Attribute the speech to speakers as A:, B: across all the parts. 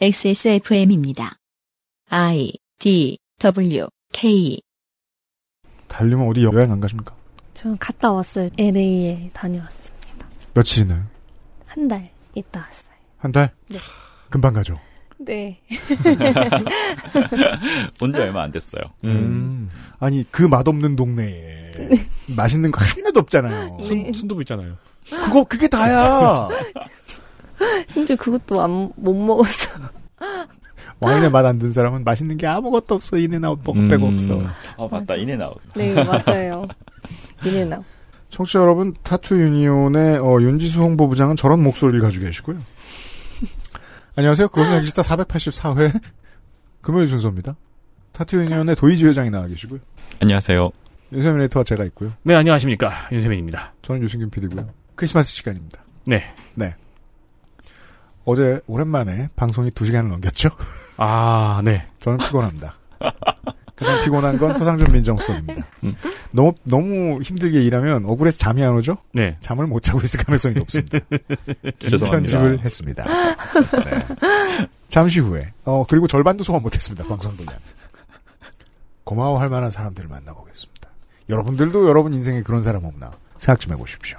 A: XSFM입니다. I D W K
B: 달리면 어디 여행 안 가십니까?
C: 저 갔다 왔어요. LA에 다녀왔습니다.
B: 며칠이나요?
C: 한 달 있다 왔어요.
B: 한 달?
C: 네.
B: 금방 가죠.
C: 네.
D: 온지 얼마 안 됐어요.
B: 음. 아니 그 맛없는 동네에 맛있는 거 하나도 없잖아요.
C: 네.
E: 순두부 있잖아요.
B: 그거 그게 다야.
C: 심지어 그것도 안, 못 먹었어.
B: 와인에 맛 안 든 사람은 맛있는 게 아무것도 없어. 인앤아웃 뭐 빼고
E: 음.
B: 없어.
D: 어, 맞다. 인앤아웃.
C: 네, 맞아요. 이네나.
B: 청취자 여러분, 타투 유니온의 어, 윤지수 홍보부장은 저런 목소리를 가지고 계시고요. 안녕하세요. 그것은 알기 싫다 484회 금요일 순서입니다. 타투 유니온의 도이 지회장이 나와 계시고요.
D: 안녕하세요.
B: 윤세민 에이터와 제가 있고요.
E: 네, 안녕하십니까. 윤세민입니다.
B: 저는 유승균 PD고요. 크리스마스 시간입니다.
E: 네.
B: 어제 오랜만에 방송이 2시간을 넘겼죠?
E: 아, 네.
B: 저는 피곤합니다. 가장 피곤한 건 서상준 민정수석입니다.
E: 음.
B: 너무, 너무 힘들게 일하면 억울해서 잠이 안 오죠?
E: 네.
B: 잠을 못 자고 있을 가능성이 높습니다.
D: 죄송합니다.
B: 편집을 했습니다. 네. 잠시 후에, 어, 그리고 절반도 소화 못했습니다. 방송 분량. 고마워할 만한 사람들을 만나보겠습니다. 여러분들도 여러분 인생에 그런 사람 없나 생각 좀 해보십시오.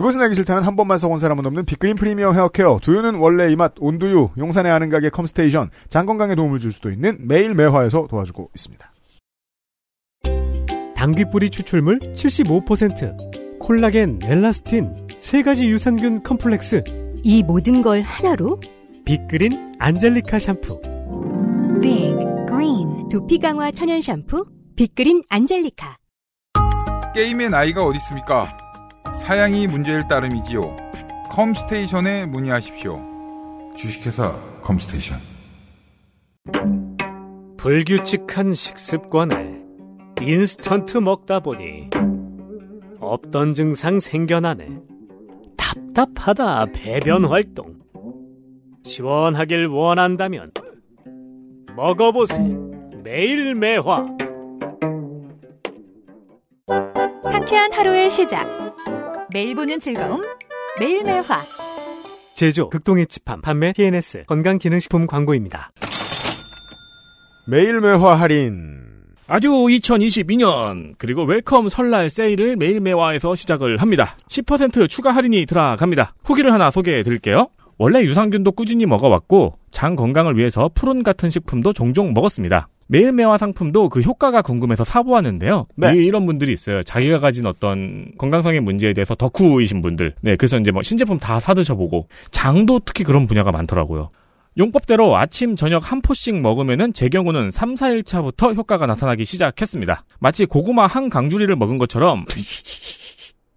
B: 그것은 알기 싫다는 한 번만 써본 사람은 없는 빅그린 프리미엄 헤어케어 두유는 원래 이 맛 온두유 용산의 아는 가게 컴스테이션 장건강에 도움을 줄 수도 있는 매일 매화에서 도와주고 있습니다.
F: 당귀뿌리 추출물 75%, 콜라겐, 엘라스틴, 세 가지 유산균 컴플렉스,
G: 이 모든 걸 하나로
F: 빅그린 안젤리카 샴푸.
G: Green 두피 강화 천연 샴푸 빅그린 안젤리카
H: 게임의 나이가 어디 있습니까? 사양이 문제일 따름이지요. 컴스테이션에 문의하십시오. 주식회사 컴스테이션.
F: 불규칙한 식습관을 인스턴트 먹다 보니 없던 증상 생겨나네. 답답하다 배변 활동. 시원하길 원한다면 먹어보세요. 매일 매화.
I: 상쾌한 하루의 시작. 매일 보는 즐거움. 매일 매화.
F: 제조 극동 에치팜 판매 TNS 건강기능식품 광고입니다.
B: 매일 매화 할인.
E: 아주 2022년 그리고 welcome 설날 세일을 매일 매화에서 시작을 합니다. 10% 추가 할인이 들어갑니다. 후기를 하나 소개해 드릴게요. 원래 유산균도 꾸준히 먹어왔고 장 건강을 위해서 푸른 같은 식품도 종종 먹었습니다. 매일 매화 상품도 그 효과가 궁금해서 사보았는데요.
B: 네.
E: 이- 이런 분들이 있어요. 자기가 가진 어떤 건강상의 문제에 대해서 덕후이신 분들. 네, 그래서 이제 뭐 신제품 다 사드셔보고 장도 특히 그런 분야가 많더라고요. 용법대로 아침, 저녁 한 포씩 먹으면은 제 경우는 3, 4일 차부터 효과가 나타나기 시작했습니다. 마치 고구마 한 강주리를 먹은 것처럼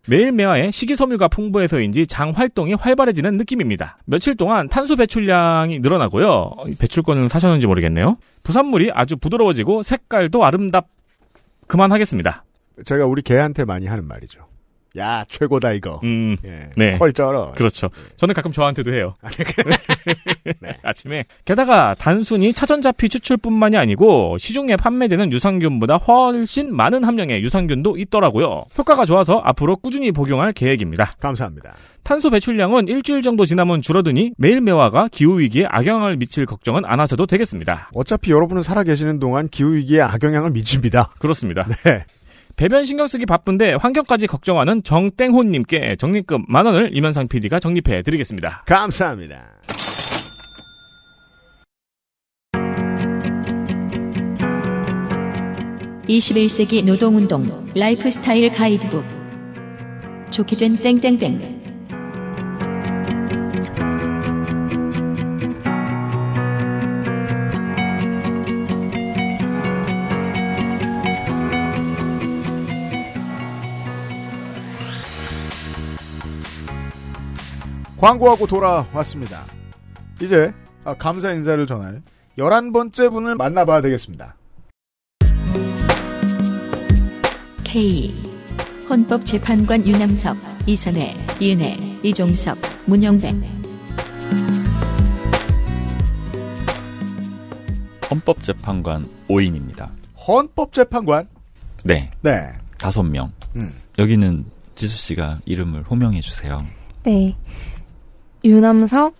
E: 매일 매화에 식이섬유가 풍부해서인지 장 활동이 활발해지는 느낌입니다. 며칠 동안 탄소 배출량이 늘어나고요. 어, 이 배출권을 사셨는지 모르겠네요. 부산물이 아주 부드러워지고 색깔도 아름답. 그만하겠습니다.
B: 제가 우리 개한테 많이 하는 말이죠. 야, 최고다, 이거.
E: 음,
B: 예.
E: 네.
B: 퀄 쩔어.
E: 그렇죠. 저는 가끔 저한테도 해요.
B: 네.
E: 아침에. 게다가 단순히 차전자피 추출뿐만이 아니고 시중에 판매되는 유산균보다 훨씬 많은 함량의 유산균도 있더라고요. 효과가 좋아서 앞으로 꾸준히 복용할 계획입니다.
B: 감사합니다.
E: 탄소 배출량은 일주일 정도 지나면 줄어드니 매일 매화가 기후위기에 악영향을 미칠 걱정은 안 하셔도 되겠습니다.
B: 어차피 여러분은 살아계시는 동안 기후위기에 악영향을 미칩니다.
E: 그렇습니다.
B: 네.
E: 배변 신경 쓰기 바쁜데 환경까지 걱정하는 정땡호님께 적립금 만 원을 이면상 PD가 적립해 드리겠습니다.
B: 감사합니다.
A: (21세기) 노동운동 라이프스타일 가이드북 좋게 된 땡땡땡
B: 광고하고 돌아왔습니다. 이제 아, 감사 인사를 전할 11번째 분을 만나봐야 되겠습니다.
A: K 헌법재판관 유남석 이선혜 이은혜 이종석 문영백
D: 헌법재판관 5인입니다.
B: 헌법재판관.
D: 네.
B: 네.
D: 다섯 명.
B: 음.
D: 여기는 지수 씨가 이름을 호명해 주세요.
C: 네. 유남석,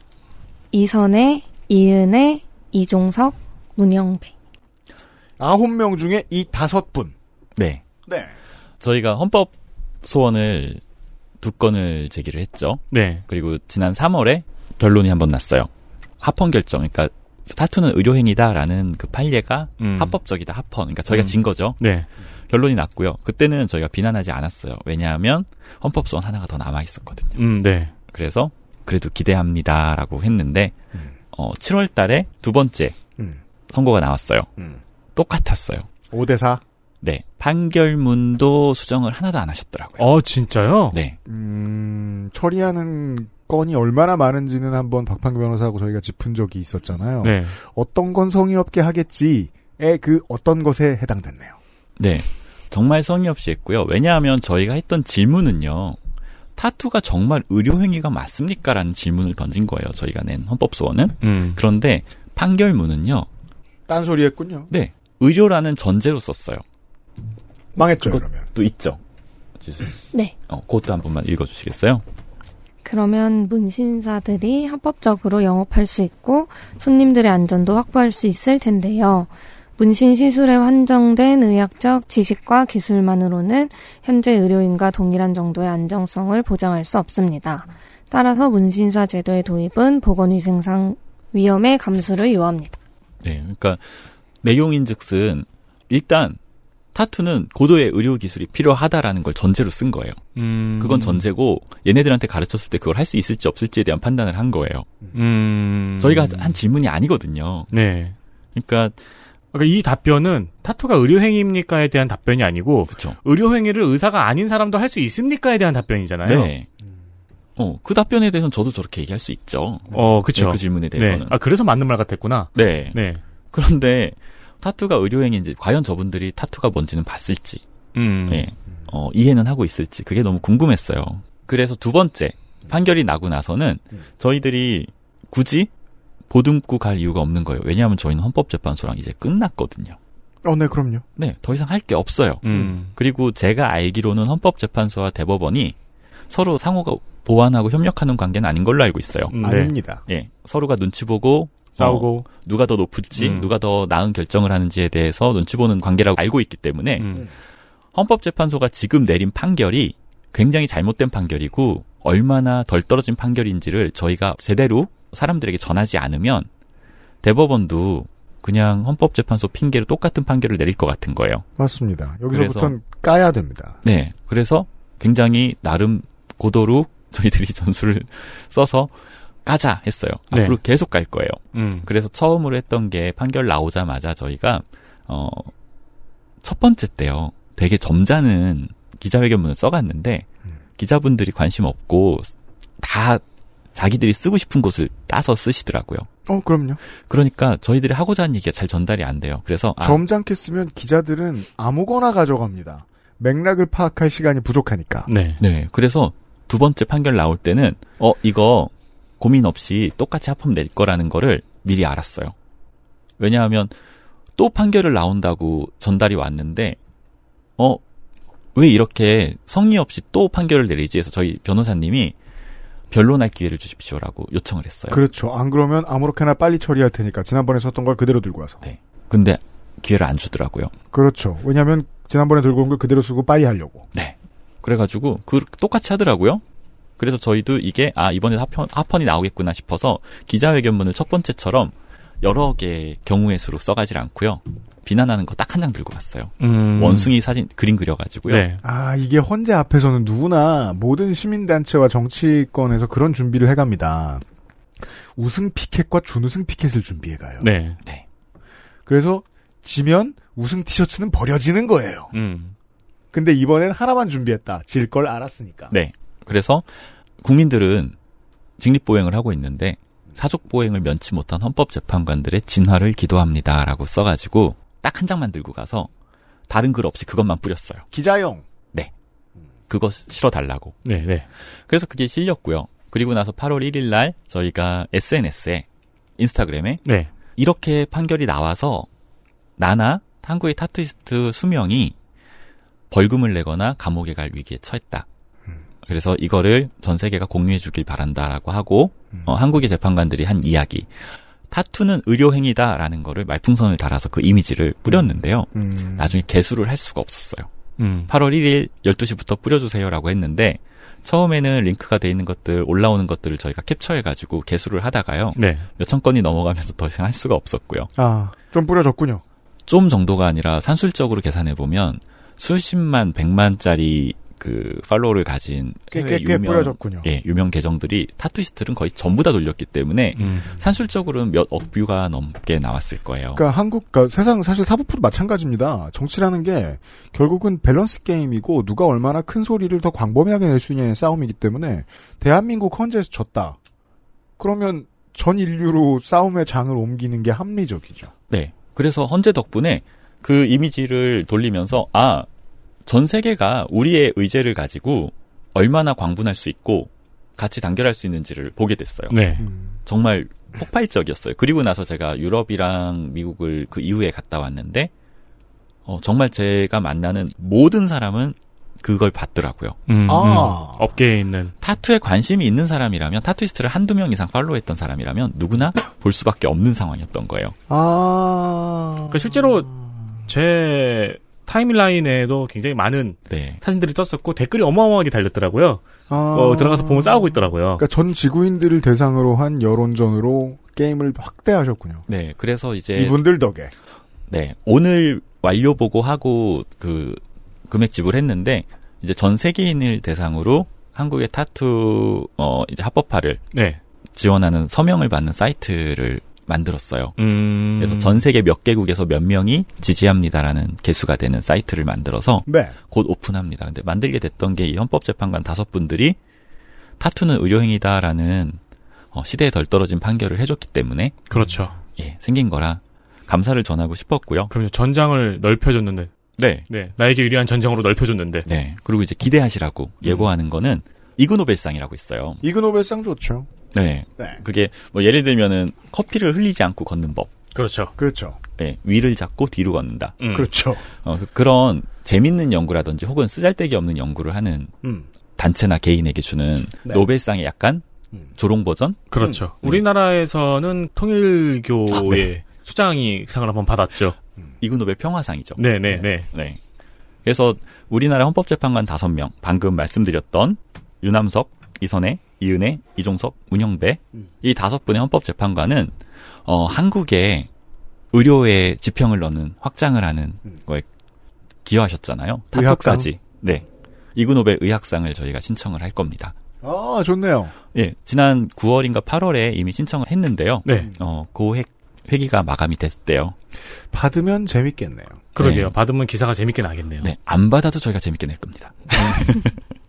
C: 이선혜, 이은혜, 이종석, 문영배.
B: 아홉 명 중에 이 다섯 분.
D: 네.
B: 네.
D: 저희가 헌법 소원을 두 건을 제기를 했죠.
E: 네.
D: 그리고 지난 3월에 결론이 한 번 났어요. 합헌 결정. 그러니까 타투는 의료행위다라는 그 판례가
E: 음.
D: 합법적이다 합헌. 그러니까 저희가
E: 음.
D: 진 거죠.
E: 네.
D: 결론이 났고요. 그때는 저희가 비난하지 않았어요. 왜냐하면 헌법 소원 하나가 더 남아 있었거든요.
E: 음, 네.
D: 그래서 그래도 기대합니다라고 했는데
B: 음.
D: 어, 7월 달에 두 번째
B: 음.
D: 선고가 나왔어요.
B: 음.
D: 똑같았어요.
B: 5대 4.
D: 네. 판결문도 수정을 하나도 안 하셨더라고요.
E: 어, 진짜요?
D: 네.
B: 음, 처리하는 건이 얼마나 많은지는 한번 박판규 변호사하고 저희가 짚은 적이 있었잖아요.
E: 네.
B: 어떤 건 성의 없게 하겠지의 그 어떤 것에 해당됐네요.
D: 네. 정말 성의 없이 했고요. 왜냐하면 저희가 했던 질문은요. 타투가 정말 의료행위가 맞습니까? 라는 질문을 던진 거예요. 저희가 낸 헌법소원은.
E: 음.
D: 그런데 판결문은요.
B: 딴소리 했군요.
D: 네. 의료라는 전제로 썼어요.
B: 망했죠, 그러면.
D: 또 있죠.
C: 네.
D: 어, 그것도 한 번만 읽어주시겠어요?
C: 그러면 문신사들이 합법적으로 영업할 수 있고 손님들의 안전도 확보할 수 있을 텐데요. 문신 시술에 한정된 의학적 지식과 기술만으로는 현재 의료인과 동일한 정도의 안정성을 보장할 수 없습니다. 따라서 문신사 제도의 도입은 보건위생상 위험의 감수를 요합니다.
D: 네. 그러니까 내용인즉슨 일단 타투는 고도의 의료 기술이 필요하다라는 걸 전제로 쓴 거예요.
E: 음.
D: 그건 전제고 얘네들한테 가르쳤을 때 그걸 할 수 있을지 없을지에 대한 판단을 한 거예요.
E: 음.
D: 저희가 한 질문이 아니거든요.
E: 네.
D: 그러니까
E: 그러니까 이 답변은 타투가 의료행위입니까에 대한 답변이 아니고
D: 그렇죠.
E: 의료행위를 의사가 아닌 사람도 할 수 있습니까에 대한 답변이잖아요.
D: 네. 어, 그 답변에 대해서는 저도 저렇게 얘기할 수 있죠.
E: 어, 그쵸.
D: 네, 그 질문에
E: 네.
D: 대해서는.
E: 아, 그래서 맞는 말 같았구나.
D: 네.
E: 네.
D: 그런데 타투가 의료행위인지 과연 저분들이 타투가 뭔지는 봤을지,
E: 음.
D: 네. 어, 이해는 하고 있을지 그게 너무 궁금했어요. 그래서 두 번째 판결이 나고 나서는 저희들이 굳이 보듬고 갈 이유가 없는 거예요. 왜냐하면 저희는 헌법재판소랑 이제 끝났거든요.
B: 어, 네, 그럼요.
D: 네, 더 이상 할 게 없어요.
E: 음.
D: 그리고 제가 알기로는 헌법재판소와 대법원이 서로 상호가 보완하고 협력하는 관계는 아닌 걸로 알고 있어요.
E: 음, 네.
B: 아닙니다.
D: 예, 서로가 눈치 보고
E: 싸우고.
D: 어, 누가 더 높을지,
E: 음.
D: 누가 더 나은 결정을 하는지에 대해서 눈치 보는 관계라고 알고 있기 때문에
E: 음.
D: 헌법재판소가 지금 내린 판결이 굉장히 잘못된 판결이고 얼마나 덜 떨어진 판결인지를 저희가 제대로 사람들에게 전하지 않으면 대법원도 그냥 헌법재판소 핑계로 똑같은 판결을 내릴 것 같은 거예요.
B: 맞습니다. 여기서부터는 까야 됩니다.
D: 네. 그래서 굉장히 나름 고도로 저희들이 전술을 써서 까자 했어요.
E: 네.
D: 앞으로 계속 갈 거예요.
E: 음.
D: 그래서 처음으로 했던 게 판결 나오자마자 저희가 어 첫 번째 때요. 되게 점잖은 기자회견문을 써갔는데 기자분들이 관심 없고 다 자기들이 쓰고 싶은 곳을 따서 쓰시더라고요.
B: 어, 그럼요.
D: 그러니까 저희들이 하고자 하는 얘기가 잘 전달이 안 돼요. 그래서 아,
B: 점잖게 쓰면 기자들은 아무거나 가져갑니다. 맥락을 파악할 시간이 부족하니까.
E: 네.
D: 네. 그래서 두 번째 판결 나올 때는 어 이거 고민 없이 똑같이 합헌 낼 거라는 거를 미리 알았어요. 왜냐하면 또 판결을 나온다고 전달이 왔는데 어 왜 이렇게 성의 없이 또 판결을 내리지 해서 저희 변호사님이 변론할 기회를 주십시오라고 요청을 했어요.
B: 그렇죠. 안 그러면 아무렇게나 빨리 처리할 테니까 지난번에 썼던 걸 그대로 들고 와서.
D: 네. 근데 기회를 안 주더라고요.
B: 그렇죠. 왜냐하면 지난번에 들고 온 걸 그대로 쓰고 빨리 하려고.
D: 네. 그래가지고 그 똑같이 하더라고요. 그래서 저희도 이게 아 이번에 합헌, 합헌이 나오겠구나 싶어서 기자회견문을 첫 번째처럼 여러 개의 경우의 수로 써가질 않고요. 비난하는 거 딱 한 장 들고 갔어요.
E: 음.
D: 원숭이 사진 그림 그려가지고요.
E: 네.
B: 아, 이게 헌재 앞에서는 누구나 모든 시민단체와 정치권에서 그런 준비를 해갑니다. 우승 피켓과 준우승 피켓을 준비해가요.
E: 네.
B: 그래서 지면 우승 티셔츠는 버려지는 거예요.
E: 음.
B: 근데 이번엔 하나만 준비했다. 질 걸 알았으니까.
D: 네. 그래서 국민들은 직립보행을 하고 있는데 사족 보행을 면치 못한 헌법 재판관들의 진화를 기도합니다라고 써가지고 딱 한 장만 들고 가서 다른 글 없이 그것만 뿌렸어요.
B: 기자용.
D: 그거 실어 달라고.
E: 네, 네.
D: 그래서 그게 실렸고요. 그리고 나서 8월 1일 날 저희가 SNS에 인스타그램에
E: 네.
D: 이렇게 판결이 나와서 나나 한국의 타투이스트 수명이 벌금을 내거나 감옥에 갈 위기에 처했다. 그래서 이거를 전 세계가 공유해 주길 바란다라고 하고 어, 한국의 재판관들이 한 이야기. 타투는 의료행위다라는 거를 말풍선을 달아서 그 이미지를 뿌렸는데요.
B: 음.
D: 나중에 개수를 할 수가 없었어요.
E: 음.
D: 8월 1일 12시부터 뿌려주세요라고 했는데 처음에는 링크가 돼 있는 것들 올라오는 것들을 저희가 캡처해가지고 개수를 하다가요.
E: 네.
D: 몇천 건이 넘어가면서 더 이상 할 수가 없었고요.
B: 아, 좀 뿌려졌군요.
D: 좀 정도가 아니라 산술적으로 계산해 보면 수십만, 백만짜리 그 팔로워를 가진
B: 꽤, 꽤, 꽤
D: 유명
B: 뿌려졌군요.
D: 예, 유명 계정들이 타투이스트는 거의 전부 다 돌렸기 때문에
E: 음.
D: 산술적으로는 몇억 view가 넘게 나왔을 거예요.
B: 그러니까 한국, 그러니까 세상 사실 사법부도 마찬가지입니다. 정치라는 게 결국은 밸런스 게임이고 누가 얼마나 큰 소리를 더 광범위하게 낼 수 있냐의 싸움이기 때문에 대한민국 헌재에서 졌다. 그러면 전 인류로 싸움의 장을 옮기는 게 합리적이죠.
D: 네. 그래서 헌재 덕분에 그 이미지를 돌리면서 아, 전 세계가 우리의 의제를 가지고 얼마나 광분할 수 있고 같이 단결할 수 있는지를 보게 됐어요.
E: 네.
D: 정말 폭발적이었어요. 그리고 나서 제가 유럽이랑 미국을 그 이후에 갔다 왔는데 어, 정말 제가 만나는 모든 사람은 그걸 봤더라고요.
E: 음,
B: 아.
E: 음. 업계에 있는
D: 타투에 관심이 있는 사람이라면 타투이스트를 한두 명 이상 팔로우했던 사람이라면 누구나 볼 수밖에 없는 상황이었던 거예요.
B: 아.
E: 그러니까 실제로 제 타임라인에도 굉장히 많은
D: 네.
E: 사진들이 떴었고 댓글이 어마어마하게 달렸더라고요.
B: 아.
E: 어, 들어가서 보면 싸우고 있더라고요.
B: 그러니까 전 지구인들을 대상으로 한 여론전으로 게임을 확대하셨군요.
D: 네. 그래서 이제
B: 이분들 덕에.
D: 네. 오늘 완료 보고하고 그 금액 지불했는데 이제 전 세계인을 대상으로 한국의 타투 어 이제 합법화를
E: 네.
D: 지원하는 서명을 받는 사이트를 만들었어요.
E: 음.
D: 그래서 전 세계 몇 개국에서 몇 명이 지지합니다라는 개수가 되는 사이트를 만들어서
B: 네.
D: 곧 오픈합니다. 근데 만들게 됐던 게 이 헌법재판관 다섯 분들이 타투는 의료행위다라는 어, 시대에 덜 떨어진 판결을 해줬기 때문에
E: 그렇죠.
D: 예, 생긴 거라 감사를 전하고 싶었고요.
E: 그럼요. 전장을 넓혀줬는데.
D: 네.
E: 네. 나에게 유리한 전장으로 넓혀줬는데.
D: 네. 그리고 이제 기대하시라고 예고하는 거는 이그노벨상이라고 있어요.
B: 이그노벨상 좋죠.
D: 네.
B: 네.
D: 그게 뭐 예를 들면은 커피를 흘리지 않고 걷는 법.
E: 그렇죠.
B: 그렇죠.
D: 네. 위를 잡고 뒤로 걷는다.
E: 음.
B: 그렇죠.
D: 어, 그, 런 재밌는 연구라든지 혹은 쓰잘데기 없는 연구를 하는
B: 음.
D: 단체나 개인에게 주는
B: 네.
D: 노벨상의 약간
B: 음.
D: 조롱 버전?
E: 그렇죠.
D: 음.
E: 우리나라에서는 통일교의
D: 아, 네.
E: 수장이 상을 한번 받았죠.
D: 이그노벨 평화상이죠.
E: 네네네. 네.
D: 네. 그래서 우리나라 헌법재판관 다섯 명 방금 말씀드렸던 유남석, 이선혜, 이은혜, 이종석, 문영배
B: 음.
D: 이 다섯 분의 헌법재판관은 어, 한국에 의료에 지평을 넣는 확장을 하는
B: 음.
D: 거에 기여하셨잖아요. 타투까지. 네. 이그노벨 의학상을 저희가 신청을 할 겁니다.
B: 아, 좋네요.
D: 예, 지난 9월인가 8월에 이미 신청을 했는데요.
E: 네.
D: 어, 그 회, 회기가 마감이 됐대요.
B: 받으면 재밌겠네요.
E: 그러게요.
D: 네.
E: 받으면 기사가 재밌게 나겠네요.
D: 네, 안 받아도 저희가 재밌게 낼 겁니다.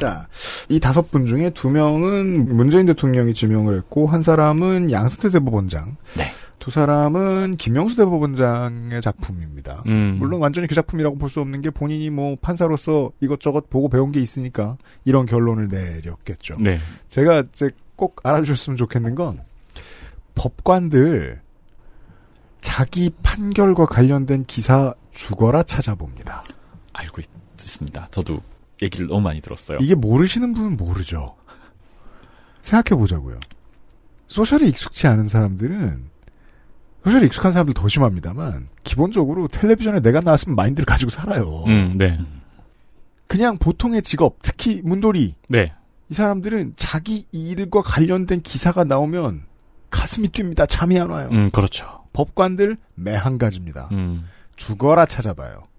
B: 자, 이 다섯 분 중에 두 명은 문재인 대통령이 지명을 했고, 한 사람은 양승태 대법원장,
D: 네.
B: 두 사람은 김영수 대법원장의 작품입니다.
E: 음.
B: 물론 완전히 그 작품이라고 볼 수 없는 게 본인이 뭐 판사로서 이것저것 보고 배운 게 있으니까 이런 결론을 내렸겠죠.
E: 네.
B: 제가 이제 꼭 알아주셨으면 좋겠는 건 법관들 자기 판결과 관련된 기사 죽어라 찾아봅니다.
D: 알고 있, 있습니다. 저도 얘기를 너무 많이 들었어요.
B: 이게 모르시는 분은 모르죠. 생각해 보자고요. 소셜에 익숙치 않은 사람들은 소셜에 익숙한 사람들 더 심합니다만 기본적으로 텔레비전에 내가 나왔으면 마인드를 가지고 살아요.
E: 음, 네.
B: 그냥 보통의 직업, 특히 문돌이
E: 네.
B: 이 사람들은 자기 일과 관련된 기사가 나오면 가슴이 뜁니다. 잠이 안 와요.
E: 음, 그렇죠.
B: 법관들 매한 가지입니다.
E: 음.
B: 죽어라 찾아봐요.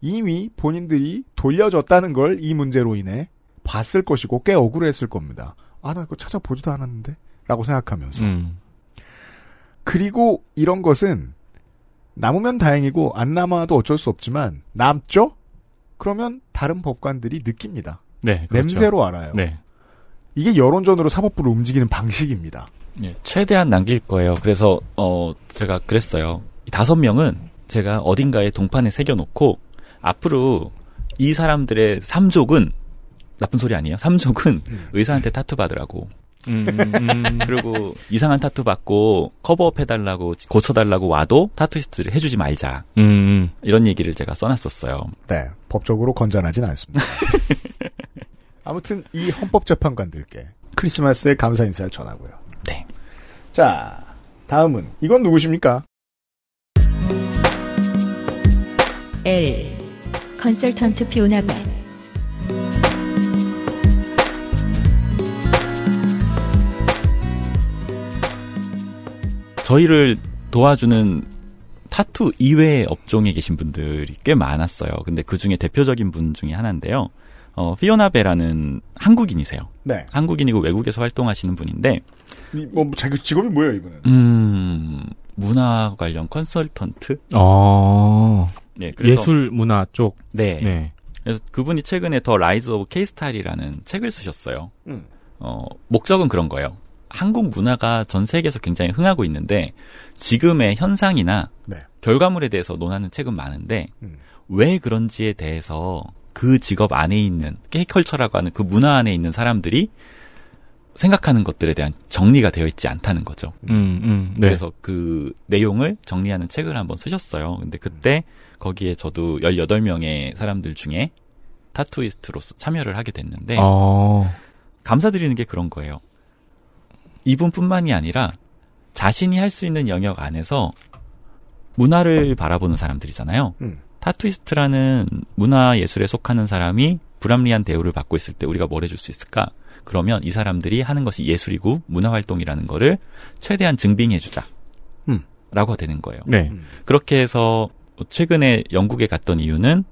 B: 이미 본인들이 돌려줬다는 걸 이 문제로 인해 봤을 것이고 꽤 억울했을 겁니다. 아, 나 그거 찾아보지도 않았는데? 라고 생각하면서.
E: 음.
B: 그리고 이런 것은 남으면 다행이고 안 남아도 어쩔 수 없지만 남죠? 그러면 다른 법관들이 느낍니다.
E: 네. 그렇죠.
B: 냄새로 알아요.
E: 네.
B: 이게 여론전으로 사법부를 움직이는 방식입니다.
D: 예, 최대한 남길 거예요. 그래서 어 제가 그랬어요. 이 다섯 명은 제가 어딘가에 동판에 새겨놓고 앞으로 이 사람들의 삼족은 나쁜 소리 아니에요. 삼족은 의사한테 타투 받으라고.
E: 음, 음.
D: 그리고 이상한 타투 받고 cover up 해달라고 고쳐달라고 와도 타투이스트를 해주지 말자.
E: 음,
D: 이런 얘기를 제가 써놨었어요.
B: 네, 법적으로 건전하진 않습니다. 아무튼 이 헌법재판관들께 크리스마스의 감사 인사를 전하고요.
D: 네.
B: 자, 다음은 이건 누구십니까?
A: L. 컨설턴트 피오나베.
D: 저희를 도와주는 타투 이외의 업종에 계신 분들이 꽤 많았어요. 근데 그 중에 대표적인 분 중에 하나인데요. 어, 피오나베라는 한국인이세요.
B: 네.
D: 한국인이고 외국에서 활동하시는 분인데,
B: 이, 뭐, 자기 직업이 뭐예요, 이거는?
D: 음, 문화 관련 컨설턴트?
E: 어.
D: 네, 그래서.
E: 예술 문화 쪽.
D: 네.
E: 네.
D: 그래서 그분이 최근에 The Rise of K-Style이라는 책을 쓰셨어요.
B: 음.
D: 어, 목적은 그런 거예요. 한국 문화가 전 세계에서 굉장히 흥하고 있는데 지금의 현상이나
B: 네.
D: 결과물에 대해서 논하는 책은 많은데
B: 음.
D: 왜 그런지에 대해서 그 직업 안에 있는 K컬처라고 하는 그 문화 안에 있는 사람들이 생각하는 것들에 대한 정리가 되어 있지 않다는 거죠.
E: 음, 음. 네.
D: 그래서 그 내용을 정리하는 책을 한번 쓰셨어요. 근데 그때 거기에 저도 18명의 사람들 중에 타투이스트로서 참여를 하게 됐는데
E: 어.
D: 감사드리는 게 그런 거예요. 이분뿐만이 아니라 자신이 할 수 있는 영역 안에서 문화를 바라보는 사람들이잖아요.
B: 음.
D: 타투이스트라는 문화 예술에 속하는 사람이 불합리한 대우를 받고 있을 때 우리가 뭘 해줄 수 있을까? 그러면 이 사람들이 하는 것이 예술이고 문화 활동이라는 거를 최대한 증빙해주자.
B: 음.
D: 라고 되는 거예요.
E: 네.
D: 그렇게 해서 최근에 영국에 갔던 이유는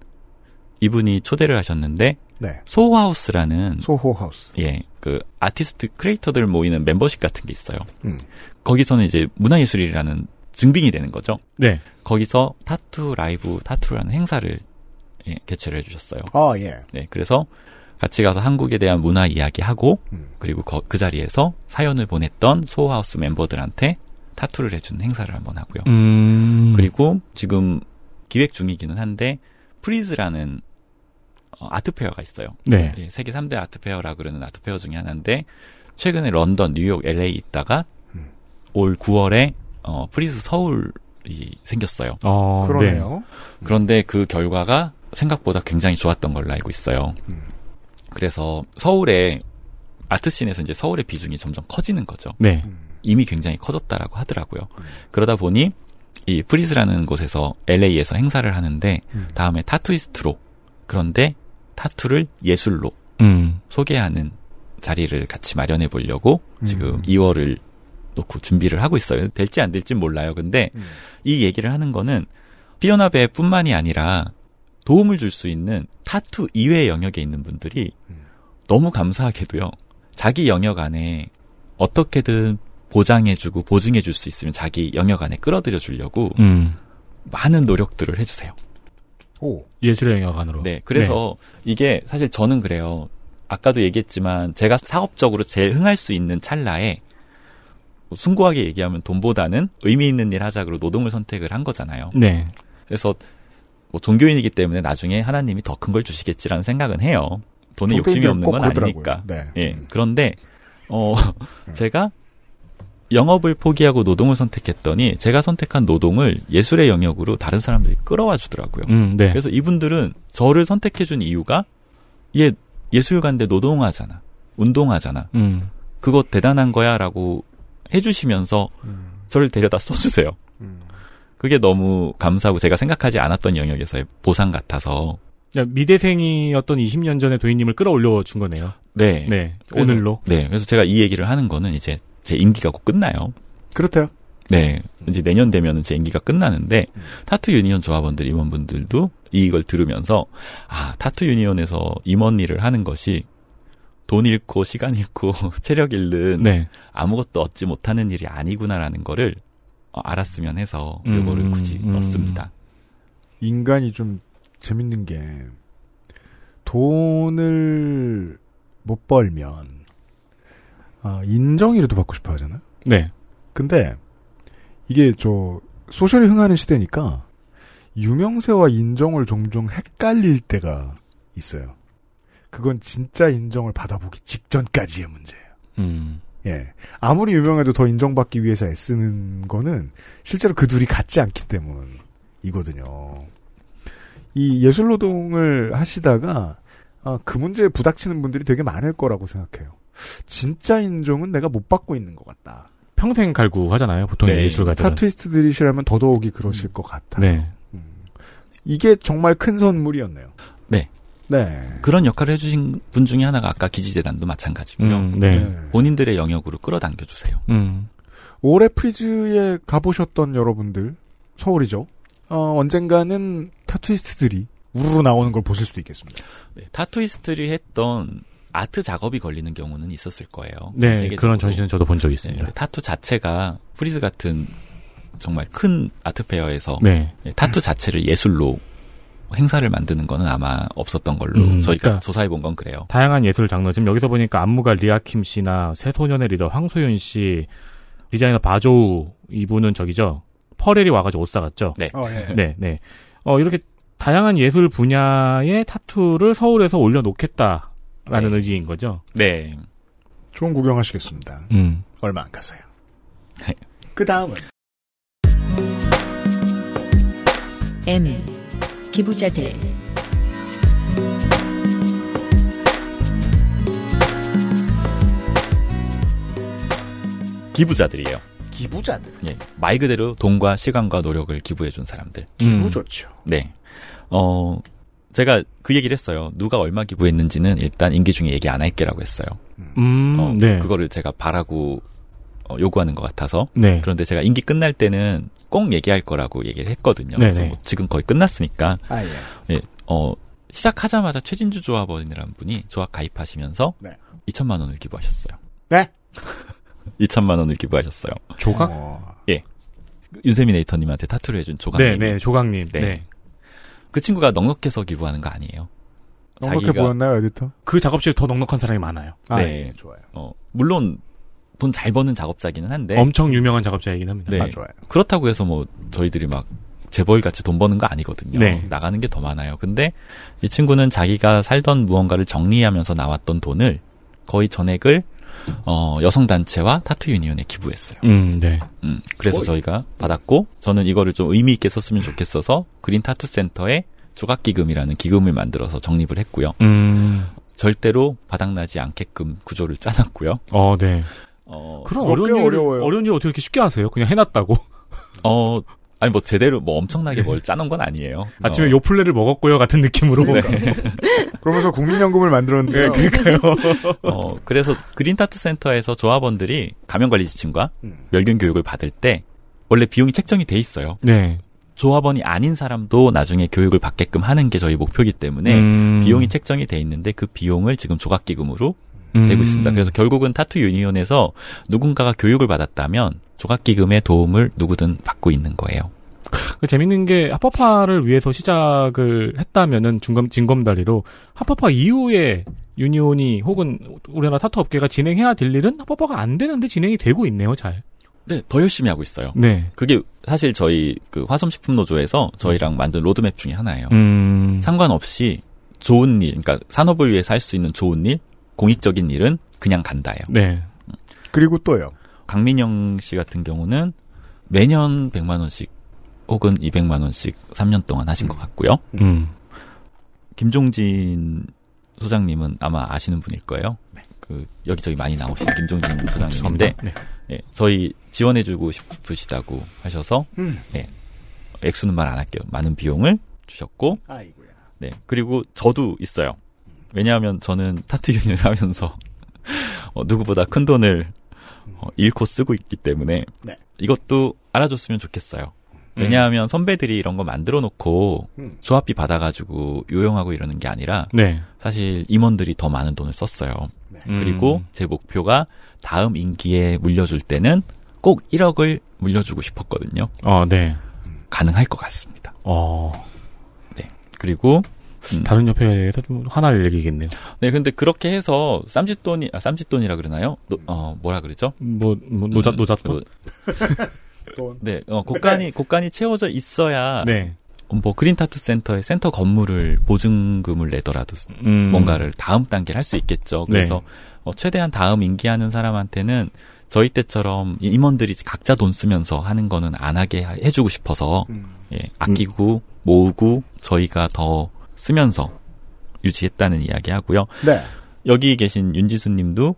D: 이분이 초대를 하셨는데
B: 네.
D: 소호하우스라는
B: 소호하우스.
D: 예, 그 아티스트 크리에이터들 모이는 멤버십 같은 게 있어요.
B: 음.
D: 거기서는 이제 문화예술이라는 증빙이 되는 거죠.
E: 네.
D: 거기서 타투 라이브 타투라는 행사를 예, 개최를 해주셨어요.
B: 아, 예.
D: 네, 그래서 같이 가서 한국에 대한 문화 이야기하고
B: 음.
D: 그리고 거- 그 자리에서 사연을 보냈던 소호하우스 멤버들한테 타투를 해준 행사를 한번 하고요.
E: 음.
D: 그리고 지금 기획 중이기는 한데 프리즈라는 어, art fair가 있어요.
E: 네.
D: 예, 세계 3대 art fair라 그러는 art fair 중에 하나인데 최근에 런던, 뉴욕, LA 있다가
B: 음.
D: 올 9월에 어, 프리즈 서울이 생겼어요.
E: 어.
B: 그러네요.
D: 그런데 그 결과가 생각보다 굉장히 좋았던 걸로 알고 있어요.
B: 음.
D: 그래서 서울에 art scene에서 이제 서울의 비중이 점점 커지는 거죠.
E: 네.
B: 음.
D: 이미 굉장히 커졌다라고 하더라고요. 그러다 보니 이 프리즈라는 곳에서 LA에서 행사를 하는데
B: 음.
D: 다음에 타투이스트로 그런데 타투를 예술로
E: 음.
D: 소개하는 자리를 같이 마련해 보려고 지금
B: 음.
D: 2월을 놓고 준비를 하고 있어요. 될지 안 될지 몰라요. 근데
B: 음.
D: 이 얘기를 하는 거는 피오나베뿐만이 아니라 도움을 줄 수 있는 타투 이외의 영역에 있는 분들이
B: 음.
D: 너무 감사하게도요. 자기 영역 안에 어떻게든 보장해주고 보증해줄 수 있으면 자기 영역 안에 끌어들여 주려고
E: 음.
D: 많은 노력들을 해주세요.
B: 오.
E: 예술의 영역 안으로.
D: 네, 그래서 이게 사실 저는 그래요. 아까도 얘기했지만 제가 사업적으로 제일 흥할 수 있는 찰나에 뭐 숭고하게 얘기하면 돈보다는 의미 있는 일 하자고 노동을 선택을 한 거잖아요.
E: 네.
D: 그래서 뭐 종교인이기 때문에 나중에 하나님이 더 큰 걸 주시겠지라는 생각은 해요. 돈에 욕심이 없는
B: 꼭
D: 건. 아니니까.
B: 네.
D: 예.
B: 음.
D: 그런데 어 제가 영업을 포기하고 노동을 선택했더니 제가 선택한 노동을 예술의 영역으로 다른 사람들이 끌어와 주더라고요.
E: 음, 네.
D: 그래서 이분들은 저를 선택해 준 이유가 얘 예술가인데 노동하잖아. 운동하잖아.
E: 음.
D: 그거 대단한 거야라고 해 주시면서
B: 음.
D: 저를 데려다 써 주세요.
B: 음.
D: 그게 너무 감사하고 제가 생각하지 않았던 영역에서의 보상 같아서
E: 미대생이었던 20년 전에 도희님을 끌어올려 준 거네요.
D: 네.
E: 네.
D: 그래서-
E: 오늘로.
D: 네. 그래서 제가 이 얘기를 하는 거는 이제 제 임기가 곧 끝나요.
B: 그렇대요.
D: 네. 이제 내년 되면은 제 임기가 끝나는데 타투 유니온 조합원들 임원분들도 이걸 들으면서 아, 타투 유니온에서 임원 일을 하는 것이 돈 잃고 시간 잃고 체력 잃는
E: 네.
D: 아무것도 얻지 못하는 일이 아니구나라는 거를 어, 알았으면 해서
E: 음,
D: 요거를 굳이
E: 음.
D: 넣습니다.
B: 인간이 좀 재밌는 게 돈을 못 벌면 아, 인정이라도 받고 싶어 하잖아요.
E: 네.
B: 근데 이게 저 소셜이 흥하는 시대니까 유명세와 인정을 종종 헷갈릴 때가 있어요. 그건 진짜 인정을 받아보기 직전까지의 문제예요.
E: 음.
B: 예. 아무리 유명해도 더 인정받기 위해서 애쓰는 거는 실제로 그 둘이 같지 않기 때문이거든요. 이 예술 노동을 하시다가 아, 그 문제에 부닥치는 분들이 되게 많을 거라고 생각해요. 진짜 인정은 내가 못 받고 있는 것 같다.
E: 평생 갈구 하잖아요. 보통
D: 네.
E: 예술가들은.
B: 타투이스트들이시라면 더더욱이 그러실 것 같아.
E: 네.
B: 이게 정말 큰 선물이었네요.
D: 네.
B: 네.
D: 그런 역할을 해주신 분 중에 하나가 아까 기지재단도 마찬가지고요.
E: 음, 네.
D: 본인들의 영역으로 끌어당겨 주세요.
E: 음.
B: 올해 프리즈에 가보셨던 여러분들, 서울이죠. 어, 언젠가는 타투이스트들이 우르르 나오는 걸 보실 수도 있겠습니다.
D: 네, 타투이스트를 했던 아트 작업이 걸리는 경우는 있었을 거예요.
E: 네,
D: 세계적으로.
E: 그런 전시는 저도 본 적이
D: 네,
E: 있습니다.
D: 근데 타투 자체가 프리즈 같은 정말 큰 art fair에서
E: 네.
D: 예, 타투 자체를 예술로 행사를 만드는 거는 아마 없었던 걸로
E: 음,
D: 저희가
E: 그러니까
D: 조사해 본 건 그래요.
E: 다양한 예술 장르. 지금 여기서 보니까 안무가 리아킴 씨나 새소년의 리더 황소윤 씨, 디자이너 바조우 이분은 저기죠. 퍼렐이 와가지고 옷 사갔죠.
D: 네.
B: 어, 예.
E: 네, 네. 어, 이렇게 다양한 예술 분야의 타투를 서울에서 올려놓겠다라는
D: 네.
E: 의지인 거죠.
D: 네.
B: 좋은 구경하시겠습니다.
E: 음.
B: 얼마 안 가서요.
D: 네.
B: 그 다음은
A: M. 기부자들.
D: 기부자들이에요.
B: 기부자들.
D: 예, 말 그대로 돈과 시간과 노력을 기부해 준 사람들.
B: 기부
E: 음.
B: 좋죠.
D: 네. 어, 제가 그 얘기를 했어요. 누가 얼마 기부했는지는 일단 임기 중에 얘기 안 할게라고 했어요.
E: 음,
D: 어,
E: 네.
D: 그거를 제가 바라고 어, 요구하는 것 같아서.
E: 네.
D: 그런데 제가 임기 끝날 때는 꼭 얘기할 거라고 얘기를 했거든요. 그래서
E: 네네.
D: 뭐 지금 거의 끝났으니까.
B: 아, 예.
D: 예, 어, 시작하자마자 최진주 조합원이라는 분이 조합 가입하시면서
B: 네.
D: 2천만 원을 기부하셨어요.
B: 네?
D: 2천만 원을 기부하셨어요.
E: 조각?
B: 어,
D: 윤세미네이터님한테 타투를 해준 조각님.
E: 네, 네, 조각님.
D: 네.
E: 네.
D: 그 친구가 넉넉해서 기부하는 거 아니에요.
B: 넉넉해
D: 자기가-
B: 보였나요, 에디터?
E: 그 작업실에 더 넉넉한 사람이 많아요.
B: 아,
D: 네.
B: 예, 좋아요.
D: 어, 물론 돈 잘 버는 작업자기는 한데
E: 엄청 유명한 작업자이긴 합니다.
D: 네.
B: 아, 좋아요.
D: 그렇다고 해서 뭐 저희들이 막 재벌 같이 돈 버는 거 아니거든요.
E: 네.
D: 나가는 게 더 많아요. 근데 이 친구는 자기가 살던 무언가를 정리하면서 나왔던 돈을 거의 전액을 어, 여성 단체와 타투 유니온에 기부했어요.
E: 음, 네.
D: 음, 그래서
B: 어이.
D: 저희가 받았고 저는 이거를 좀 의미 있게 썼으면 좋겠어서 그린 타투 센터에 조각 기금이라는 기금을 만들어서 적립을 했고요.
E: 음,
D: 절대로 바닥나지 않게끔 구조를 짜놨고요.
E: 어, 네.
D: 어,
E: 그런 어려운
B: 꽤
E: 일,
B: 어려워요.
E: 어려운 일 어떻게 이렇게 쉽게 하세요? 그냥 해놨다고.
D: 어, 아니 뭐 제대로 뭐 엄청나게 뭘 짜놓은 건 아니에요.
E: 아침에
D: 어,
E: 요플레를 먹었고요 같은 느낌으로.
D: 네.
B: 그러면서 국민연금을 만들었는데요.
E: 네, 그러니까요.
D: 어, 그래서 그린 타투 센터에서 조합원들이 가면 관리 지침과
B: 음.
D: 멸균 교육을 받을 때 원래 비용이 책정이 돼 있어요.
E: 네.
D: 조합원이 아닌 사람도 나중에 교육을 받게끔 하는 게 저희 목표이기 때문에
E: 음.
D: 비용이 책정이 돼 있는데 그 비용을 지금 조각기금으로
E: 음.
D: 되고 있습니다. 그래서 결국은 타투 유니온에서 누군가가 교육을 받았다면 조각기금의 도움을 누구든 받고 있는 거예요.
E: 그 재밌는 게 합법화를 위해서 시작을 했다면은 징검 징검다리로 합법화 이후에 유니온이 혹은 우리나라 타투 업계가 진행해야 될 일은 합법화가 안 되는데 진행이 되고 있네요, 잘.
D: 네, 더 열심히 하고 있어요.
E: 네.
D: 그게 사실 저희 그 화섬식품 노조에서 저희랑 만든 로드맵 중에 하나예요.
E: 음.
D: 상관없이 좋은 일, 그러니까 산업을 위해서 할 수 있는 좋은 일, 공익적인 일은 그냥 간다예요.
E: 네.
B: 그리고 또요.
D: 강민영 씨 같은 경우는 매년 100만 원씩 혹은 200만 원씩 3년 동안 하신 것 같고요.
E: 음.
D: 김종진 소장님은 아마 아시는 분일 거예요. 그 여기저기 많이 나오신 김종진 소장님인데.
E: 네.
D: 예, 저희 지원해주고 싶으시다고 하셔서
B: 음.
D: 예, 액수는 말 안 할게요. 많은 비용을 주셨고
B: 아이고야.
D: 네 그리고 저도 있어요. 왜냐하면 저는 타투 유니를 하면서 어, 누구보다 큰 돈을 어, 잃고 쓰고 있기 때문에
B: 네.
D: 이것도 알아줬으면 좋겠어요.
E: 음.
D: 왜냐하면 선배들이 이런 거 만들어 놓고
B: 음.
D: 조합비 받아가지고 요용하고 이러는 게 아니라
E: 네.
D: 사실 임원들이 더 많은 돈을 썼어요.
E: 음.
D: 그리고 제 목표가 다음 임기에 물려줄 때는 꼭 1억을 물려주고 싶었거든요.
E: 어, 네.
D: 가능할 것 같습니다.
E: 어.
D: 그리고 음,
E: 다른 협회에서 좀 화날 얘기겠네요.
D: 네 근데 그렇게 해서 쌈짓돈이 아 쌈짓돈이라 그러나요? 노- 어 뭐라 그러죠?
E: 뭐, 뭐 노자,
D: 음,
E: 노잣돈?
B: 돈.
D: 네, 어, 곳간이 곳간이 채워져 있어야
E: 네.
D: 뭐 그린 타투 센터의 센터 건물을 보증금을 내더라도
E: 음.
D: 뭔가를 다음 단계를 할 수 있겠죠. 그래서 어, 최대한 다음 임기하는 사람한테는 저희 때처럼 임원들이 각자 돈 쓰면서 하는 거는 안 하게 하- 해주고 싶어서
B: 음.
D: 예, 아끼고 모으고 저희가 더 쓰면서 유지했다는 이야기 하고요.
B: 네.
D: 여기 계신 윤지수님도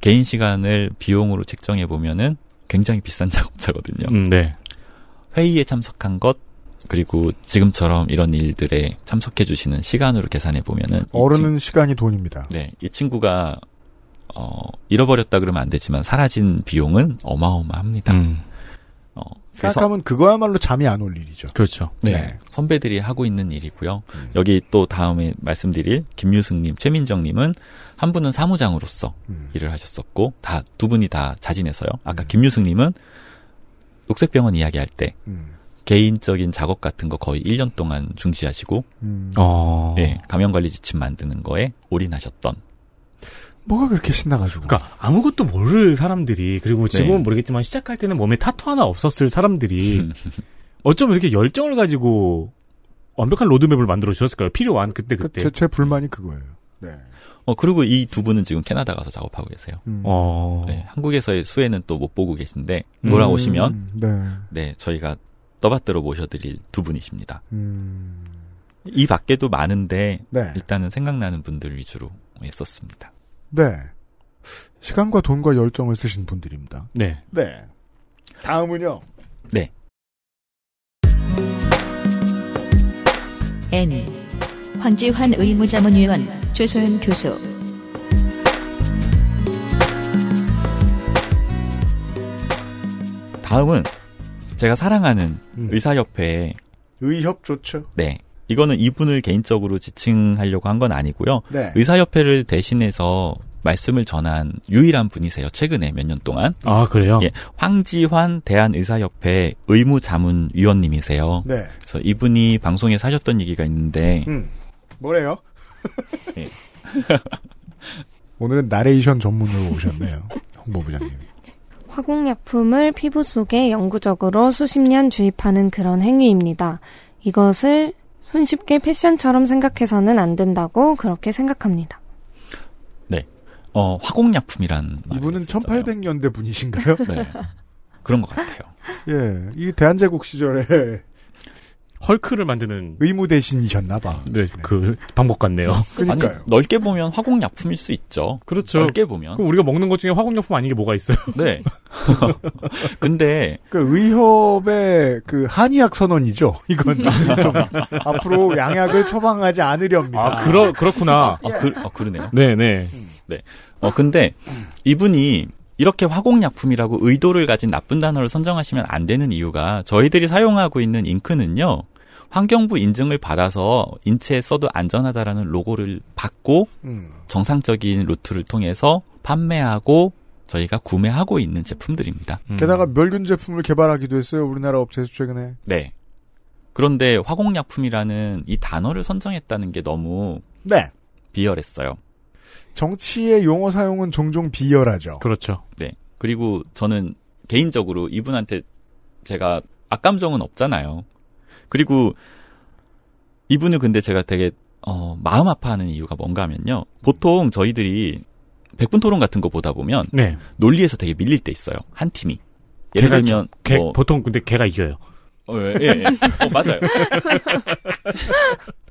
D: 개인 시간을 비용으로 책정해 보면은 굉장히 비싼 작업차거든요.
E: 음, 네.
D: 회의에 참석한 것 그리고 지금처럼 이런 일들에 참석해 주시는 시간으로 계산해 보면은 이
B: 어른은 시간이 돈입니다.
D: 친- 네, 이 친구가 어 잃어버렸다 그러면 안 되지만 사라진 비용은 어마어마합니다.
E: 음,
B: 생각하면 그거야말로 잠이 안 올 일이죠.
E: 그렇죠.
D: 네,
B: 네.
D: 선배들이 하고 있는 일이고요.
B: 음.
D: 여기 또 다음에 말씀드릴 김유승님, 최민정님은 한 분은 사무장으로서
B: 음.
D: 일을 하셨었고 다 두 분이 다 자진해서요. 아까 김유승님은 녹색병원 이야기할 때
B: 음.
D: 개인적인 작업 같은 거 거의 1년 동안 중시하시고
B: 음.
E: 어.
D: 예, 감염관리 지침 만드는 거에 올인하셨던
B: 뭐가 그렇게 신나가지고.
E: 그러니까 아무것도 모를 사람들이 그리고 지금은
D: 네.
E: 모르겠지만 시작할 때는 몸에 타투 하나 없었을 사람들이 어쩌면 이렇게 열정을 가지고 완벽한 로드맵을 만들어 주셨을까요? 필요한 그때
B: 그,
E: 그때.
B: 제, 제 불만이 그거예요. 네.
D: 어 그리고 이 두 분은 지금 캐나다 가서 작업하고 계세요.
B: 음.
E: 어.
D: 네, 한국에서의 수혜는 또 못 보고 계신데 돌아오시면
B: 음, 네.
D: 네 저희가 떠받들어 모셔드릴 두 분이십니다.
B: 음.
D: 이 밖에도 많은데
B: 네.
D: 일단은 생각나는 분들 위주로 했었습니다.
B: 네. 시간과 돈과 열정을 쓰신 분들입니다.
E: 네.
B: 네. 다음은요.
D: 네,
A: N. 황지환 의무자문위원 조소연 교수
D: 다음은 제가 사랑하는
B: 음.
D: 의사협회
B: 의협 좋죠.
D: 네 이거는 이분을 개인적으로 지칭하려고 한 건 아니고요.
B: 네.
D: 의사협회를 대신해서 말씀을 전한 유일한 분이세요. 최근에 몇 년 동안
E: 아 그래요?
D: 예, 황지환 대한의사협회 의무자문위원님이세요.
B: 네.
D: 그래서 이분이 방송에 사셨던 얘기가 있는데
B: 음. 뭐래요?
D: 예.
B: 오늘은 나레이션 전문으로 오셨네요. 홍보부장님.
C: 화공약품을 피부 속에 영구적으로 수십 년 주입하는 그런 행위입니다. 이것을 손쉽게 패션처럼 생각해서는 안 된다고 그렇게 생각합니다.
D: 어, 화공약품이란
B: 이분은
D: 있었잖아요.
B: 1800년대 분이신가요?
D: 네. 그런 것 같아요.
B: 예. 이 대한제국 시절에
E: 헐크를 만드는
B: 의무 대신이셨나봐.
E: 네, 그 방법 같네요.
B: 그러니까요.
D: 아니, 넓게 보면 화공약품일 수 있죠.
E: 그렇죠.
D: 넓게 보면.
E: 그럼 우리가 먹는 것 중에 화공약품 아닌 게 뭐가 있어요?
D: 네. 근데
B: 그 의협의 그 한의학 선언이죠. 이건 좀 앞으로 양약을 처방하지 않으렵니다.
E: 아, 그러 그렇구나.
D: 아, 그, 아, 그러네요.
E: 네, 네.
D: 어, 근데 이분이 이렇게 화공약품이라고 의도를 가진 나쁜 단어를 선정하시면 안 되는 이유가 저희들이 사용하고 있는 잉크는요. 환경부 인증을 받아서 인체에 써도 안전하다라는 로고를 받고
B: 음.
D: 정상적인 루트를 통해서 판매하고 저희가 구매하고 있는 제품들입니다.
E: 음.
B: 게다가 멸균 제품을 개발하기도 했어요. 우리나라 업체에서 최근에.
D: 네. 그런데 화공약품이라는 이 단어를 선정했다는 게 너무
B: 네.
D: 비열했어요.
B: 정치의 용어 사용은 종종 비열하죠.
E: 그렇죠.
D: 네. 그리고 저는 개인적으로 이분한테 제가 악감정은 없잖아요. 그리고 이분을 근데 제가 되게 어, 마음 아파하는 이유가 뭔가 하면요. 보통 저희들이 백분 토론 같은 거 보다 보면
E: 네.
D: 논리에서 되게 밀릴 때 있어요. 한 팀이. 예를 들면
E: 개,
D: 뭐,
E: 보통 근데 걔가 이겨요.
D: 어, 예, 예, 예. 어, 맞아요.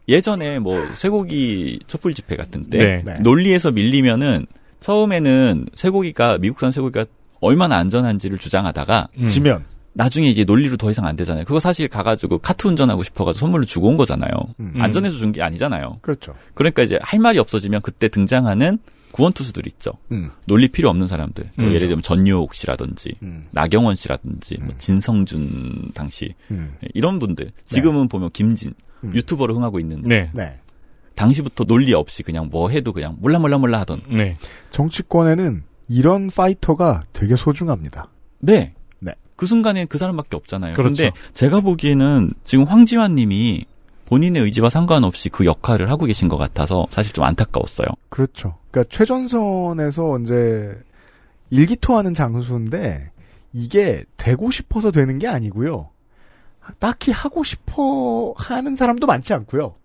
D: 예전에 뭐 쇠고기 촛불 집회 같은 때
E: 네.
B: 네.
D: 논리에서 밀리면은 처음에는 쇠고기가 미국산 쇠고기가 얼마나 안전한지를 주장하다가
E: 음.
B: 지면.
D: 나중에 이제 논리로 더 이상 안 되잖아요. 그거 사실 가가지고 카트 운전하고 싶어가지고 선물로 주고 온 거잖아요.
B: 음.
D: 안전해서 준 게 아니잖아요.
B: 그렇죠.
D: 그러니까 이제 할 말이 없어지면 그때 등장하는 구원 투수들 있죠.
B: 음.
D: 논리 필요 없는 사람들. 뭐
E: 음.
D: 예를 들면 전유옥 씨라든지
B: 음.
D: 나경원 씨라든지 뭐
B: 음.
D: 진성준 당시
B: 음.
D: 예, 이런 분들 지금은 보면 김진
B: 음.
D: 유튜버로 흥하고 있는
E: 네.
B: 네.
D: 당시부터 논리 없이 그냥 뭐 해도 그냥 몰라 몰라 몰라 하던
E: 네.
B: 정치권에는 이런 파이터가 되게 소중합니다.
D: 네.
B: 네.
D: 그 순간에 그 사람밖에 없잖아요.
E: 그렇죠.
D: 근데 제가 보기에는 지금 황지환 님이 본인의 의지와 상관없이 그 역할을 하고 계신 것 같아서 사실 좀 안타까웠어요.
B: 그렇죠. 그러니까 최전선에서 이제 일기토하는 장수인데 이게 되고 싶어서 되는 게 아니고요. 딱히 하고 싶어 하는 사람도 많지 않고요.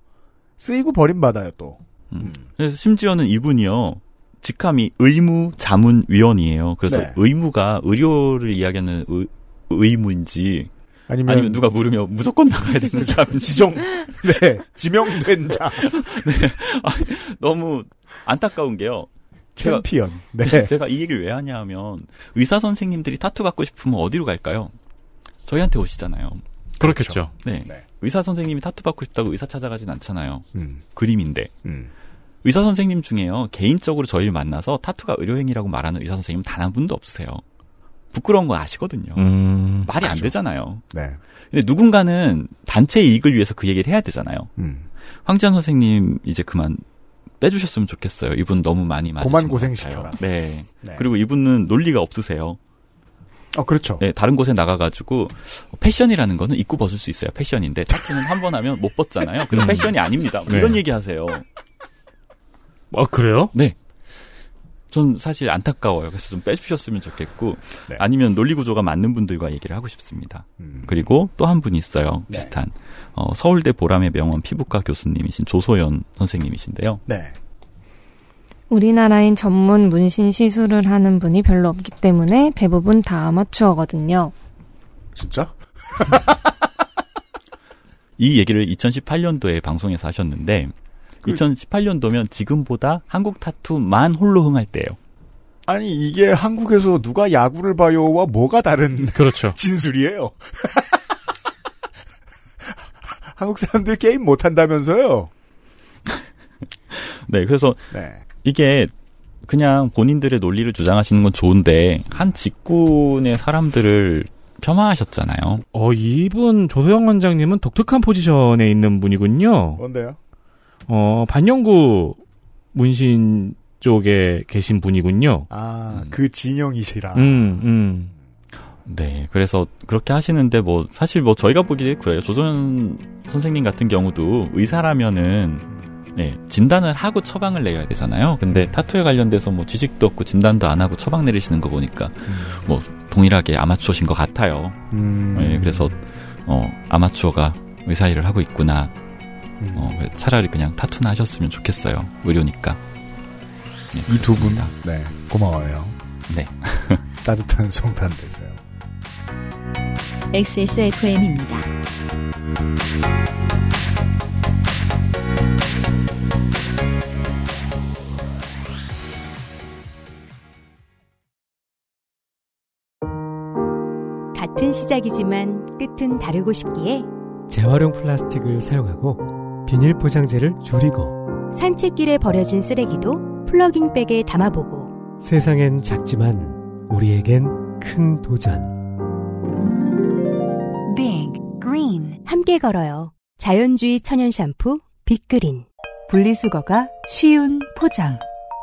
B: 쓰이고 버림받아요 또.
D: 음. 그래서 심지어는 이분이요. 직함이 의무 자문 위원이에요. 그래서
B: 네.
D: 의무가 의료를 이야기하는 의, 의무인지
B: 아니면,
D: 아니면 누가 물으면 무조건 나가야 되는 사람인지
B: 지정 네 지명된 자.
D: 너무 안타까운 게요. 제가-
B: 챔피언. 네.
D: 제가 이 얘기를 왜 하냐 하면 의사 선생님들이 타투 갖고 싶으면 어디로 갈까요? 저희한테 오시잖아요.
E: 그렇겠죠.
D: 네.
B: 네.
D: 의사 선생님이 타투 받고 싶다고 의사 찾아가진 않잖아요.
B: 음,
D: 그림인데.
B: 음.
D: 의사 선생님 중에요. 개인적으로 저희를 만나서 타투가 의료행위라고 말하는 의사 선생님 단 한 분도 없으세요. 부끄러운 거 아시거든요.
E: 음.
D: 말이 안 되잖아요.
B: 네.
D: 근데 누군가는 단체 이익을 위해서 그 얘기를 해야 되잖아요.
B: 음.
D: 황지안 선생님 이제 그만 빼주셨으면 좋겠어요. 이분 너무 많이 맞으신
B: 고만
D: 것
B: 고생시켜라.
D: 네.
B: 네.
D: 그리고 이분은 논리가 없으세요.
B: 어, 그렇죠.
D: 네, 다른 곳에 나가가지고 패션이라는 거는 입고 벗을 수 있어요. 패션인데 타투는 한 번 하면 못 벗잖아요. 그럼
E: 음.
D: 패션이 아닙니다. 뭐
E: 네.
D: 이런 얘기하세요.
E: 아 그래요?
D: 네. 전 사실 안타까워요. 그래서 좀 빼주셨으면 좋겠고
B: 네.
D: 아니면 논리 구조가 맞는 분들과 얘기를 하고 싶습니다.
B: 음.
D: 그리고 또 한 분이 있어요.
B: 네.
D: 비슷한 어, 서울대 보람의 병원 피부과 교수님이신 조소연 선생님이신데요.
B: 네.
C: 우리나라인 전문 문신 시술을 하는 분이 별로 없기 때문에 대부분 다 아마추어거든요.
B: 진짜?
D: 이 얘기를 2018년도에 방송에서 하셨는데
B: 그-
D: 2018년도면 지금보다 한국 타투만 홀로 흥할 때예요.
B: 아니, 이게 한국에서 누가 야구를 봐요와 뭐가 다른
E: 그렇죠.
B: 진술이에요. 한국 사람들 게임 못한다면서요?
D: 네, 그래서
B: 네.
D: 이게 그냥 본인들의 논리를 주장하시는 건 좋은데 한 직군의 사람들을 폄하하셨잖아요.
E: 어 이분 조소영 원장님은 독특한 포지션에 있는 분이군요.
B: 뭔데요?
E: 어 반영구 문신 쪽에 계신 분이군요.
B: 아,
D: 음.
B: 그 진영이시라.
E: 음, 음.
D: 네, 그래서 그렇게 하시는데 뭐 사실 뭐 저희가 보기에 그래요. 조선 선생님 같은 경우도 의사라면은 네, 진단을 하고 처방을 내야 되잖아요. 근데 타투에 관련돼서 뭐 지식도 없고 진단도 안 하고 처방 내리시는 거 보니까 뭐 동일하게 아마추어신 것 같아요.
B: 음.
D: 네, 그래서 어 아마추어가 의사 일을 하고 있구나.
B: 음.
D: 어, 차라리 그냥 타투나 하셨으면 좋겠어요. 의료니까. 네,
B: 이두 분. 네, 고마워요.
D: 네.
B: 따뜻한 송탄 되세요.
A: XSFM입니다.
G: 같은 시작이지만 끝은 다르고 싶기에
F: 재활용 플라스틱을 사용하고 비닐 포장재를 줄이고
G: 산책길에 버려진 쓰레기도 플러깅백에 담아보고
F: 세상엔 작지만 우리에겐 큰 도전.
G: Big Green 함께 걸어요. 자연주의 천연 샴푸 빅그린
J: 분리수거가 쉬운 포장.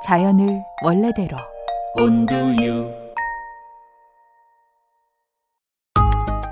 J: 자연을 원래대로. 온두유.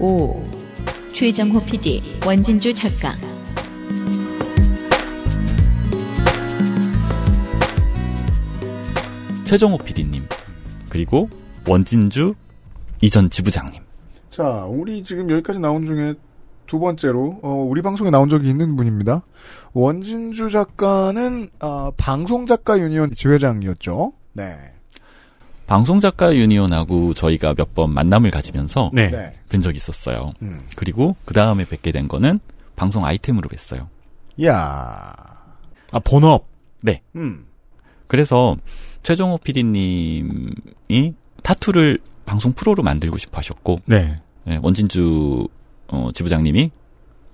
A: 오 최정호 PD, 원진주 작가.
D: 최정호 PD님 그리고 원진주 이전 지부장님.
B: 자, 우리 지금 여기까지 나온 중에 두 번째로, 어, 우리 방송에 나온 적이 있는 분입니다. 원진주 작가는, 아, 방송작가 유니온 지회장이었죠. 네.
D: 방송작가 유니온하고 저희가 몇 번 만남을 가지면서
E: 네.
B: 네.
D: 뵌 적이 있었어요.
B: 음.
D: 그리고 그 다음에 뵙게 된 거는 방송 아이템으로 뵀어요.
B: 야
E: 아 본업.
D: 네.
B: 음.
D: 그래서 최정호 PD님이 타투를 방송 프로로 만들고 싶어 하셨고
E: 네.
D: 네, 원진주 어, 지부장님이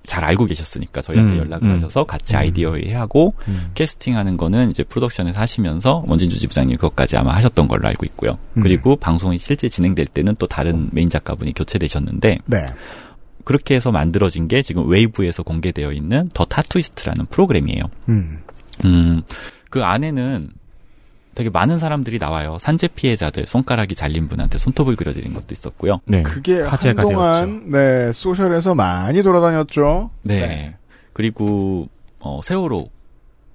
D: 잘 알고 계셨으니까 저희한테
E: 음,
D: 연락을
E: 음.
D: 하셔서 같이 아이디어 회의하고
E: 음.
D: 캐스팅하는 거는 이제 프로덕션에서 하시면서 원진주 지부장님 그것까지 아마 하셨던 걸로 알고 있고요.
B: 음.
D: 그리고 방송이 실제 진행될 때는 또 다른 메인 작가분이 교체되셨는데
B: 네.
D: 그렇게 해서 만들어진 게 지금 웨이브에서 공개되어 있는 더 타투이스트라는 프로그램이에요.
B: 음.
D: 음, 그 안에는 되게 많은 사람들이 나와요. 산재 피해자들, 손가락이 잘린 분한테 손톱을 그려드린 것도 있었고요.
E: 네.
B: 그게
E: 화제가
B: 한동안, 네, 소셜에서 많이 돌아다녔죠.
D: 네.
B: 네.
D: 그리고, 어, 세월호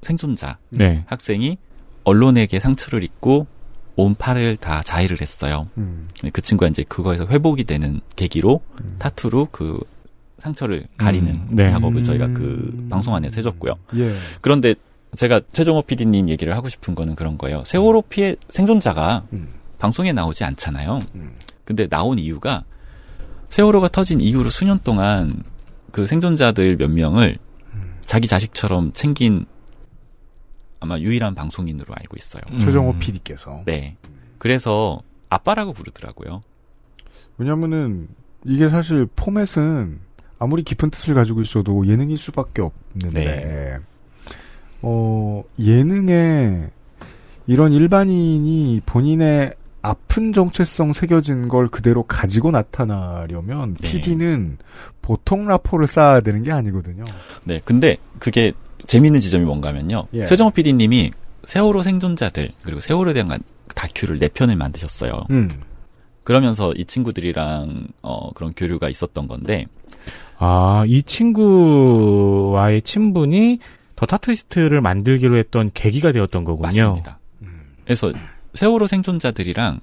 D: 생존자
E: 네.
D: 학생이 언론에게 상처를 입고 온 팔을 다 자해를 했어요.
B: 음.
D: 그 친구가 이제 그거에서 회복이 되는 계기로 타투로 그 상처를 가리는
E: 음, 네.
D: 작업을 저희가 그
B: 음.
D: 방송 안에서 해줬고요.
B: 예.
D: 그런데 제가 최종호 PD님 얘기를 하고 싶은 거는 그런 거예요. 세월호 피해 생존자가
B: 음.
D: 방송에 나오지 않잖아요.
B: 음.
D: 근데 나온 이유가 세월호가 터진 이후로 수년 동안 그 생존자들 몇 명을
B: 음.
D: 자기 자식처럼 챙긴 아마 유일한 방송인으로 알고 있어요.
E: 음.
B: PD께서.
D: 네. 그래서 아빠라고 부르더라고요.
B: 왜냐면은 이게 사실 포맷은 아무리 깊은 뜻을 가지고 있어도 예능일 수밖에 없는데
D: 네.
B: 어 예능에 이런 일반인이 본인의 아픈 정체성 새겨진 걸 그대로 가지고 나타나려면
D: 네.
B: PD는 보통 라포를 쌓아야 되는 게 아니거든요.
D: 네. 근데 그게 재밌는 지점이 뭔가면요.
B: 예.
D: 최정호 PD님이 세월호 생존자들 그리고 세월호에 대한 다큐를 네 편을 만드셨어요.
B: 음.
D: 그러면서 이 친구들이랑 어 그런 교류가 있었던 건데
E: 아, 이 친구와의 친분이 더 타투이스트를 만들기로 했던 계기가 되었던 거군요.
D: 맞습니다. 그래서 세월호 생존자들이랑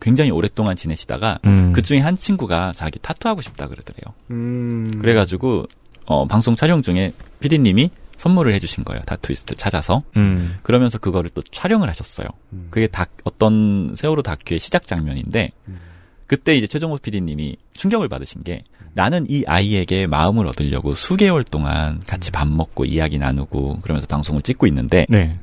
D: 굉장히 오랫동안 지내시다가
E: 음.
D: 그 중에 한 친구가 자기 타투하고 싶다 그러더래요.
B: 음.
D: 그래가지고 어, 방송 촬영 중에 PD님이 선물을 해주신 거예요. 타투이스트를 찾아서.
E: 음.
D: 그러면서 그거를 또 촬영을 하셨어요.
B: 음.
D: 그게 다 어떤 세월호 다큐의 시작 장면인데
B: 음.
D: 그때 이제 최종호 PD님이 충격을 받으신 게 나는 이 아이에게 마음을 얻으려고 수개월 동안 같이 밥 먹고 이야기 나누고 그러면서 방송을 찍고 있는데
E: 네.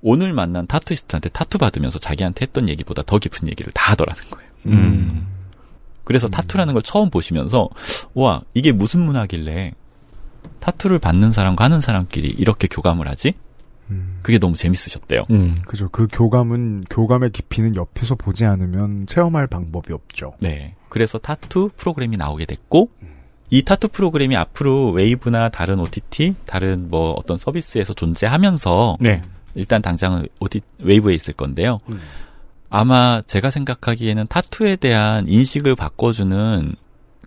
D: 오늘 만난 타투이스트한테 타투 받으면서 자기한테 했던 얘기보다 더 깊은 얘기를 다 하더라는 거예요.
E: 음.
D: 그래서 타투라는 걸 처음 보시면서 와 이게 무슨 문화길래 타투를 받는 사람과 하는 사람끼리 이렇게 교감을 하지?
B: 음.
D: 그게 너무 재밌으셨대요.
E: 음.
B: 그죠. 그 교감은 교감의 깊이는 옆에서 보지 않으면 체험할 방법이 없죠.
D: 네. 그래서 타투 프로그램이 나오게 됐고 이 타투 프로그램이 앞으로 웨이브나 다른 OTT, 다른 뭐 어떤 서비스에서 존재하면서
E: 네.
D: 일단 당장은 OT 웨이브에 있을 건데요.
B: 음.
D: 아마 제가 생각하기에는 타투에 대한 인식을 바꿔주는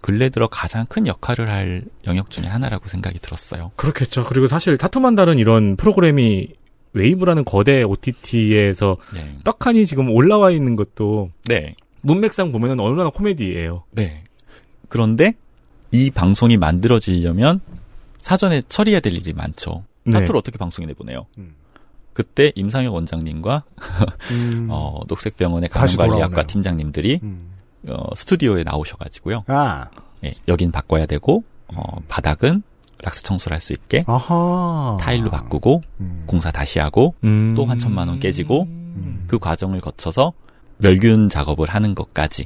D: 근래 들어 가장 큰 역할을 할 영역 중에 하나라고 생각이 들었어요.
E: 그렇겠죠. 그리고 사실 타투만 다른 이런 프로그램이 웨이브라는 거대 OTT에서
D: 네.
E: 떡하니 지금 올라와 있는 것도
D: 네.
E: 문맥상 보면은 얼마나 코미디예요.
D: 네. 그런데 이 방송이 만들어지려면 사전에 처리해야 될 일이 많죠.
E: 네.
D: 타투를 어떻게 방송에 내보내요?
B: 음.
D: 그때 임상혁 원장님과
B: 음.
D: 어, 녹색병원의 감염관리학과
B: 돌아오네요.
D: 팀장님들이
B: 음.
D: 어, 스튜디오에 나오셔가지고요.
B: 아.
D: 예, 여긴 바꿔야 되고 어, 바닥은 락스 청소를 할 수 있게
B: 아하.
D: 타일로 바꾸고
B: 음.
D: 공사 다시 하고
E: 음.
D: 또한 천만 원 깨지고
B: 음.
D: 그 과정을 거쳐서 멸균 작업을 하는 것까지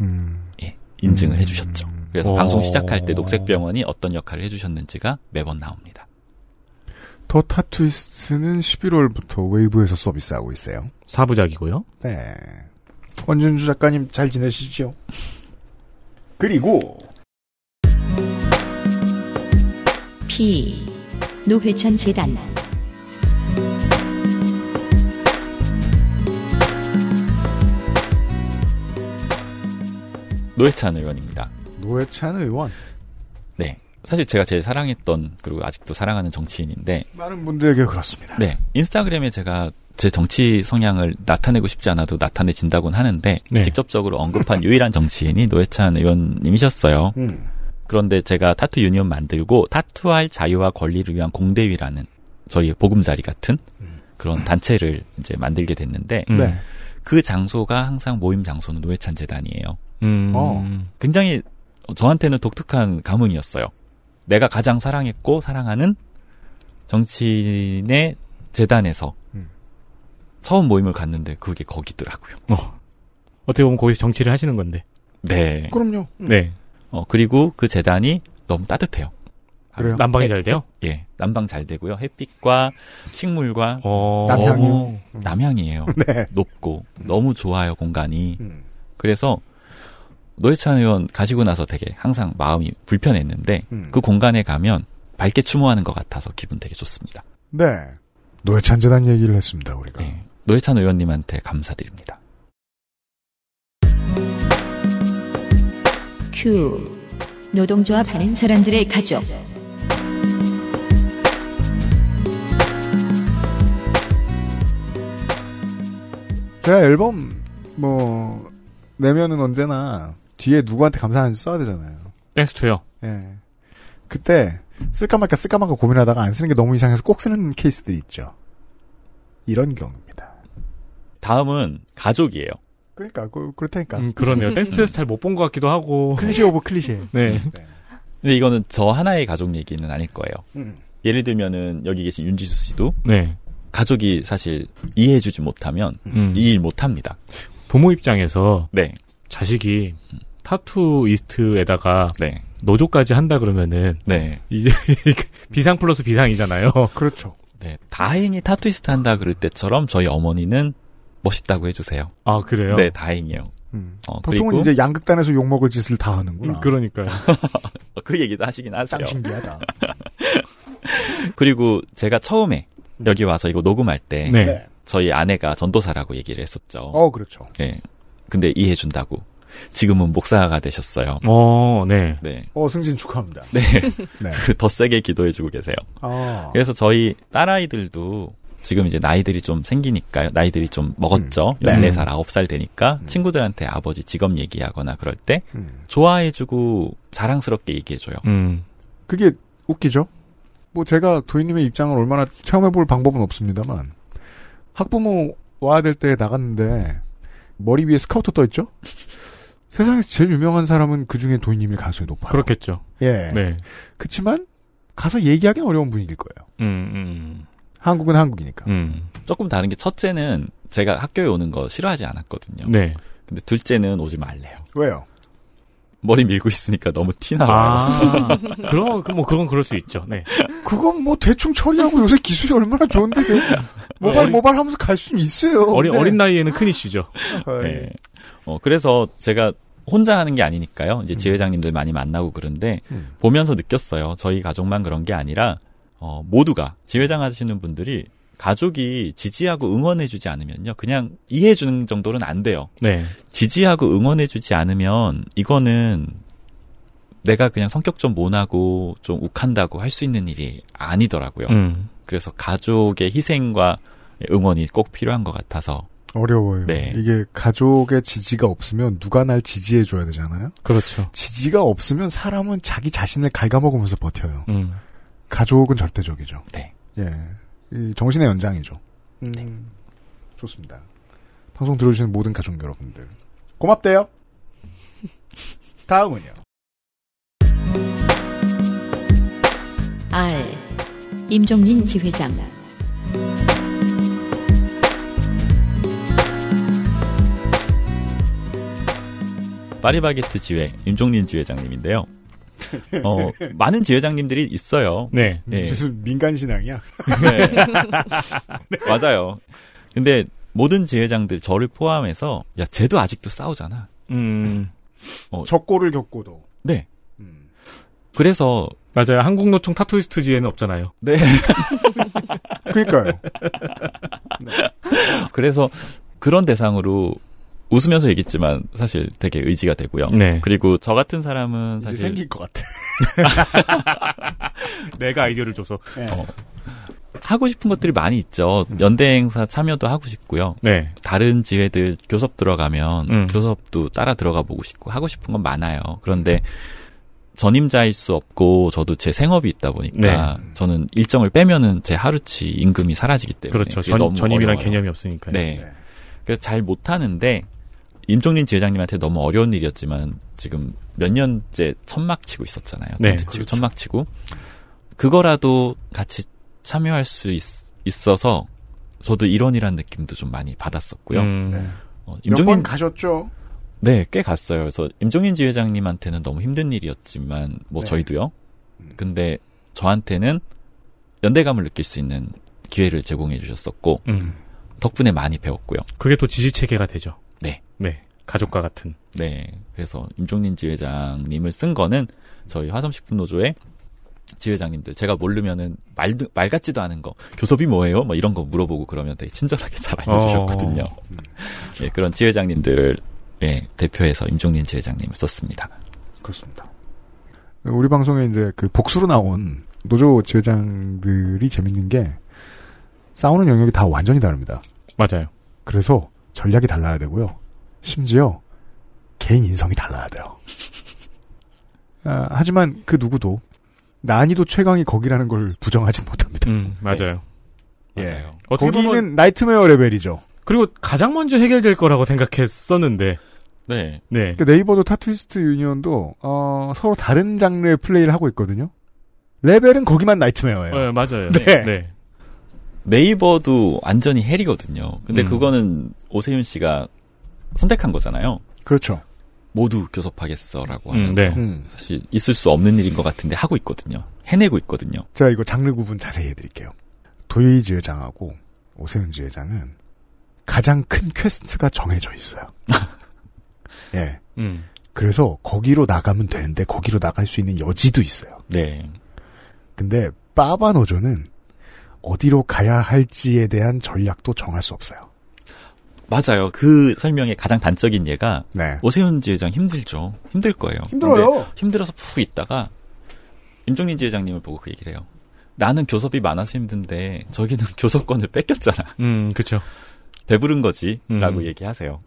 B: 음.
D: 예, 인증을
B: 음.
D: 해주셨죠. 그래서
E: 어.
D: 방송 시작할 때 녹색병원이 어떤 역할을 해주셨는지가 매번 나옵니다.
B: 더 타투이스트는 11월부터 웨이브에서 서비스하고 있어요.
E: 사부작이고요.
B: 네. 원준주 작가님 잘 지내시죠? 그리고
A: P 노회찬 재단
D: 노회찬 의원입니다.
B: 노회찬 의원
D: 네. 사실 제가 제일 사랑했던 그리고 아직도 사랑하는 정치인인데
B: 많은 분들에게 그렇습니다.
D: 네. 인스타그램에 제가 제 정치 성향을 나타내고 싶지 않아도 나타내진다곤 하는데
E: 네.
D: 직접적으로 언급한 유일한 정치인이 노회찬 의원님이셨어요.
B: 음.
D: 그런데 제가 타투 유니온 만들고 타투할 자유와 권리를 위한 공대위라는 저희 보금자리 같은 그런 단체를 이제 만들게 됐는데
E: 음.
B: 네.
D: 그 장소가 항상 모임 장소는 노회찬 재단이에요.
E: 음.
B: 어.
D: 굉장히 저한테는 독특한 감흥이었어요. 내가 가장 사랑했고 사랑하는 정치인의 재단에서
B: 음.
D: 처음 모임을 갔는데 그게 거기더라고요.
E: 어떻게 보면 거기서 정치를 하시는 건데.
D: 네.
B: 그럼요.
E: 네.
D: 어, 그리고 그 재단이 너무 따뜻해요.
B: 그래요?
E: 난방이 잘 돼요?
D: 예. 난방 잘 되고요. 햇빛과 식물과
E: 어.
B: 남향이요?
D: 너무 남향이에요.
B: 네.
D: 높고 너무 좋아요 공간이.
B: 음.
D: 그래서 노회찬 의원 가시고 나서 되게 항상 마음이 불편했는데
B: 음.
D: 그 공간에 가면 밝게 추모하는 것 같아서 기분 되게 좋습니다.
B: 네. 노회찬 재단 얘기를 했습니다, 우리가.
D: 네. 노회찬 의원님한테 감사드립니다.
A: 큐 노동조합 하는 사람들의 가족
B: 제가 앨범 뭐 내면은 언제나 뒤에 누구한테 감사하는지 써야 되잖아요.
E: Thanks to요.
B: 예. 그때 쓸까 말까 쓸까 말까 고민하다가 안 쓰는 게 너무 이상해서 꼭 쓰는 케이스들이 있죠. 이런 경우입니다.
D: 다음은 가족이에요.
B: 그러니까 그, 그렇다니까.
E: 음, 그러네요. Thanks to에서 잘 못 본 것 같기도 하고.
B: cliché of cliché.
E: 네.
D: 근데 이거는 저 하나의 가족 얘기는 아닐 거예요.
B: 음.
D: 예를 들면은 여기 계신 윤지수 씨도
E: 네.
D: 가족이 사실 이해해주지 못하면
E: 음.
D: 이일 못합니다.
E: 부모 입장에서
D: 네.
E: 자식이 타투이스트에다가
D: 네.
E: 노조까지 한다 그러면은
D: 네.
E: 이제 비상 플러스 비상이잖아요.
B: 그렇죠.
D: 네. 다행히 타투이스트 한다 그럴 때처럼 저희 어머니는 멋있다고 해주세요.
E: 아 그래요?
D: 네, 다행이에요.
B: 음.
D: 어,
B: 보통은
D: 그리고
B: 이제 양극단에서 욕먹을 짓을 다 하는구나.
E: 음, 그러니까요.
D: 그 얘기도 하시긴 하세요.
B: 짱 신기하다.
D: 그리고 제가 처음에 여기 와서 이거 녹음할 때
E: 네.
D: 저희 아내가 전도사라고 얘기를 했었죠.
B: 어, 그렇죠.
D: 네. 근데 이해해준다고. 지금은 목사가 되셨어요.
E: 어, 네.
D: 네.
B: 어, 승진 축하합니다.
D: 네.
B: 네.
D: 그더 세게 기도해주고 계세요.
B: 아.
D: 그래서 저희 딸아이들도 지금 이제 나이들이 좀 생기니까요. 나이들이 좀 먹었죠.
B: 네.
D: 14살, 9살 되니까 친구들한테 아버지 직업 얘기하거나 그럴 때
B: 음.
D: 좋아해주고 자랑스럽게 얘기해줘요.
E: 음.
B: 그게 웃기죠? 뭐 제가 도희님의 입장을 얼마나 체험해볼 방법은 없습니다만 학부모 와야 될 때 나갔는데 머리 위에 스카우터 떠있죠? 세상에서 제일 유명한 사람은 그 중에 도희님일 가능성이 높아요.
E: 그렇겠죠.
B: 예.
E: 네.
B: 그치만 가서 얘기하기는 어려운 분위기일 거예요.
E: 음, 음,
B: 한국은 한국이니까.
E: 음.
D: 조금 다른 게 첫째는 제가 학교에 오는 거 싫어하지 않았거든요.
E: 네.
D: 근데 둘째는 오지 말래요.
B: 왜요?
D: 머리 밀고 있으니까 너무 티나요.
E: 아, 그럼, 그, 뭐, 그건 그럴 수 있죠. 네.
B: 그건 뭐 대충 처리하고 요새 기술이 얼마나 좋은데 그 모발
E: 어린-
B: 모발 하면서 갈 수는 있어요.
E: 어린,
B: 네.
E: 어린 나이에는 큰 이슈죠.
D: 네. 어, 그래서 제가 혼자 하는 게 아니니까요. 이제 지회장님들 많이 만나고 그런데
B: 음.
D: 보면서 느꼈어요. 저희 가족만 그런 게 아니라 어, 모두가 지회장 하시는 분들이 가족이 지지하고 응원해주지 않으면요, 그냥 이해해주는 정도는 안 돼요.
E: 네.
D: 지지하고 응원해주지 않으면 이거는 내가 그냥 성격 좀 모나고 좀 욱한다고 할 수 있는 일이 아니더라고요.
E: 음.
D: 그래서 가족의 희생과 응원이 꼭 필요한 것 같아서
B: 어려워요.
D: 네.
B: 이게 가족의 지지가 없으면 누가 날 지지해 줘야 되잖아요.
E: 그렇죠.
B: 지지가 없으면 사람은 자기 자신을 갉아먹으면서 버텨요.
E: 음.
B: 가족은 절대적이죠.
D: 네.
B: 예. 이 정신의 연장이죠. 음, 좋습니다. 방송 들어주시는 모든 가족 여러분들. 고맙대요. 다음은요.
A: R. 임종린 지회장.
D: 파리바게트 지회 임종린 지회장님인데요. 어, 많은 지회장님들이 있어요.
E: 네.
D: 예.
B: 무슨 민간 신앙이야?
D: 네. 맞아요. 근데 모든 지회장들 저를 포함해서 야 쟤도 아직도 싸우잖아.
E: 음.
D: 어,
B: 적고를 겪고도.
D: 네.
B: 음.
D: 그래서
E: 맞아요. 한국노총 타투이스트지에는 없잖아요.
D: 네.
B: 그러니까요.
D: 그래서 그런 대상으로 웃으면서 얘기했지만 사실 되게 의지가 되고요.
E: 네.
D: 그리고 저 같은 사람은
B: 이제
D: 사실
B: 생길 것 같아.
E: 내가 아이디어를 줘서.
B: 예.
D: 어, 하고 싶은 것들이 많이 있죠. 연대 행사 참여도 하고 싶고요.
E: 네.
D: 다른 지회들 교섭 들어가면
E: 음.
D: 교섭도 따라 들어가 보고 싶고 하고 싶은 건 많아요. 그런데 전임자일 수 없고 저도 제 생업이 있다 보니까 저는 일정을 빼면은 제 하루치 임금이 사라지기 때문에
E: 그렇죠. 전, 전임이란
D: 어려워요.
E: 개념이 없으니까요.
D: 네.
B: 네.
D: 그래서 잘 못하는데 임종린 지회장님한테 너무 어려운 일이었지만 지금 몇 년째 천막 치고 있었잖아요.
E: 네,
D: 텐트 치고
B: 그렇죠.
D: 천막 치고 그거라도 같이 참여할 수 있, 어서 저도 일원이란 느낌도 좀 많이 받았었고요.
E: 음.
B: 네.
D: 어,
B: 몇
D: 임종린
B: 번 가셨죠?
D: 네, 꽤 갔어요. 그래서 임종인 지회장님한테는 너무 힘든 일이었지만 뭐
B: 네.
D: 저희도요.
B: 음.
D: 근데 저한테는 연대감을 느낄 수 있는 기회를 제공해 주셨었고
E: 음.
D: 덕분에 많이 배웠고요.
E: 그게 또 지지 체계가 되죠. 가족과 같은.
D: 네. 그래서 임종린 지회장님을 쓴 거는 저희 화성식품노조의 지회장님들 제가 모르면은 말, 말 같지도 않은 거 교섭이 뭐예요? 뭐 이런 거 물어보고 그러면 되게 친절하게 잘 알려주셨거든요.
E: 어.
B: 음,
D: 예, 그런 지회장님들을 예, 대표해서 임종린 지회장님을 썼습니다.
B: 그렇습니다. 우리 방송에 이제 그 복수로 나온 노조 지회장들이 재밌는 게 싸우는 영역이 다 완전히 다릅니다.
E: 맞아요.
B: 그래서 전략이 달라야 되고요. 심지어 개인 인성이 달라야 돼요. 아, 하지만 그 누구도 난이도 최강이 거기라는 걸 부정하진 못합니다.
E: 음, 맞아요.
B: 예.
D: 맞아요.
E: 어떻게
B: 거기는
E: 보면
B: nightmare 레벨이죠.
E: 그리고 가장 먼저 해결될 거라고 생각했었는데
D: 네.
E: 네.
B: 그 네이버도 타투이스트 유니온도 어, 서로 다른 장르의 플레이를 하고 있거든요. 레벨은 거기만 nightmare예요.
E: 어, 맞아요.
B: 네.
E: 네.
D: 네이버도 완전히 헬이거든요. 근데
E: 음.
D: 그거는 오세윤 씨가 선택한 거잖아요.
B: 그렇죠.
D: 모두 교섭하겠어라고
E: 음,
D: 하면서
E: 네.
B: 음.
D: 사실 있을 수 없는 일인 것 같은데 하고 있거든요. 해내고 있거든요.
B: 제가 이거 장르 구분 자세히 해드릴게요. 도이 지회장하고 오세윤 지회장은 가장 큰 quest가 정해져 있어요. 예.
E: 음.
B: 그래서 거기로 나가면 되는데 거기로 나갈 수 있는 여지도 있어요.
D: 네.
B: 근데 빠바노조는 어디로 가야 할지에 대한 전략도 정할 수 없어요.
D: 맞아요. 그 설명의 가장 단적인 예가
B: 네.
D: 오세훈 지회장 힘들죠. 힘들 거예요.
B: 힘들어요.
D: 힘들어서 푹 있다가 임종린 지회장님을 보고 그 얘기를 해요. 나는 교섭이 많아서 힘든데 저기는 교섭권을 뺏겼잖아.
E: 음, 그쵸.
D: 배부른 거지.
E: 음.
D: 라고 얘기하세요.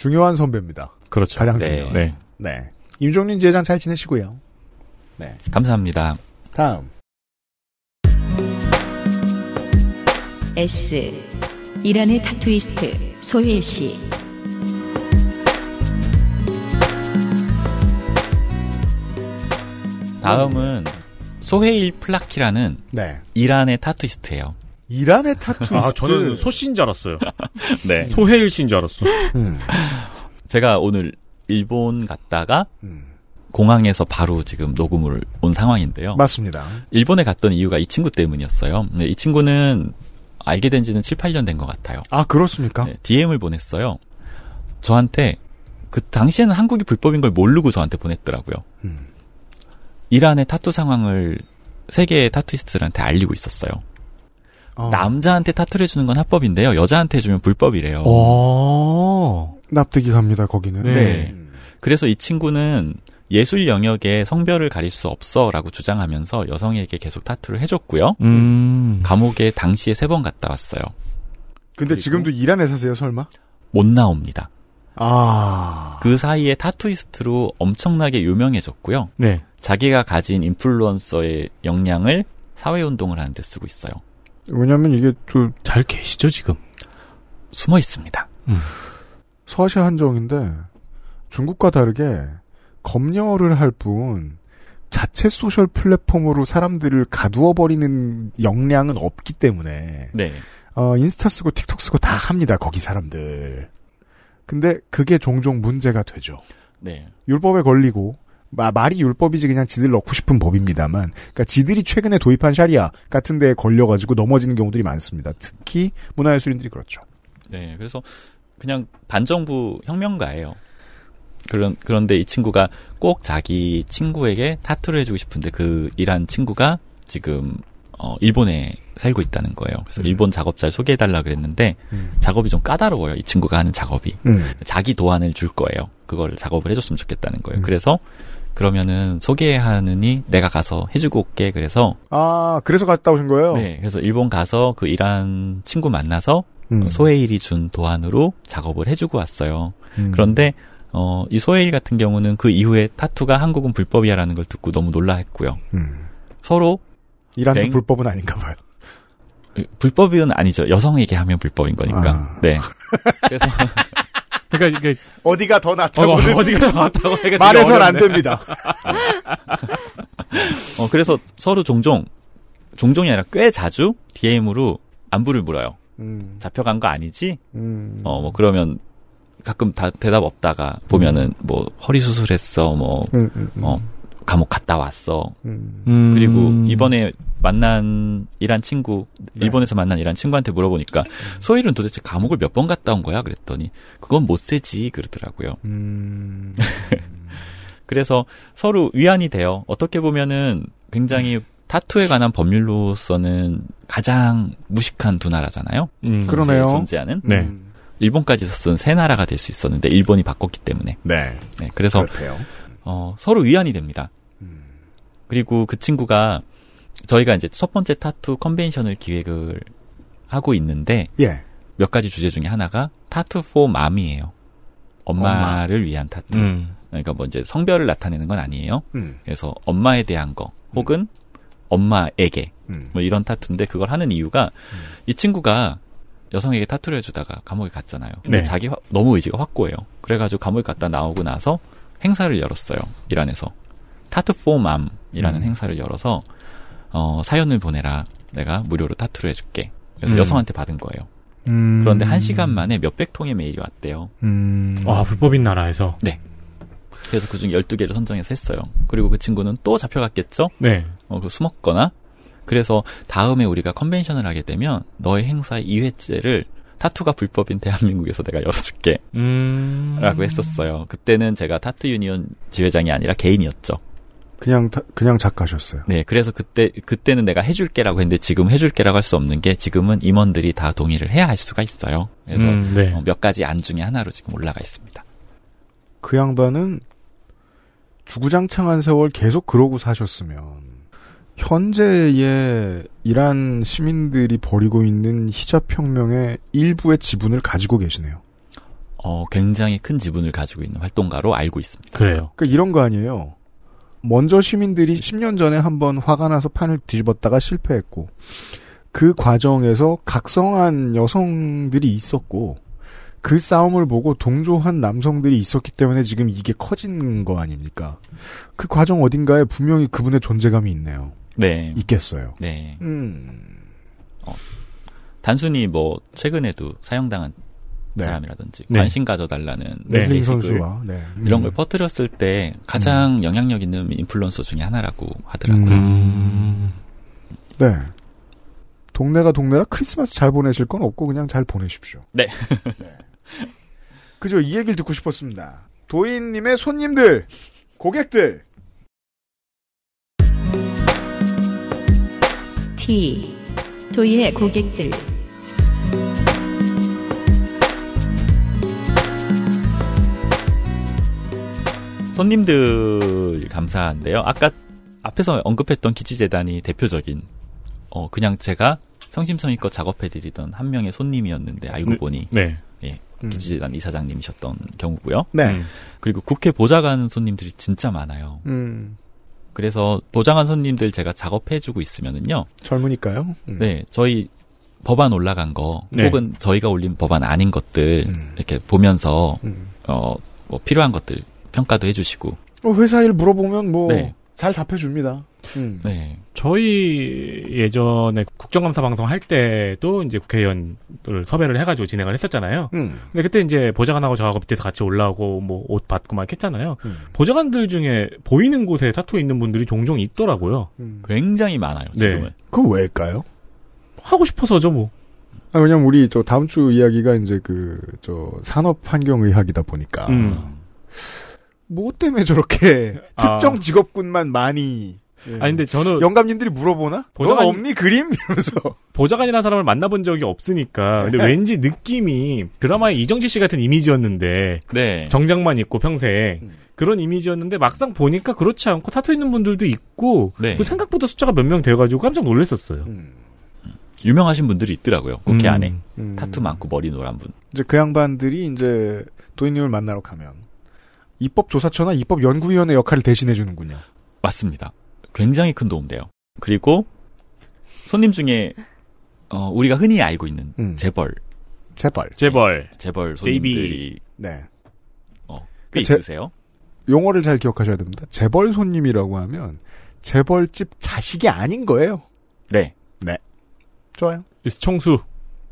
B: 중요한 선배입니다.
E: 그렇죠.
B: 가장
D: 네.
B: 중요한.
E: 네.
B: 네. 임종린 지회장 잘 지내시고요. 네.
D: 감사합니다.
B: 다음.
A: S. 이란의 타투이스트 소헤일 씨.
D: 다음은 소헤일 플라키라는
B: 네.
D: 이란의 타투이스트예요.
B: 이란의 타투이스트.
E: 아, 저는 소씨인 줄 알았어요.
D: 네.
E: 소혜일 씨인 줄 알았어.
B: 음.
D: 제가 오늘 일본 갔다가
B: 음.
D: 공항에서 바로 지금 녹음을 온 상황인데요.
B: 맞습니다.
D: 일본에 갔던 이유가 이 친구 때문이었어요. 네, 이 친구는 알게 된 지는 7, 8년 된 것 같아요.
B: 아, 그렇습니까?
D: 네, DM을 보냈어요. 저한테 그 당시에는 한국이 불법인 걸 모르고 저한테 보냈더라고요.
B: 음.
D: 이란의 타투 상황을 세계의 타투이스트들한테 알리고 있었어요.
B: 어.
D: 남자한테 타투를 해주는 건 합법인데요. 여자한테 해주면 불법이래요.
E: 어.
B: 납득이 갑니다, 거기는.
D: 네.
B: 음.
D: 그래서 이 친구는 예술 영역에 성별을 가릴 수 없어라고 주장하면서 여성에게 계속 타투를 해줬고요.
E: 음.
D: 감옥에 당시에 세 번 갔다 왔어요.
B: 근데 지금도 이란에 사세요, 설마?
D: 못 나옵니다.
B: 아.
D: 그 사이에 타투이스트로 엄청나게 유명해졌고요.
E: 네.
D: 자기가 가진 인플루언서의 역량을 사회운동을 하는데 쓰고 있어요.
B: 왜냐면 이게 또
E: 잘 계시죠, 지금?
D: 숨어 있습니다.
B: 서아시아 한정인데 중국과 다르게 검열을 할 뿐 자체 소셜 플랫폼으로 사람들을 가두어 버리는 역량은 없기 때문에
D: 네.
B: 어, 인스타 쓰고 틱톡 쓰고 다 합니다. 거기 사람들. 근데 그게 종종 문제가 되죠.
D: 네.
B: 율법에 걸리고 마- 말이 율법이지 그냥 지들 넣고 싶은 법입니다만 그러니까 지들이 최근에 도입한 샤리아 같은 데에 걸려가지고 넘어지는 경우들이 많습니다. 특히 문화예술인들이 그렇죠.
D: 네. 그래서 그냥 반정부 혁명가예요. 그런 그런데 이 친구가 꼭 자기 친구에게 타투를 해주고 싶은데 그 일한 친구가 지금 어 일본에 살고 있다는 거예요. 그래서
B: 음.
D: 일본 작업자를 소개해달라 그랬는데
B: 음.
D: 작업이 좀 까다로워요. 이 친구가 하는 작업이
B: 음.
D: 자기 도안을 줄 거예요. 그걸 작업을 해줬으면 좋겠다는 거예요.
B: 음.
D: 그래서 그러면은 소개하느니 내가 가서 해주고 올게. 그래서
B: 아 그래서 갔다 오신 거예요?
D: 네, 그래서 일본 가서 그 일한 친구 만나서
B: 음.
D: 소해일이 준 도안으로 작업을 해주고 왔어요.
B: 음.
D: 그런데 어, 이 소해일 같은 경우는 그 이후에 타투가 한국은 불법이야라는 걸 듣고 너무 놀라했고요.
B: 음.
D: 서로
B: 이란도
D: 뱅-
B: 불법은 아닌가 봐요.
D: 불법은 아니죠. 여성에게 하면 불법인 거니까.
B: 아.
D: 네. 그래서
E: 그러니까 이게
B: 어디가 더
E: 어,
B: 낫다고
E: 어디가 나왔다고 해가
B: 말해선 안 됩니다.
D: 어, 그래서 서로 종종 종종이 아니라 꽤 자주 DM으로 안부를 물어요.
B: 음.
D: 잡혀간 거 아니지?
B: 음.
D: 어, 뭐 그러면 가끔 다 대답 없다가 보면은 뭐 허리 수술했어, 뭐
B: 음, 음, 음.
D: 어, 감옥 갔다 왔어.
B: 음.
E: 음.
D: 그리고 이번에 만난 이란 친구,
B: 네.
D: 일본에서 만난 이란 친구한테 물어보니까 소일은 도대체 감옥을 몇 번 갔다 온 거야? 그랬더니 그건 못 세지 그러더라고요.
B: 음.
D: 그래서 서로 위안이 돼요. 어떻게 보면은 굉장히 타투에 관한 법률로서는 가장 무식한 두 나라잖아요.
E: 음.
B: 그러네요.
D: 존재하는
E: 네.
B: 음.
D: 일본까지 있었던 세 나라가 될 수 있었는데 일본이 바꿨기 때문에.
B: 네.
D: 네, 그래서
B: 그렇대요.
D: 어, 서로 위안이 됩니다.
B: 음.
D: 그리고 그 친구가 저희가 이제 첫 번째 타투 컨벤션을 기획을 하고 있는데
B: 예.
D: 몇 가지 주제 중에 하나가 Tattoo for Mom이에요. 엄마를 위한 타투.
E: 음.
D: 그러니까 뭐 이제 성별을 나타내는 건 아니에요.
B: 음.
D: 그래서 엄마에 대한 거 혹은 엄마에게
B: 음.
D: 뭐 이런 타투인데 그걸 하는 이유가 이 친구가 여성에게 타투를 해주다가 감옥에 갔잖아요. 근데
E: 네.
D: 자기 화- 너무 의지가 확고해요. 그래가지고 감옥에 갔다 나오고 나서 행사를 열었어요. 이란에서 Tattoo for Mom이라는
B: 음.
D: 행사를 열어서 어, 사연을 보내라. 내가 무료로 타투를 해줄게. 그래서
E: 음.
D: 여성한테 받은 거예요.
B: 음.
D: 그런데 한 시간 만에 몇백 통의 메일이 왔대요.
B: 음.
E: 아, 불법인 나라에서.
D: 그래서 그중 12개를 선정해서 했어요. 그리고 그 친구는 또 잡혀갔겠죠?
E: 네.
D: 어, 그 숨었거나. 그래서 다음에 우리가 컨벤션을 하게 되면 너의 행사 2회째를 타투가 불법인 대한민국에서 내가 열어줄게.
E: 음.
D: 라고 했었어요. 그때는 제가 타투 유니온 지회장이 아니라 개인이었죠.
B: 그냥 타- 그냥 작가셨어요.
D: 네, 그래서 그때, 그때는 내가 해줄게라고 했는데 지금 해줄게라고 할 수 없는 게 지금은 임원들이 다 동의를 해야 할 수가 있어요. 그래서
E: 음, 네.
D: 어, 몇 가지 안 중에 하나로 지금 올라가 있습니다.
B: 그 양반은 주구장창한 세월 계속 그러고 사셨으면 현재의 이란 시민들이 벌이고 있는 히잡 혁명의 일부의 지분을 가지고 계시네요.
D: 어, 굉장히 큰 지분을 가지고 있는 활동가로 알고 있습니다.
E: 그래요.
B: 그러니까 이런 거 아니에요. 먼저 시민들이 10년 전에 한번 화가 나서 판을 뒤집었다가 실패했고 그 과정에서 각성한 여성들이 있었고 그 싸움을 보고 동조한 남성들이 있었기 때문에 지금 이게 커진 거 아닙니까? 그 과정 어딘가에 분명히 그분의 존재감이 있네요.
D: 네.
B: 있겠어요.
D: 네.
B: 음.
D: 단순히 뭐, 최근에도 사형당한
B: 네.
D: 사람이라든지
E: 네.
D: 관심 가져달라는
E: 네.
B: 힐링
D: 게시글
B: 선수와 네.
D: 이런
B: 음.
D: 걸 퍼뜨렸을 때 가장 영향력 있는 인플루언서 중에 하나라고 하더라고요.
E: 음.
B: 네. 동네가 동네라 크리스마스 잘 보내실 건 없고 그냥 잘 보내십시오.
D: 네.
B: 그죠? 이 얘기를 듣고 싶었습니다. 도인님의 손님들, 고객들.
A: T. 도의의 고객들.
D: 손님들 감사한데요. 아까 앞에서 언급했던 기지재단이 대표적인 어 그냥 제가 성심성의껏 작업해드리던 한 명의 손님이었는데 알고
E: 네.
D: 보니
E: 네.
B: 음.
D: 기지재단 이사장님이셨던 경우고요.
B: 네.
E: 음.
D: 그리고 국회 보좌관 손님들이 진짜 많아요.
B: 음,
D: 그래서 보좌관 손님들 제가 작업해주고 있으면은요.
B: 젊으니까요. 음.
D: 네, 저희 법안 올라간 거
E: 네.
D: 혹은 저희가 올린 법안 아닌 것들
B: 음.
D: 이렇게 보면서
B: 음.
D: 어뭐 필요한 것들 평가도 해주시고
B: 어, 회사 일 물어보면 뭐,
D: 네.
B: 잘 답해줍니다. 음.
D: 네
E: 저희 예전에 국정감사 방송 할 때도 이제 국회의원을 섭외를 해가지고 진행을 했었잖아요.
B: 음.
E: 근데 그때 이제 보좌관하고 저하고 밑에서 같이 올라오고 뭐 옷 받고 막 했잖아요.
B: 음.
E: 보좌관들 중에 보이는 곳에 타투 있는 분들이 종종 있더라고요.
B: 음.
D: 굉장히 많아요
E: 네.
D: 지금은
B: 그거 왜일까요?
E: 하고 싶어서죠 뭐.
B: 아, 왜냐면 우리 저 다음 주 이야기가 이제 그, 저, 산업 환경 의학이다 보니까.
E: 음.
B: 뭐 때문에 저렇게
E: 아.
B: 특정 직업군만 많이. 예.
E: 아니 근데 저는
B: 영감님들이 물어보나?
E: 보좌관-
B: 넌 없니 그림? 이러면서.
E: 보좌관이라는 사람을 만나본 적이 없으니까. 근데 왠지 느낌이 드라마의 이정재 씨 같은 이미지였는데
D: 네
E: 정장만 입고 평생
B: 음.
E: 그런 이미지였는데 막상 보니까 그렇지 않고 타투 있는 분들도 있고
D: 네.
E: 그 생각보다 숫자가 몇 명 돼가지고 깜짝 놀랐었어요.
B: 음.
D: 유명하신 분들이 있더라고요 국회
E: 음.
D: 안에
B: 음.
D: 타투 많고 머리 노란 분
B: 이제 그 양반들이 이제 도인님을 만나러 가면 입법조사처나 입법연구위원회 역할을 대신해 주는군요.
D: 맞습니다 굉장히 큰 도움 돼요 그리고 손님 중에 어, 우리가 흔히 알고 있는
B: 음.
D: 재벌
B: 재벌.
E: 재벌.
D: 재벌
E: JB.
D: 손님들이
B: 네.
D: 꽤
B: 제-
D: 있으세요
B: 용어를 잘 기억하셔야 됩니다. 재벌 손님이라고 하면 재벌집 자식이 아닌 거예요.
D: 네
B: 좋아요.
E: 총수.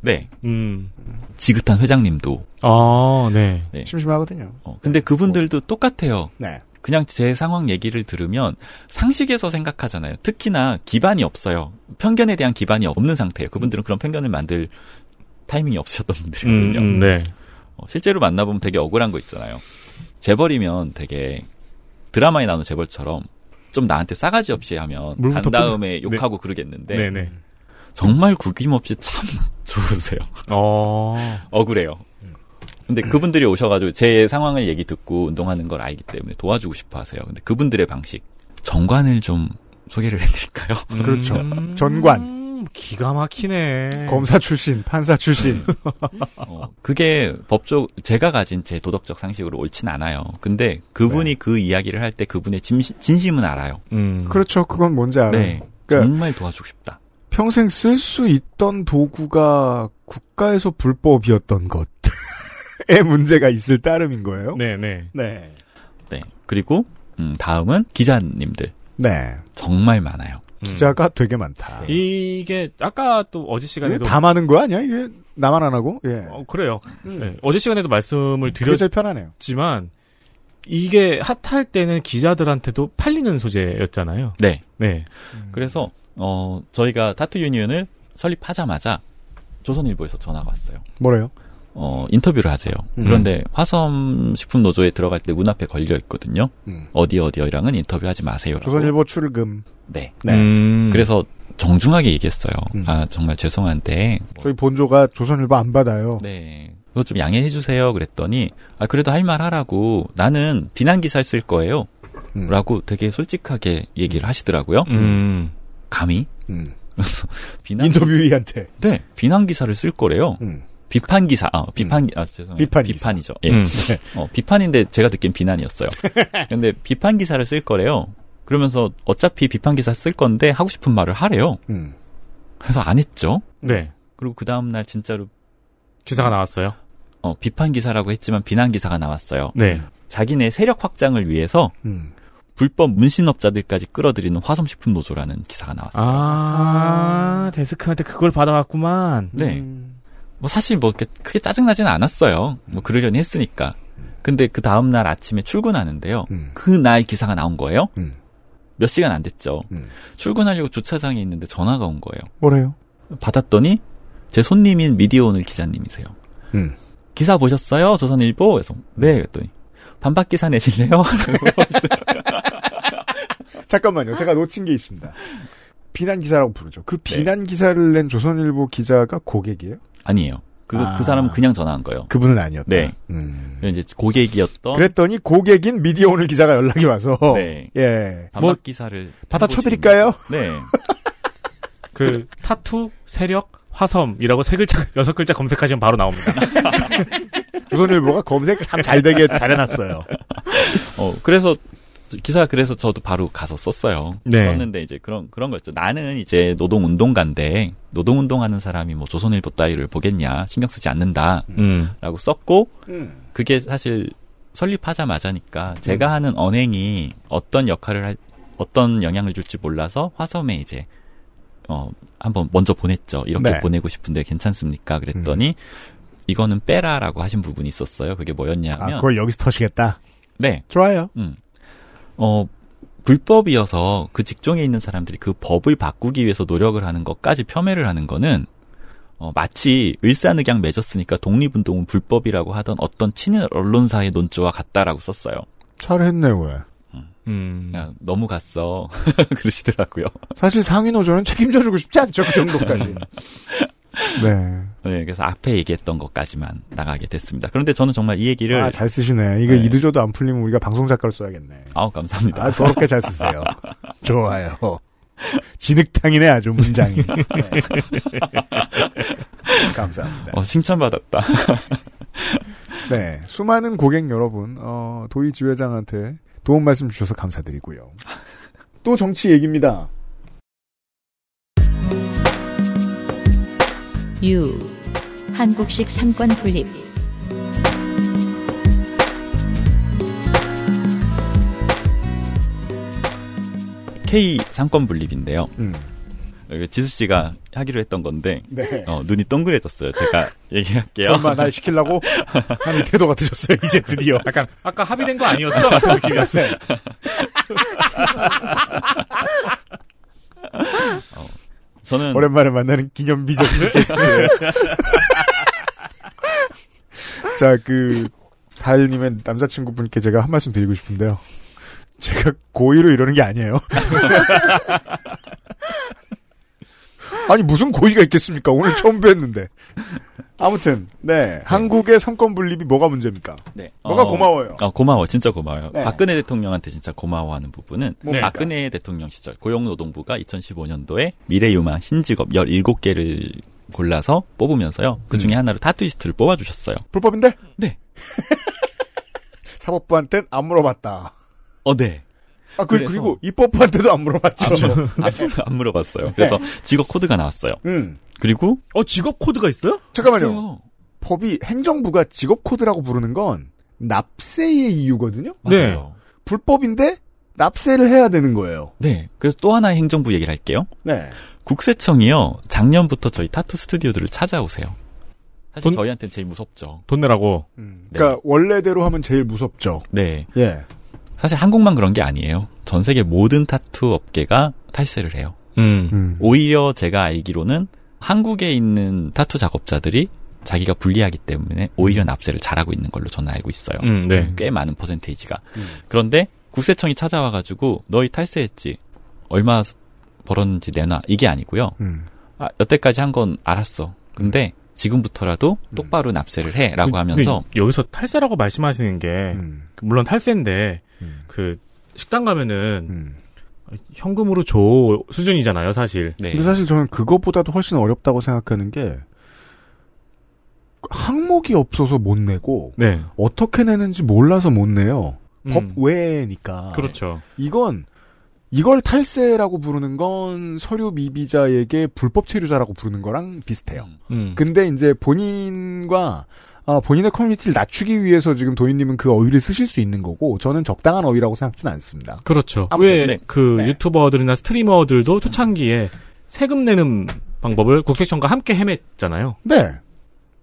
D: 네.
E: 음.
D: 지긋한 회장님도
E: 아, 네.
D: 네.
B: 심심하거든요.
D: 어, 근데 그분들도 똑같아요.
B: 네.
D: 그냥 제 상황 얘기를 들으면 상식에서 생각하잖아요. 특히나 기반이 없어요. 편견에 대한 기반이 없는 상태예요. 그분들은 그런 편견을 만들 타이밍이 없으셨던
E: 음,
D: 분들이거든요.
E: 음, 네.
D: 어, 실제로 만나보면 되게 억울한 거 있잖아요. 재벌이면 되게 드라마에 나오는 재벌처럼 좀 나한테 싸가지 없이 하면 간 다음에
E: 뿌리-
D: 욕하고 그러겠는데
E: 네네.
D: 정말 구김없이 참 좋으세요.
E: 어.
D: 억울해요. 근데 그분들이 오셔가지고 제 상황을 얘기 듣고 운동하는 걸 알기 때문에 도와주고 싶어 하세요. 근데 그분들의 방식. 정관을 좀 소개를 해드릴까요?
B: 그렇죠.
E: 음.
B: 전관.
E: 음, 기가 막히네.
B: 검사 출신, 판사 출신.
D: 어, 그게 법적 제가 가진 제 도덕적 상식으로 옳진 않아요. 근데 그분이 그 이야기를 할 때 그분의 진심, 진심 은 알아요.
E: 음.
B: 그렇죠. 그건 뭔지 알아요.
D: 네.
B: 그러니까
D: 정말 도와주고 싶다.
B: 평생 쓸 수 있던 도구가 국가에서 불법이었던 것 에 문제가 있을 따름인 거예요.
E: 네 네.
B: 네.
D: 네. 그리고 음, 다음은 기자님들
B: 네.
D: 정말 많아요.
B: 기자가 되게 많다.
E: 이게 아까 또 어제 시간에도
B: 다 많은 거 아니야? 이게 나만 안 하고? 예.
E: 어, 그래요.
B: 음.
E: 네, 어제 시간에도 말씀을
B: 그게 제일 편하네요.
E: 드렸지만 이게 핫할 때는 기자들한테도 팔리는 소재였잖아요.
D: 네.
E: 네.
D: 그래서 어 저희가 타투 유니언을 설립하자마자 조선일보에서 전화가 왔어요.
B: 뭐래요?
D: 어 인터뷰를 하세요.
B: 음.
D: 그런데 화섬 식품 노조에 들어갈 때 문 앞에 걸려 있거든요.
B: 음.
D: 어디 어디랑은 인터뷰하지 마세요라고.
B: 조선일보 출금.
D: 네.
B: 네.
E: 음.
D: 그래서 정중하게 얘기했어요.
B: 음.
D: 아 정말 죄송한데 뭐,
B: 저희 본조가 조선일보 안 받아요.
D: 네. 그거 좀 양해해 주세요. 그랬더니 아 그래도 할 말 하라고 나는 비난 기사를 쓸 거예요.
B: 음.
D: 라고 되게 솔직하게 얘기를 하시더라고요.
E: 음.
D: 감히
B: 음.
D: 비난
B: 인터뷰이한테.
D: 네 비난 기사를 쓸 거래요.
B: 음.
D: 비판 기사, 아, 비판, 기- 아, 죄송해요.
B: 비판.
D: 비판이죠. 예.
E: 음.
D: 어, 비판인데 제가 듣기엔 비난이었어요. 근데 비판 기사를 쓸 거래요. 그러면서 어차피 비판 기사 쓸 건데 하고 싶은 말을 하래요.
B: 음.
D: 그래서 안 했죠.
E: 네.
D: 그리고 그 다음날 진짜로,
E: 기사가 나왔어요.
D: 어, 비판 기사라고 했지만 비난 기사가 나왔어요.
E: 네.
D: 자기네 세력 확장을 위해서
B: 음.
D: 불법 문신업자들까지 끌어들이는 화성식품 노조라는 기사가 나왔어요.
E: 아, 데스크한테 그걸 받아갔구만.
D: 네.
B: 음.
D: 뭐 사실 뭐 이렇게 크게 짜증나지는 않았어요. 뭐 그러려니 했으니까. 근데 그 다음날 아침에 출근하는데요.
B: 음.
D: 그날 기사가 나온 거예요.
B: 음.
D: 몇 시간 안 됐죠.
B: 음.
D: 출근하려고 주차장에 있는데 전화가 온 거예요.
B: 뭐래요?
D: 받았더니 제 손님인 미디어 오늘 기자님이세요.
B: 음.
D: 기사 보셨어요? 조선일보? 그래서 네. 그랬더니 반박 기사 내실래요?
B: 잠깐만요. 제가 놓친 게 있습니다. 비난 기사라고 부르죠. 그 비난 기사를 낸 조선일보 기자가 고객이에요?
D: 아니에요. 그,
B: 아.
D: 그 사람은 그냥 전화한 거예요.
B: 그분은 아니었다.
D: 네.
B: 음.
D: 이제 고객이었던
B: 그랬더니 고객인 미디어 오늘 기자가 연락이 와서
D: 네.
B: 예.
D: 반박
B: 뭐
D: 기사를
B: 받아 쳐드릴까요?
D: 네.
E: 그 타투, 세력, 화섬이라고 세 글자, 여섯 글자 검색하시면 바로 나옵니다.
B: 조선일보가 검색 참 잘 되게 잘해놨어요.
D: 어, 그래서 기사 그래서 저도 바로 가서 썼어요.
E: 네.
D: 썼는데 이제 그런 그런 거였죠. 나는 이제 노동 운동가인데 노동 운동하는 사람이 뭐 조선일보 따위를 보겠냐 신경 쓰지 않는다라고
E: 음.
D: 썼고
B: 음.
D: 그게 사실 설립하자마자니까 제가 하는 언행이 어떤 역할을 할 어떤 영향을 줄지 몰라서 화섬에 이제 어 한번 먼저 보냈죠. 이렇게
B: 네.
D: 보내고 싶은데 괜찮습니까? 그랬더니 이거는 빼라라고 하신 부분이 있었어요. 그게 뭐였냐면
B: 아, 그걸 여기서 터시겠다.
D: 네.
B: 좋아요.
D: 음. 어, 불법이어서 그 직종에 있는 사람들이 그 법을 바꾸기 위해서 노력을 하는 것까지 폄훼를 하는 거는 어, 마치 을사늑양 맺었으니까 독립운동은 불법이라고 하던 어떤 친일 언론사의 논조와 같다라고 썼어요.
B: 잘했네 왜.
E: 음.
D: 그냥 너무 갔어. 그러시더라고요.
B: 사실 상위 노조는 책임져주고 싶지 않죠 그 정도까지. 네.
D: 네, 그래서 앞에 얘기했던 것까지만 나가게 됐습니다. 그런데 저는 정말 이 얘기를
B: 아, 잘 쓰시네. 이거
D: 네.
B: 이두조도 안 풀리면 우리가 방송 작가로 써야겠네.
D: 아우 감사합니다.
B: 아, 더럽게 잘 쓰세요. 좋아요. 진흙탕이네, 아주 문장이. 네. 감사합니다.
D: 어, 칭찬받았다.
B: 네. 수많은 고객 여러분, 어, 도희 지회장한테 도움 말씀 주셔서 감사드리고요. 또 정치 얘기입니다.
A: 유. 한국식 삼권 분립.
D: K 삼권 분립인데요.
B: 음.
D: 여기 지수 씨가 하기로 했던 건데
B: 네.
D: 어, 눈이 동그래졌어요. 제가 얘기할게요.
B: 설마 날 시키려고 하는 태도가 드셨어요, 이제 드디어.
E: 약간, 아까 합의된 거 아니었어? 같은 느낌이었어요.
D: 저는
B: 오랜만에 만나는 기념비적인 게스트. 자, 그, 달님의 남자친구분께 제가 한 말씀 드리고 싶은데요. 제가 고의로 이러는 게 아니에요. 아니 무슨 고의가 있겠습니까? 오늘 처음 뵀는데. 아무튼 네 한국의 삼권 분립이 뭐가 문제입니까?
D: 네.
B: 뭐가
D: 어,
B: 고마워요.
D: 어, 고마워. 진짜 고마워요.
B: 네.
D: 박근혜 대통령한테 진짜 고마워하는 부분은
B: 뭡니까?
D: 박근혜 대통령 시절 고용노동부가 2015년도에 미래유망 신직업 17개를 골라서 뽑으면서요. 그 중에 하나로 타투이스트를 뽑아주셨어요.
B: 불법인데?
D: 네.
B: 사법부한테는 안 물어봤다.
D: 어, 네.
B: 아, 그, 그리고 입법부한테도 안 물어봤죠.
D: 안, 안 물어봤어요. 그래서 직업 코드가 나왔어요.
B: 음.
D: 그리고
E: 어 직업 코드가 있어요?
B: 잠깐만요.
D: 있어요.
B: 법이 행정부가 직업 코드라고 부르는 건 납세의 이유거든요.
D: 맞아요.
B: 불법인데 납세를 해야 되는 거예요.
D: 네. 그래서 또 하나의 행정부 얘기를 할게요.
B: 네.
D: 국세청이요. 작년부터 저희 타투 스튜디오들을 찾아오세요. 사실
E: 돈-
D: 저희한테는 제일 무섭죠.
E: 돈 내라고.
D: 네.
B: 그러니까 원래대로 하면 제일 무섭죠.
D: 네.
B: 예.
D: 사실 한국만 그런 게 아니에요. 전 세계 모든 타투 업계가 탈세를 해요.
E: 음.
B: 음.
D: 오히려 제가 알기로는 한국에 있는 타투 작업자들이 자기가 불리하기 때문에 오히려 납세를 잘하고 있는 걸로 저는 알고 있어요.
E: 음, 네.
D: 꽤 많은 퍼센테이지가. 그런데 국세청이 찾아와가지고 너희 탈세했지. 얼마 벌었는지 내놔. 이게 아니고요.
B: 음.
D: 아, 여태까지 한 건 알았어. 근데 지금부터라도 똑바로 납세를 해라고 하면서
E: 여기서 탈세라고 말씀하시는 게
B: 음.
E: 물론 탈세인데
B: 음.
E: 그 식당 가면은
B: 음.
E: 현금으로 줘 수준이잖아요, 사실.
D: 네.
B: 근데 사실 저는 그거보다도 훨씬 어렵다고 생각하는 게 항목이 없어서 못 내고
E: 네.
B: 어떻게 내는지 몰라서 못 내요.
E: 음.
B: 법 외니까.
E: 그렇죠.
B: 이건 이걸 탈세라고 부르는 건 서류 미비자에게 불법 체류자라고 부르는 거랑 비슷해요.
E: 음.
B: 근데 이제 본인과 아, 본인의 커뮤니티를 낮추기 위해서 지금 도인님은 그 어휘를 쓰실 수 있는 거고 저는 적당한 어휘라고 생각지는 않습니다.
E: 그렇죠.
B: 아무튼,
E: 왜
D: 네.
E: 그
B: 네.
E: 유튜버들이나 스트리머들도 초창기에 세금 내는 방법을 국세청과 함께 헤맸잖아요.
B: 네.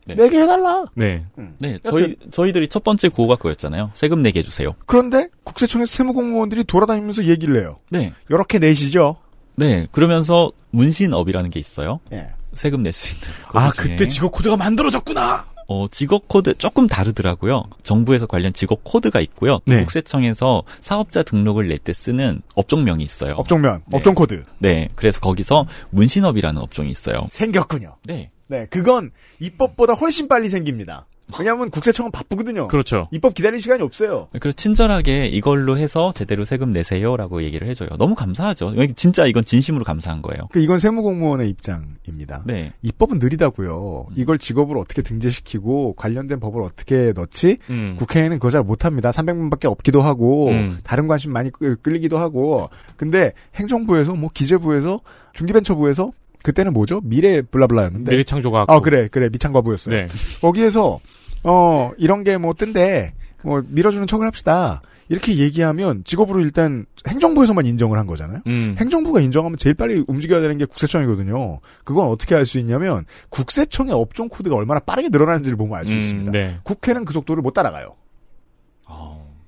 D: 네.
B: 내게 해달라.
E: 네.
D: 네, 저희 저희들이 첫 번째 구호가 그거였잖아요. 세금 내게 해주세요.
B: 그런데 국세청의 세무공무원들이 돌아다니면서 얘기를 해요.
D: 네,
B: 이렇게 내시죠.
D: 네. 그러면서 문신업이라는 게 있어요.
B: 예.
D: 세금 낼 수 있는.
E: 아,
D: 중에.
E: 그때 직업 코드가 만들어졌구나!
D: 어, 직업 코드 조금 다르더라고요. 정부에서 관련 직업 코드가 있고요. 또
E: 네.
D: 국세청에서 사업자 등록을 낼 때 쓰는 업종명이 있어요.
B: 업종명,
D: 네.
B: 업종 코드
D: 네, 그래서 거기서 문신업이라는 업종이 있어요.
B: 생겼군요.
D: 네,
B: 네, 그건 입법보다 훨씬 빨리 생깁니다. 왜냐하면 국세청은 바쁘거든요.
E: 그렇죠.
B: 입법 기다릴 시간이 없어요.
D: 그리고 친절하게 이걸로 해서 제대로 세금 내세요라고 얘기를 해줘요. 너무 감사하죠. 진짜 이건 진심으로 감사한 거예요.
B: 그 이건 세무공무원의 입장입니다.
D: 네,
B: 입법은 느리다고요. 이걸 직업으로 어떻게 등재시키고 관련된 법을 어떻게 넣지?
E: 음.
B: 국회에는 그거 잘 못합니다. 300만밖에 없기도 하고
E: 음.
B: 다른 관심 많이 끌- 끌리기도 하고. 근데 행정부에서 뭐 기재부에서 중기벤처부에서 그때는 뭐죠? 미래 블라블라였는데.
E: 미래 창조가.
B: 아 그래 그래 미창과부였어요.
E: 네.
B: 거기에서 어 이런 게 뭐 뜬데 뭐 밀어주는 척을 합시다. 이렇게 얘기하면 직업으로 일단 행정부에서만 인정을 한 거잖아요.
E: 음.
B: 행정부가 인정하면 제일 빨리 움직여야 되는 게 국세청이거든요. 그건 어떻게 알 수 있냐면 국세청의 업종 코드가 얼마나 빠르게 늘어나는지를 보면 알수
E: 음,
B: 있습니다.
E: 네.
B: 국회는 그 속도를 못 따라가요.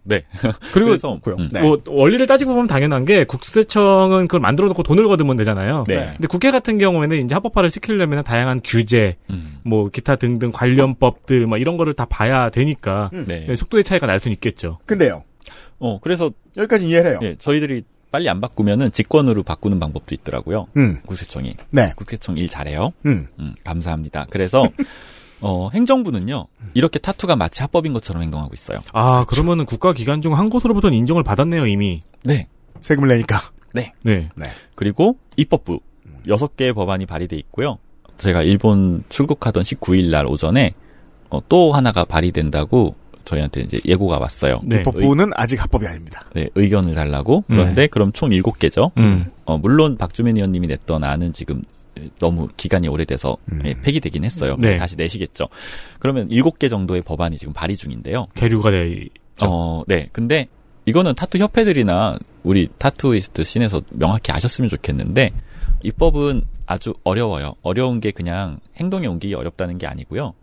D: 네.
E: 그리고
D: 그래서. 음.
B: 네.
E: 뭐 원리를 따지고 보면 당연한 게 국세청은 그걸 만들어 놓고 돈을 거두면 되잖아요.
D: 네.
E: 근데 국회 같은 경우에는 이제 합법화를 시키려면 다양한 규제,
D: 음.
E: 뭐 기타 등등 관련법들 막 이런 거를 다 봐야 되니까
D: 네.
E: 속도의 차이가 날 수는 있겠죠.
B: 근데요.
D: 어, 그래서
B: 여기까지 이해를 해요.
D: 네, 저희들이 빨리 안 바꾸면은 직권으로 바꾸는 방법도 있더라고요.
B: 음.
D: 국세청이.
B: 네.
D: 국세청 일 잘해요.
B: 음.
D: 음, 감사합니다. 그래서 어, 행정부는요. 이렇게 타투가 마치 합법인 것처럼 행동하고 있어요.
E: 아 그러면은 국가 기관 중 한 곳으로부터는 인정을 받았네요 이미.
D: 네.
B: 세금을 내니까.
E: 네.
D: 그리고 입법부 여섯 개의 법안이 발의돼 있고요. 제가 일본 출국하던 19일 날 오전에 어, 또 하나가 발의된다고 저희한테 이제 예고가 왔어요.
E: 네.
B: 법부는 아직 합법이 아닙니다.
D: 네, 의견을 달라고. 그런데 그럼 총 7개죠.
E: 음.
D: 어, 물론 박주민 의원님이 냈던 안은 지금 너무 기간이 오래돼서
B: 음.
D: 예, 폐기되긴 했어요.
E: 네.
D: 다시 내시겠죠. 그러면 7개 정도의 법안이 지금 발의 중인데요.
E: 계류가 돼.
D: 어, 네. 근데 이거는 타투 협회들이나 우리 타투이스트 scene에서 명확히 아셨으면 좋겠는데 입법은 아주 어려워요. 어려운 게 그냥 행동에 옮기기 어렵다는 게 아니고요.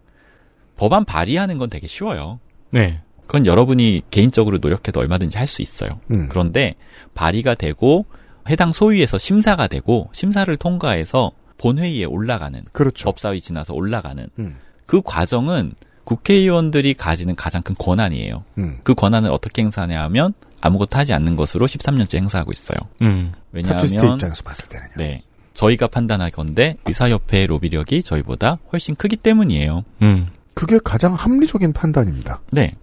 D: 법안 발의하는 건 되게 쉬워요.
E: 네.
D: 그건 여러분이 개인적으로 노력해도 얼마든지 할 수 있어요.
B: 음.
D: 그런데 발의가 되고 해당 소위에서 심사가 되고 심사를 통과해서 본회의에 올라가는
B: 그렇죠.
D: 법사위 지나서 올라가는
B: 음.
D: 그 과정은 국회의원들이 가지는 가장 큰 권한이에요.
B: 음.
D: 그 권한을 어떻게 행사하냐 하면 아무것도 하지 않는 것으로 13년째 행사하고 있어요.
E: 음.
D: 왜냐하면
B: 입장에서 봤을 때는요.
D: 네. 저희가 판단하건데 의사협회의 로비력이 저희보다 훨씬 크기 때문이에요.
E: 음.
B: 그게 가장 합리적인 판단입니다.
D: 네.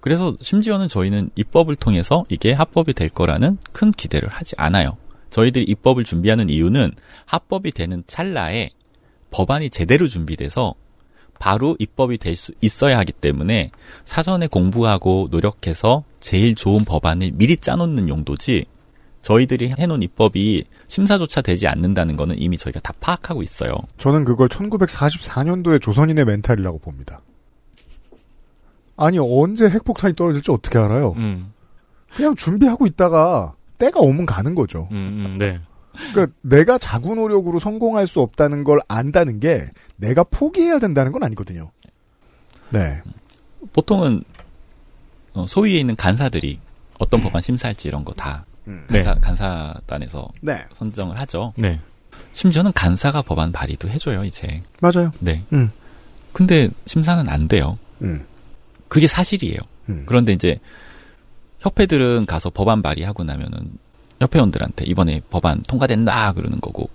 D: 그래서 심지어는 저희는 입법을 통해서 이게 합법이 될 거라는 큰 기대를 하지 않아요. 저희들이 입법을 준비하는 이유는 합법이 되는 찰나에 법안이 제대로 준비돼서 바로 입법이 될 수 있어야 하기 때문에 사전에 공부하고 노력해서 제일 좋은 법안을 미리 짜놓는 용도지 저희들이 해놓은 입법이 심사조차 되지 않는다는 거는 이미 저희가 다 파악하고 있어요.
B: 저는 그걸 1944년도의 조선인의 멘탈이라고 봅니다. 아니 언제 핵폭탄이 떨어질지 어떻게 알아요?
E: 음.
B: 그냥 준비하고 있다가 때가 오면 가는 거죠.
E: 음, 음, 네.
B: 그러니까 내가 자구 노력으로 성공할 수 없다는 걸 안다는 게 내가 포기해야 된다는 건 아니거든요. 네.
D: 보통은 어, 소위에 있는 간사들이 어떤 법안 심사할지 이런 거다 간사,
E: 네.
D: 간사단에서
B: 네.
D: 선정을 하죠.
E: 네.
D: 심지어는 간사가 법안 발의도 해줘요, 이제.
B: 맞아요.
D: 네.
B: 음.
D: 근데 심사는 안 돼요.
B: 음.
D: 그게 사실이에요.
B: 음.
D: 그런데 이제 협회들은 가서 법안 발의하고 나면은 협회원들한테 이번에 법안 통과된다 그러는 거고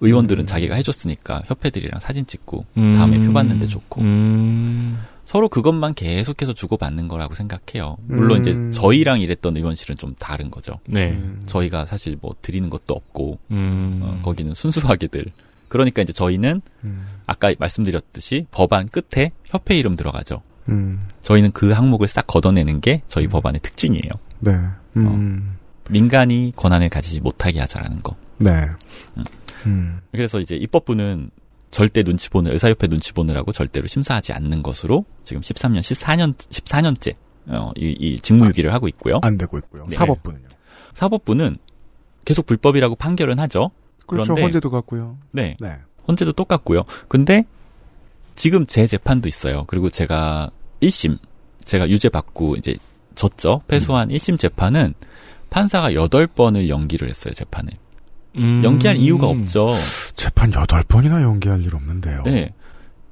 D: 의원들은
B: 음.
D: 자기가 해줬으니까 협회들이랑 사진 찍고
E: 음.
D: 다음에 표 받는데 좋고
E: 음.
D: 서로 그것만 계속해서 주고받는 거라고 생각해요. 물론
B: 음.
D: 이제 저희랑 일했던 의원실은 좀 다른 거죠.
E: 네.
B: 음.
D: 저희가 사실 뭐 드리는 것도 없고
E: 음.
D: 어, 거기는 순수하게들. 그러니까 이제 저희는
B: 음.
D: 아까 말씀드렸듯이 법안 끝에 협회 이름 들어가죠.
B: 음.
D: 저희는 그 항목을 싹 걷어내는 게 저희
B: 음.
D: 법안의 특징이에요.
B: 네. 음.
D: 민간이 권한을 가지지 못하게 하자라는 거.
B: 네.
D: 음.
B: 음.
D: 그래서 이제 입법부는 절대 눈치 보는 의사협회 눈치 보느라고 절대로 심사하지 않는 것으로 지금 13년, 14년, 14년째 어, 이, 이 직무유기를 하고 있고요.
B: 안 되고 있고요.
D: 네.
B: 사법부는요.
D: 사법부는 계속 불법이라고 판결은 하죠.
B: 그렇죠.
D: 그런데-
B: 헌재도 같고요.
D: 네,
B: 네.
D: 헌재도 똑같고요. 근데 지금 제 재판도 있어요. 그리고 제가 1심 제가 유죄 받고 이제 졌죠. 패소한 1심 재판은 판사가 8번을 연기를 했어요, 재판을.
E: 음.
D: 연기할 이유가 없죠.
B: 재판 8번이나 연기할 일 없는데요.
D: 네.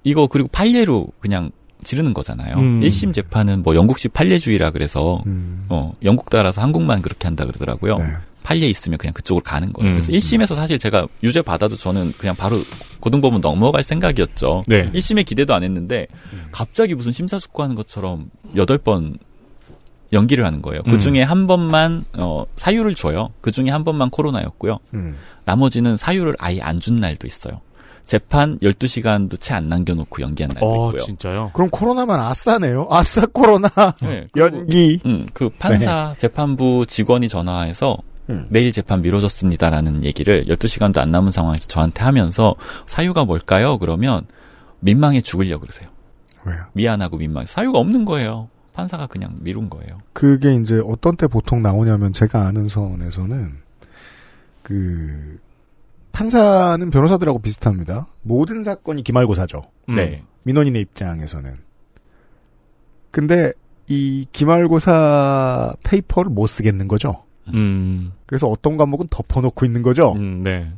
D: 이거 그리고 판례로 그냥 지르는 거잖아요.
E: 음.
D: 1심 재판은 뭐 영국식 판례주의라 그래서
B: 음.
D: 어, 영국 따라서 한국만 그렇게 한다 그러더라고요.
B: 네.
D: 판례 있으면 그냥 그쪽으로 가는 거예요.
E: 음.
D: 그래서 1심에서 사실 제가 유죄 받아도 저는 그냥 바로 고등법원 넘어갈 생각이었죠.
E: 네.
D: 1심에 기대도 안 했는데 갑자기 무슨 심사숙고하는 것처럼 8번 연기를 하는 거예요. 그
E: 음.
D: 중에 한 번만 어, 사유를 줘요. 그 중에 한 번만 코로나였고요.
B: 음.
D: 나머지는 사유를 아예 안 준 날도 있어요. 재판 12시간도 채 안 남겨놓고 연기한 날도
E: 어,
D: 있고요.
E: 진짜요?
B: 그럼 코로나만 아싸네요. 아싸 코로나.
D: 네,
B: 연기.
D: 음, 그 판사 재판부 직원이 전화해서
B: 음.
D: 내일 재판 미뤄졌습니다라는 얘기를 12시간도 안 남은 상황에서 저한테 하면서 사유가 뭘까요? 그러면 민망해 죽으려고 그러세요.
B: 왜요?
D: 미안하고 민망해. 사유가 없는 거예요. 판사가 그냥 미룬 거예요.
B: 그게 이제 어떤 때 보통 나오냐면 제가 아는 선에서는 그 판사는 변호사들하고 비슷합니다. 모든 사건이 기말고사죠.
E: 음.
D: 네.
B: 민원인의 입장에서는. 근데 이 기말고사 페이퍼를 못 쓰겠는 거죠.
E: 음.
B: 그래서 어떤 과목은 덮어놓고 있는 거죠.
E: 음, 네.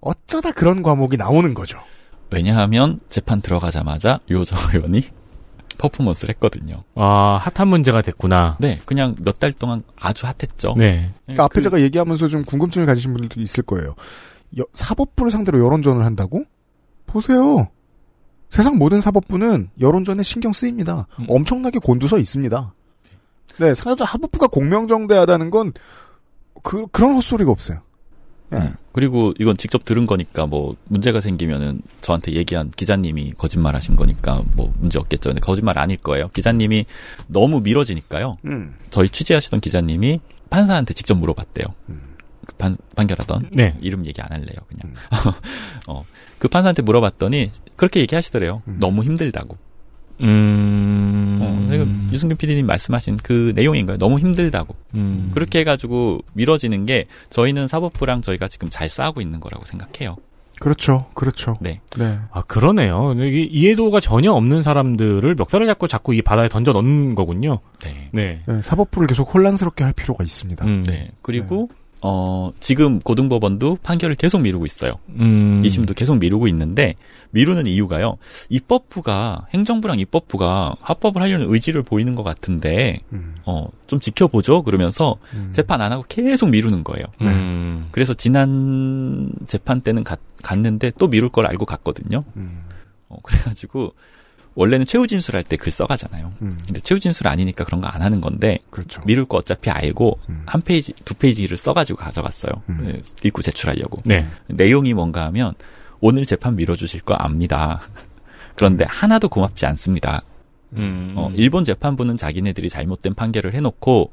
B: 어쩌다 그런 과목이 나오는 거죠.
D: 왜냐하면 재판 들어가자마자 요저 의원이 퍼포먼스를 했거든요.
E: 아, 핫한 문제가 됐구나.
D: 네, 그냥 몇 달 동안 아주 핫했죠.
E: 네.
B: 그러니까 앞에
D: 그-
B: 제가 얘기하면서 좀 궁금증을 가지신 분들도 있을 거예요. 여- 사법부를 상대로 여론전을 한다고? 보세요. 세상 모든 사법부는 여론전에 신경 쓰입니다.
D: 음.
B: 엄청나게 곤두서 있습니다. 네, 사실 사법부가 공명정대하다는 건 그, 그런 헛소리가 없어요. 예.
D: 음. 그리고 이건 직접 들은 거니까 뭐 문제가 생기면은 저한테 얘기한 기자님이 거짓말 하신 거니까 뭐 문제 없겠죠. 근데 거짓말 아닐 거예요. 기자님이 너무 미뤄지니까요.
B: 음.
D: 저희 취재하시던 기자님이 판사한테 직접 물어봤대요.
B: 음.
D: 그 판, 판결하던
E: 네.
D: 이름 얘기 안 할래요. 그냥
B: 음.
D: 어, 그 판사한테 물어봤더니 그렇게 얘기하시더래요.
B: 음.
D: 너무 힘들다고.
E: 음.
D: 어, 그러니까 유승균 PD님 말씀하신 그 내용인 거예요. 너무 힘들다고.
E: 음.
D: 그렇게 해가지고 미뤄지는 게 저희는 사법부랑 저희가 지금 잘 싸우고 있는 거라고 생각해요.
B: 그렇죠. 그렇죠.
D: 네.
B: 네.
E: 아, 그러네요. 이게 이해도가 전혀 없는 사람들을 멱살을 잡고 자꾸 이 바다에 던져 넣는 거군요.
D: 네.
E: 네.
B: 네, 사법부를 계속 혼란스럽게 할 필요가 있습니다.
E: 음.
D: 네. 그리고 어, 지금 고등법원도 판결을 계속 미루고 있어요.
E: 음.
D: 2심도 계속 미루고 있는데 미루는 이유가요. 입법부가 행정부랑 입법부가 합법을 하려는 의지를 보이는 것 같은데
B: 음.
D: 어, 좀 지켜보죠. 그러면서
B: 음.
D: 재판 안 하고 계속 미루는 거예요.
E: 음.
D: 그래서 지난 재판 때는 갔, 갔는데 또 미룰 걸 알고 갔거든요.
B: 음.
D: 어, 그래가지고 원래는 최후 진술 할 때 글 써가잖아요.
B: 음.
D: 근데 최후 진술 아니니까 그런 거 안 하는 건데
B: 그렇죠.
D: 미룰 거 어차피 알고
B: 음.
D: 한 페이지 두 페이지를 써가지고 가져갔어요.
B: 음.
D: 네, 읽고 제출하려고.
E: 네.
D: 내용이 뭔가 하면 오늘 재판 미뤄주실 거 압니다. 그런데 하나도 고맙지 않습니다.
E: 음.
D: 어, 일본 재판부는 자기네들이 잘못된 판결을 해놓고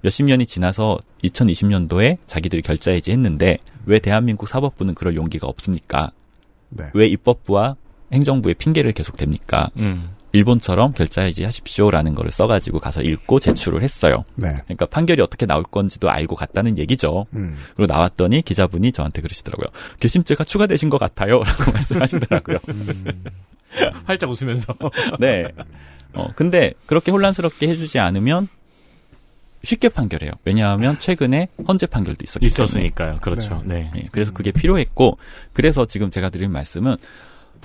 D: 몇십 년이 지나서 2020년도에 자기들이 결자해지 했는데 왜 대한민국 사법부는 그럴 용기가 없습니까?
B: 네.
D: 왜 입법부와 행정부의 핑계를 계속 댑니까?
E: 음.
D: 일본처럼 결자해지 하십시오라는 거를 써가지고 가서 읽고 제출을 했어요.
B: 네.
D: 그러니까 판결이 어떻게 나올 건지도 알고 갔다는 얘기죠.
B: 음.
D: 그리고 나왔더니 기자분이 저한테 그러시더라고요. 개심죄가 추가되신 것 같아요. 라고 말씀하시더라고요.
B: 음.
E: 활짝 웃으면서.
D: 네. 어, 근데 그렇게 혼란스럽게 해주지 않으면 쉽게 판결해요. 왜냐하면 최근에 헌재 판결도 있었기 때문에.
E: 있었으니까요. 그렇죠. 네.
D: 예, 그래서 그게 필요했고, 그래서 지금 제가 드린 말씀은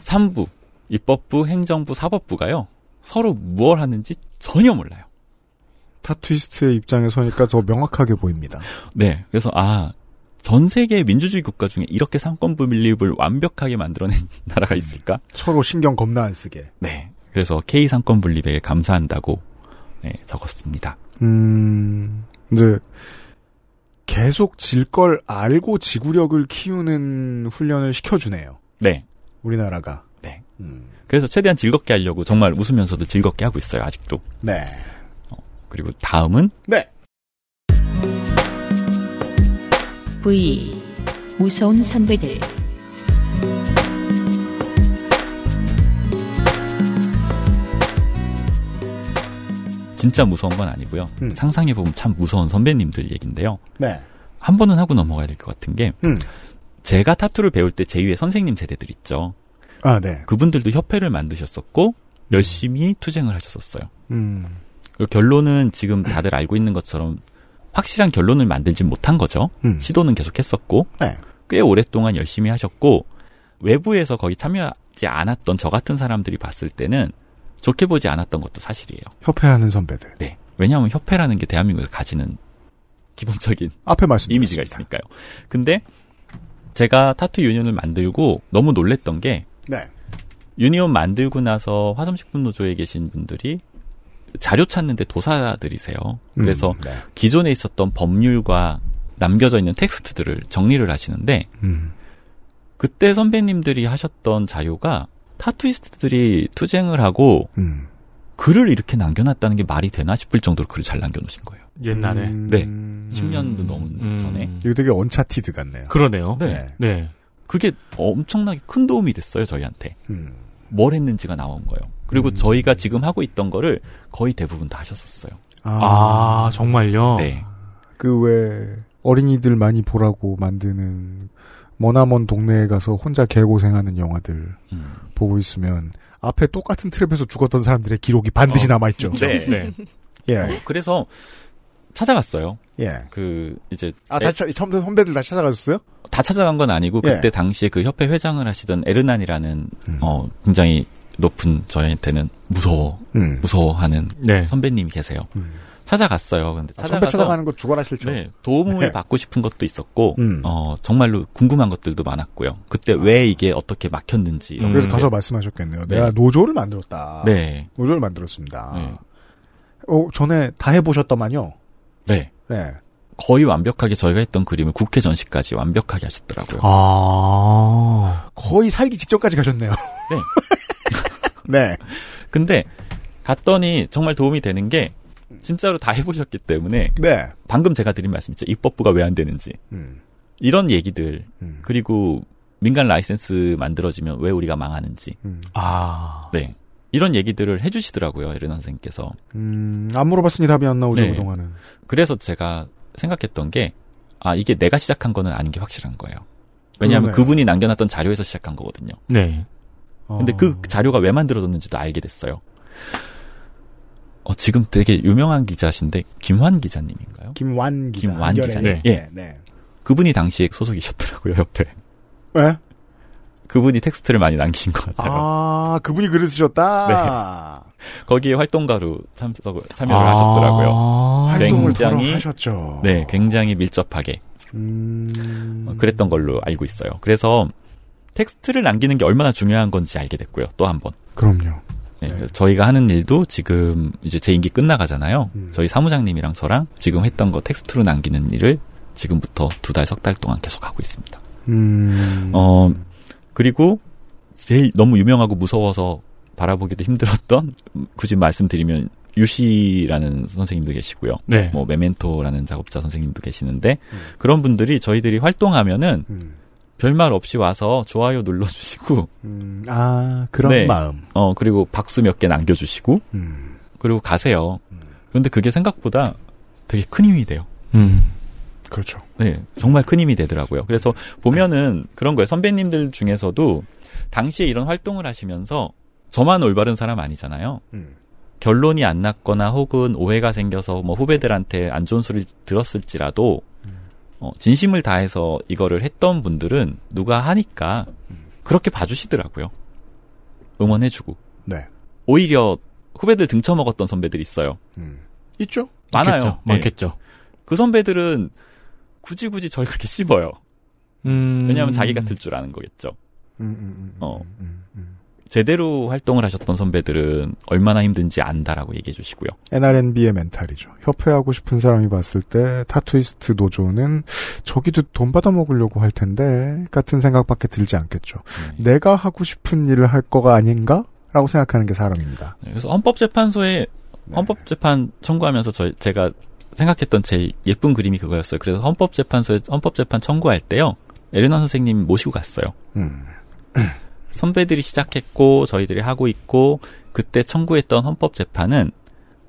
D: 3부, 입법부, 행정부, 사법부가요, 서로 무엇 하는지 전혀 몰라요.
B: 타투이스트의 입장에 서니까 더 명확하게 보입니다.
D: 네. 그래서, 아, 전 세계 민주주의 국가 중에 이렇게 상권 분립을 완벽하게 만들어낸 나라가 있을까?
B: 서로 신경 겁나 안 쓰게.
D: 네. 그래서 K 상권 분립에 감사한다고 네, 적었습니다.
B: 음, 이제 계속 질 걸 알고 지구력을 키우는 훈련을 시켜주네요.
D: 네.
B: 우리나라가.
D: 네.
B: 음,
D: 그래서 최대한 즐겁게 하려고 정말 웃으면서도 즐겁게 하고 있어요, 아직도.
B: 네.
D: 그리고 다음은
B: 네.
A: V. 무서운 선배들.
D: 진짜 무서운 건 아니고요.
B: 음.
D: 상상해보면 참 무서운 선배님들 얘기인데요.
B: 네.
D: 한 번은 하고 넘어가야 될 것 같은 게
B: 음.
D: 제가 타투를 배울 때 제2의 선생님 세대들 있죠.
B: 아, 네.
D: 그분들도 협회를 만드셨었고 열심히 투쟁을 하셨었어요.
B: 음,
D: 결론은 지금 다들 알고 있는 것처럼 확실한 결론을 만들지 못한 거죠.
B: 음.
D: 시도는 계속했었고
B: 네.
D: 꽤 오랫동안 열심히 하셨고 외부에서 거의 참여하지 않았던 저 같은 사람들이 봤을 때는 좋게 보지 않았던 것도 사실이에요.
B: 협회하는 선배들.
D: 네. 왜냐하면 협회라는 게 대한민국에서 가지는 기본적인
B: 앞에 말씀
D: 이미지가 있으니까요. 근데 제가 타투 유니온을 만들고 너무 놀랬던 게
B: 네.
D: 유니온 만들고 나서 화성식품 노조에 계신 분들이 자료 찾는데 도사들이세요. 그래서
B: 음, 네.
D: 기존에 있었던 법률과 남겨져 있는 텍스트들을 정리를 하시는데
B: 음,
D: 그때 선배님들이 하셨던 자료가 타투이스트들이 투쟁을 하고
B: 음.
D: 글을 이렇게 남겨놨다는 게 말이 되나 싶을 정도로 글을 잘 남겨놓으신 거예요.
E: 옛날에.
B: 음,
D: 네. 10년도 넘은
E: 음.
D: 전에.
B: 이거 되게 Uncharted 같네요.
E: 그러네요.
D: 네.
E: 네.
D: 그게 엄청나게 큰 도움이 됐어요, 저희한테.
B: 음.
D: 뭘 했는지가 나온 거예요. 그리고
B: 음.
D: 저희가 지금 하고 있던 거를 거의 대부분 다 하셨었어요.
E: 아, 정말요?
D: 네.
B: 그 왜 어린이들 많이 보라고 만드는 머나먼 동네에 가서 혼자 개고생하는 영화들
D: 음.
B: 보고 있으면 앞에 똑같은 트랩에서 죽었던 사람들의 기록이 반드시
E: 어.
B: 남아있죠.
D: 네.
E: 네.
B: 예.
D: 어, 그래서 찾아갔어요.
B: 예.
D: 그 이제
B: 아,
D: 에-
B: 다 처, 처음 선배들 다 찾아가셨어요?
D: 다 찾아간 건 아니고
B: 예.
D: 그때 당시에 그 협회 회장을 하시던 에르난이라는
B: 음.
D: 어 굉장히 높은 저희한테는 무서워
B: 음.
D: 무서워하는
E: 네.
D: 선배님이 계세요.
B: 음.
D: 찾아갔어요. 근데
B: 아,
D: 찾아가서
B: 선배 찾아가는 거 죽어라 싫죠.
D: 네, 도움을
B: 네.
D: 받고 싶은 것도 있었고
B: 음.
D: 어 정말로 궁금한 것들도 많았고요. 그때 왜 이게 어떻게 막혔는지 이런
B: 그래서
E: 음.
B: 가서 말씀하셨겠네요.
D: 네.
B: 내가 노조를 만들었다.
D: 네.
B: 노조를 만들었습니다.
D: 네.
B: 어, 전에 다 해보셨더만요.
D: 네.
B: 네.
D: 거의 완벽하게 저희가 했던 그림을 국회 전시까지 완벽하게 하셨더라고요.
E: 아.
B: 거의 살기 직전까지 가셨네요. 네.
D: 근데 갔더니 정말 도움이 되는 게 진짜로 다 해보셨기 때문에
B: 네.
D: 방금 제가 드린 말씀 있죠. 입법부가 왜 안 되는지
B: 음.
D: 이런 얘기들
B: 음.
D: 그리고 민간 라이센스 만들어지면 왜 우리가 망하는지
B: 음.
E: 아.
D: 네 이런 얘기들을 해주시더라고요 에르 선생님께서
B: 음, 안 물어봤으니 답이 안 나오죠,
D: 네.
B: 그동안은.
D: 그래서 제가 생각했던 게 아 이게 내가 시작한 거는 아닌 게 확실한 거예요. 왜냐하면
B: 그러네요.
D: 그분이 남겨놨던 자료에서 시작한 거거든요.
E: 네.
D: 근데
B: 어.
D: 그 자료가 왜 만들어졌는지도 알게 됐어요. 어, 지금 되게 유명한 기자신데 김환 기자님인가요?
B: 김완 기자.
D: 김완. 기자님.
E: 네.
D: 예.
B: 네.
D: 그분이 당시에 소속이셨더라고요, 옆에.
B: 왜?
D: 그분이 텍스트를 많이 남기신 것 같아요.
B: 아, 그분이 글을 쓰셨다?
D: 네. 거기에 활동가로 참석, 참여를 하셨더라고요.
B: 활동을
D: 굉장히,
B: 하셨죠.
D: 네, 굉장히 밀접하게.
B: 음...
D: 어, 그랬던 걸로 알고 있어요. 그래서 텍스트를 남기는 게 얼마나 중요한 건지 알게 됐고요. 또 한 번.
B: 그럼요.
D: 네, 저희가 하는 일도 지금 이제 제 임기 끝나가잖아요. 저희 사무장님이랑 저랑 지금 했던 거 텍스트로 남기는 일을 지금부터 두 달, 석 달 동안 계속 하고 있습니다.
B: 음...
D: 어, 그리고 제일 너무 유명하고 무서워서 바라보기도 힘들었던 굳이 말씀드리면 유시라는 선생님도 계시고요.
E: 네.
D: 뭐 메멘토라는 작업자 선생님도 계시는데 그런 분들이 저희들이 활동하면은 별말 없이 와서 좋아요 눌러주시고
B: 음, 아 그런
D: 네.
B: 마음.
D: 어 그리고 박수 몇 개 남겨주시고
B: 음.
D: 그리고 가세요. 그런데 그게 생각보다 되게 큰 힘이 돼요.
E: 음.
B: 그렇죠.
D: 네, 정말 큰 힘이 되더라고요. 그래서 보면은 그런 거예요. 선배님들 중에서도 당시에 이런 활동을 하시면서 저만 올바른 사람 아니잖아요.
B: 음.
D: 결론이 안 났거나 혹은 오해가 생겨서 뭐 후배들한테 안 좋은 소리를 들었을지라도 어, 진심을 다해서 이거를 했던 분들은 누가 하니까 그렇게 봐주시더라고요. 응원해주고.
B: 네.
D: 오히려 후배들 등쳐먹었던 선배들 있어요.
B: 있죠?
D: 많아요.
E: 있겠죠.
D: 네.
E: 많겠죠.
D: 그 선배들은 굳이 굳이 절 그렇게 씹어요.
E: 음.
D: 왜냐하면 자기가 들 줄 아는 거겠죠.
B: 음, 음, 음,
D: 어. 제대로 활동을 하셨던 선배들은 얼마나 힘든지 안다라고 얘기해 주시고요.
B: NRNB의 멘탈이죠. 협회하고 싶은 사람이 봤을 때 타투이스트 노조는 저기도 돈 받아 먹으려고 할 텐데 같은 생각밖에 들지 않겠죠.
D: 네.
B: 내가 하고 싶은 일을 할 거가 아닌가? 라고 생각하는 게 사람입니다.
D: 네, 그래서 헌법재판소에 헌법재판 청구하면서 저 제가 생각했던 제일 예쁜 그림이 그거였어요. 그래서 헌법재판소에 헌법재판 청구할 때요. 에르나 선생님 모시고 갔어요.
B: 음.
D: 선배들이 시작했고 저희들이 하고 있고 그때 청구했던 헌법재판은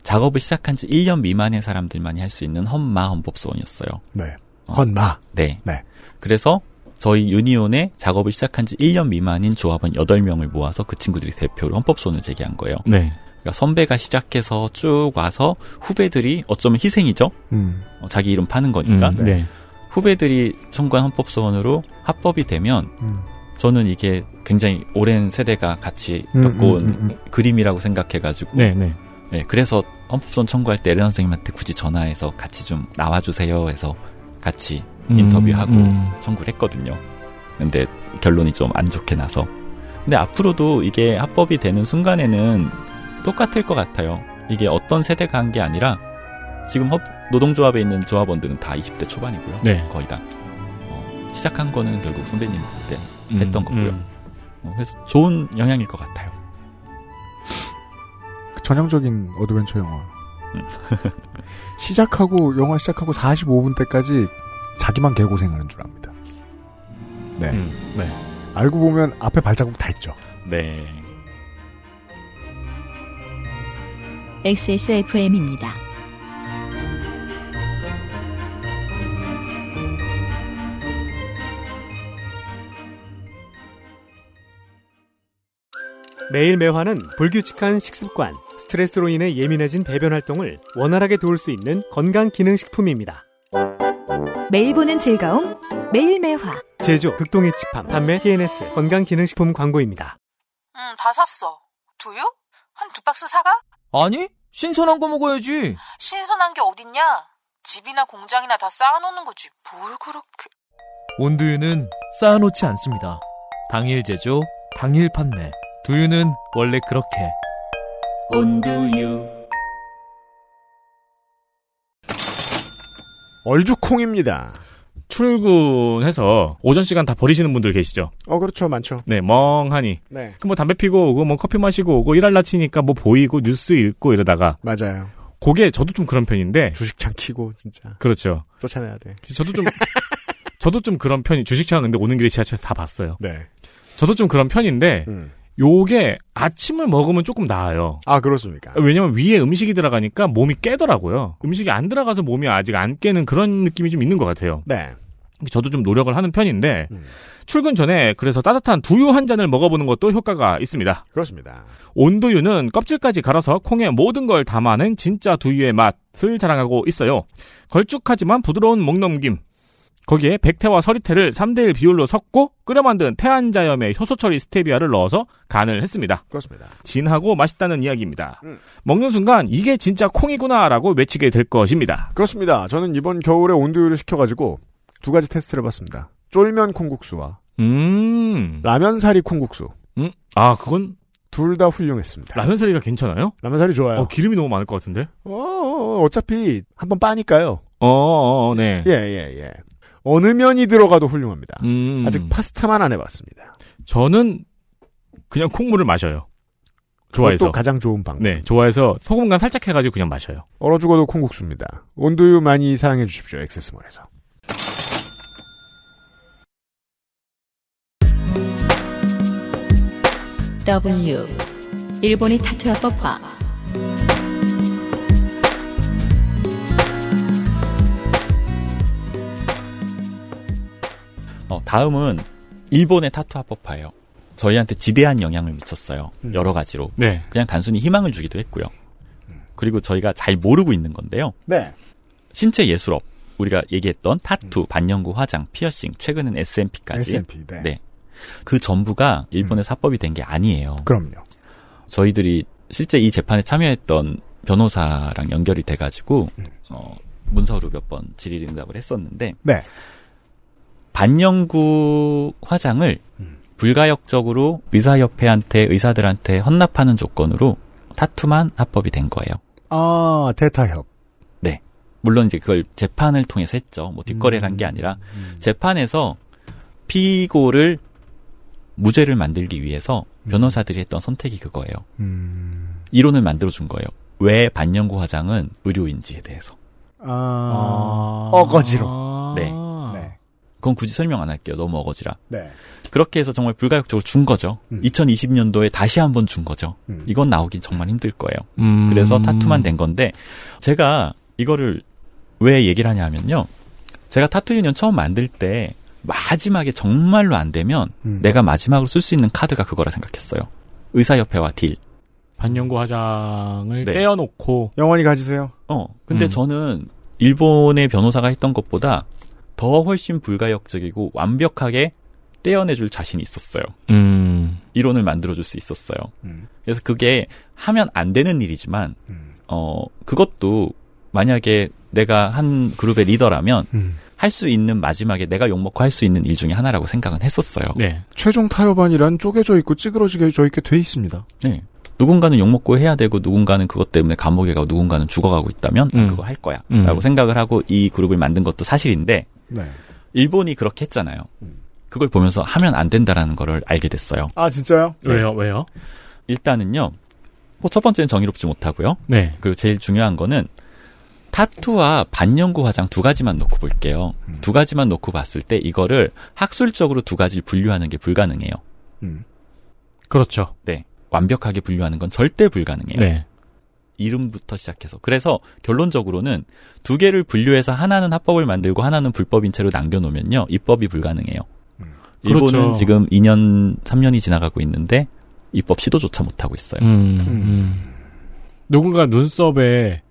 D: 작업을 시작한 지 1년 미만의 사람들만이 할 수 있는 헌마 헌법소원이었어요.
B: 네. 헌마.
D: 네.
B: 네.
D: 그래서 저희 유니온에 작업을 시작한 지 1년 미만인 조합원 8명을 모아서 그 친구들이 대표로 헌법소원을 제기한 거예요.
E: 네.
D: 그러니까 선배가 시작해서 쭉 와서 후배들이 어쩌면 희생이죠.
B: 음.
D: 어, 자기 이름 파는 거니까.
E: 음, 네.
D: 후배들이 청구한 헌법소원으로 합법이 되면
B: 음.
D: 저는 이게 굉장히 오랜 세대가 같이
B: 음, 음, 음, 음.
D: 그림이라고 생각해가지고
E: 네, 네.
D: 네, 그래서 헌법소원 청구할 때 에르 선생님한테 굳이 전화해서 같이 좀 나와주세요 해서 같이
E: 음,
D: 인터뷰하고
E: 음.
D: 청구를 했거든요. 근데 결론이 좀 안 좋게 나서. 근데 앞으로도 이게 합법이 되는 순간에는 똑같을 것 같아요. 이게 어떤 세대가 한 게 아니라 지금 협- 노동조합에 있는 조합원들은 다 20대 초반이고요.
E: 네.
D: 거의 다. 어, 시작한 거는 결국 선배님 때
E: 음,
D: 했던 거고요.
E: 음.
D: 어, 그래서 좋은 영향일 것 같아요.
B: 그 전형적인 어드벤처 영화.
D: 음.
B: 시작하고 영화 시작하고 45분 때까지 자기만 개고생하는 줄 압니다. 네.
E: 음, 네.
B: 알고 보면 앞에 발자국 다 있죠.
D: 네.
A: XSFM입니다.
F: 매일 매화는 불규칙한 식습관, 스트레스로 인해 예민해진 배변 활동을 원활하게 도울 수 있는 건강 기능 식품입니다.
I: 매일 보는 즐거움 매일 매화
F: 제조 극동의 칩함 판매 TNS 건강 기능 식품 광고입니다.
K: 응, 다 샀어. 두유? 한 두 박스 사가?
L: 아니, 신선한 거 먹어야지.
K: 신선한 게 어딨냐? 집이나 공장이나 다 쌓아놓는 거지. 뭘 그렇게...
L: 온두유는 쌓아놓지 않습니다. 당일 제조, 당일 판매. 두유는 원래 그렇게.
J: 온두유
B: 얼죽콩입니다.
E: 출근해서 오전 시간 다 버리시는 분들 계시죠?
B: 어, 그렇죠. 많죠.
E: 네, 멍하니.
B: 네.
E: 그 뭐 담배 피고 오고 뭐 커피 마시고 오고 일할 나치니까 뭐 보이고 뉴스 읽고 이러다가
B: 맞아요.
E: 그게 저도 좀 그런 편인데
B: 주식창 키고 진짜
E: 그렇죠.
B: 쫓아내야 돼.
E: 저도 좀 저도 좀 그런 편이 주식창 근데 오는 길에 지하철 다 봤어요.
B: 네.
E: 저도 좀 그런 편인데
B: 음.
E: 요게 아침을 먹으면 조금 나아요.
B: 아, 그렇습니까?
E: 왜냐면 위에 음식이 들어가니까 몸이 깨더라고요. 음식이 안 들어가서 몸이 아직 안 깨는 그런 느낌이 좀 있는 것 같아요.
B: 네.
E: 저도 좀 노력을 하는 편인데
B: 음.
E: 출근 전에 그래서 따뜻한 두유 한 잔을 먹어보는 것도 효과가 있습니다.
B: 그렇습니다.
E: 온두유는 껍질까지 갈아서 콩에 모든 걸 담아낸 진짜 두유의 맛을 자랑하고 있어요. 걸쭉하지만 부드러운 목넘김. 거기에 백태와 서리태를 3대1 비율로 섞고 끓여 만든 태안자염의 효소 처리 스테비아를 넣어서 간을 했습니다.
B: 그렇습니다.
E: 진하고 맛있다는 이야기입니다. 먹는 순간 이게 진짜 콩이구나라고 외치게 될 것입니다.
B: 그렇습니다. 저는 이번 겨울에 온두유를 시켜가지고 두 가지 테스트를 해봤습니다. 쫄면 콩국수와
E: 음.
B: 라면사리 콩국수.
E: 음. 아, 그건
B: 둘다 훌륭했습니다.
E: 라면사리가 괜찮아요?
B: 라면사리 좋아요.
E: 어, 기름이 너무 많을 것 같은데?
B: 어, 어차피 한번 빠니까요.
E: 어, 어, 어, 네.
B: 예, 예, 예. 어느 면이 들어가도 훌륭합니다.
E: 음.
B: 아직 파스타만 안 해봤습니다.
E: 저는 그냥 콩물을 마셔요. 좋아해서.
B: 가장 좋은 방법.
E: 네, 좋아해서 소금 간 살짝 해가지고 그냥 마셔요.
B: 얼어 죽어도 콩국수입니다. 온두유 많이 사랑해 주십시오. 엑세스몰에서.
A: W 일본의 타투라 법화
D: 어, 다음은 일본의 타투 합법화예요. 저희한테 지대한 영향을 미쳤어요. 여러 가지로.
E: 네.
D: 그냥 단순히 희망을 주기도 했고요. 그리고 저희가 잘 모르고 있는 건데요.
B: 네.
D: 신체 예술업 우리가 얘기했던 타투, 반영구, 화장, 피어싱, 최근엔 SMP까지.
B: SMP, 네.
D: 그 전부가 일본의 사법이 된 게 아니에요.
B: 그럼요.
D: 저희들이 실제 이 재판에 참여했던 변호사랑 연결이 돼가지고 어, 문서로 몇 번 질의 응답을 했었는데
B: 네.
D: 반영구 화장을 불가역적으로 의사협회한테 의사들한테 헌납하는 조건으로 타투만 합법이 된 거예요.
B: 아, 대타협.
D: 네. 물론 이제 그걸 재판을 통해서 했죠. 뭐 뒷거래를 한 게 아니라 재판에서 피고를 무죄를 만들기 위해서 변호사들이 했던 선택이 그거예요.
B: 음.
D: 이론을 만들어 준 거예요. 왜 반영구 화장은 의료인지에 대해서.
B: 아, 어거지로.
D: 네.
B: 네.
D: 그건 굳이 설명 안 할게요. 너무 어거지라.
B: 네.
D: 그렇게 해서 정말 불가역적으로 준 거죠.
B: 음.
D: 2020년도에 다시 한번 준 거죠. 이건 나오긴 정말 힘들 거예요.
E: 음.
D: 그래서 타투만 된 건데 제가 이거를 왜 얘기를 하냐 하면요. 제가 타투 유니언 처음 만들 때 마지막에 정말로 안 되면
B: 음.
D: 내가 마지막으로 쓸 수 있는 카드가 그거라 생각했어요. 의사협회와 딜.
E: 반영구 화장을
D: 네.
E: 떼어놓고
B: 영원히 가지세요.
D: 어, 근데
E: 음.
D: 저는 일본의 변호사가 했던 것보다 더 훨씬 불가역적이고 완벽하게 떼어내줄 자신이 있었어요.
E: 음.
D: 이론을 만들어줄 수 있었어요.
B: 음.
D: 그래서 그게 하면 안 되는 일이지만, 어, 그것도 만약에 내가 한 그룹의 리더라면
B: 음.
D: 할수 있는 마지막에 내가 욕먹고 할 수 있는 일 중에 하나라고 생각은 했었어요.
E: 네.
B: 최종 타협안이란 쪼개져 있고 찌그러지게 있게 돼 있습니다.
D: 네. 누군가는 욕먹고 해야 되고 누군가는 그것 때문에 감옥에 가고 누군가는 죽어가고 있다면
E: 음.
D: 그거 할 거야.
E: 음.
D: 라고 생각을 하고 이 그룹을 만든 것도 사실인데
B: 네.
D: 일본이 그렇게 했잖아요. 그걸 보면서 하면 안 된다라는 거를 알게 됐어요.
B: 아, 진짜요?
D: 네.
E: 왜요? 왜요?
D: 일단은요. 뭐첫 번째는 정의롭지 못하고요.
E: 네.
D: 그리고 제일 중요한 거는 타투와 반영구 화장 두 가지만 놓고 볼게요. 두 가지만 놓고 봤을 때 이거를 학술적으로 두 가지를 분류하는 게 불가능해요.
E: 그렇죠.
D: 네. 완벽하게 분류하는 건 절대 불가능해요.
E: 네.
D: 이름부터 시작해서. 그래서 결론적으로는 두 개를 분류해서 하나는 합법을 만들고 하나는 불법인 채로 남겨놓으면요. 입법이 불가능해요. 일본은
E: 그렇죠.
D: 지금 2년, 3년이 지나가고 있는데 입법 시도조차 못하고 있어요.
E: 음, 음. 누군가 눈썹에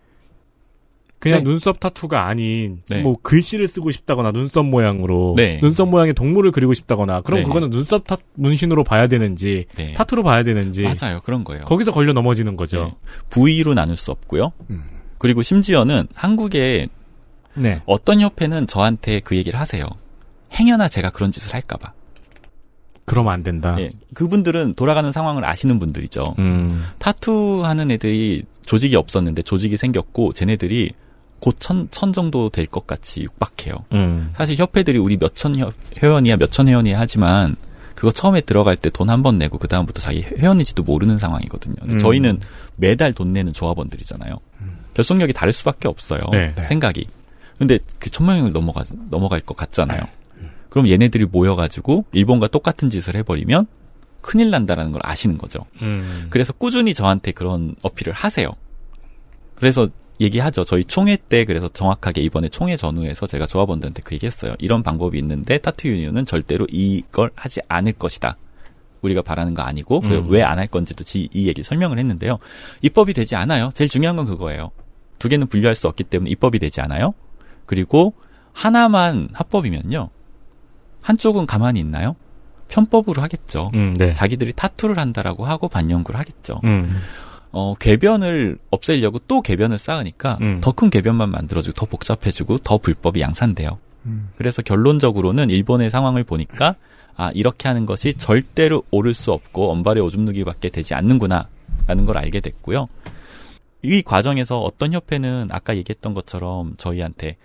E: 그냥
D: 네.
E: 눈썹 타투가 아닌
D: 네.
E: 뭐 글씨를 쓰고 싶다거나 눈썹 모양으로
D: 네.
E: 눈썹 모양의 동물을 그리고 싶다거나 그럼
D: 네.
E: 그거는 눈썹 타 문신으로 봐야 되는지
D: 네.
E: 타투로 봐야 되는지
D: 맞아요. 그런 거예요.
E: 거기서 걸려 넘어지는 거죠.
D: 네. 부위로 나눌 수 없고요. 그리고 심지어는 한국의
E: 네.
D: 어떤 협회는 저한테 그 얘기를 하세요. 행여나 제가 그런 짓을 할까봐.
E: 그러면 안 된다.
D: 예, 그분들은 돌아가는 상황을 아시는 분들이죠.
E: 음.
D: 타투 하는 애들이 조직이 없었는데 조직이 생겼고 쟤네들이 곧 천, 천 정도 될 것 같이 육박해요.
E: 음.
D: 사실 협회들이 우리 몇천 회원이야 몇천 회원이야 하지만 그거 처음에 들어갈 때 돈 한 번 내고 그 다음부터 자기 회원인지도 모르는 상황이거든요.
E: 음.
D: 저희는 매달 돈 내는 조합원들이잖아요. 결속력이 다를 수밖에 없어요.
E: 네.
D: 생각이. 근데 그 천만 명을 넘어가 넘어갈 것 같잖아요. 그럼 얘네들이 모여가지고 일본과 똑같은 짓을 해버리면 큰일 난다라는 걸 아시는 거죠.
E: 음.
D: 그래서 꾸준히 저한테 그런 어필을 하세요. 그래서 얘기하죠. 저희 총회 때 그래서 정확하게 이번에 총회 전후에서 제가 조합원들한테 그 얘기했어요. 이런 방법이 있는데 타투 유니온은 절대로 이걸 하지 않을 것이다. 우리가 바라는 거 아니고
E: 음.
D: 왜안 할 건지도 지- 이 얘기 설명을 했는데요. 입법이 되지 않아요. 제일 중요한 건 그거예요. 두 개는 분류할 수 없기 때문에 입법이 되지 않아요. 그리고 하나만 합법이면요. 한쪽은 가만히 있나요? 편법으로 하겠죠.
E: 음, 네.
D: 자기들이 타투를 한다라고 하고 반영구를 하겠죠.
E: 음.
D: 어, 궤변을 없애려고 또 궤변을 쌓으니까
E: 음.
D: 더큰 궤변만 만들어주고 더 복잡해지고 더 불법이 양산돼요.
B: 음.
D: 그래서 결론적으로는 일본의 상황을 보니까 아 이렇게 하는 것이 절대로 옳을 수 없고 언발의 오줌 누기밖에 되지 않는구나라는 걸 알게 됐고요. 이 과정에서 어떤 협회는 아까 얘기했던 것처럼 저희한테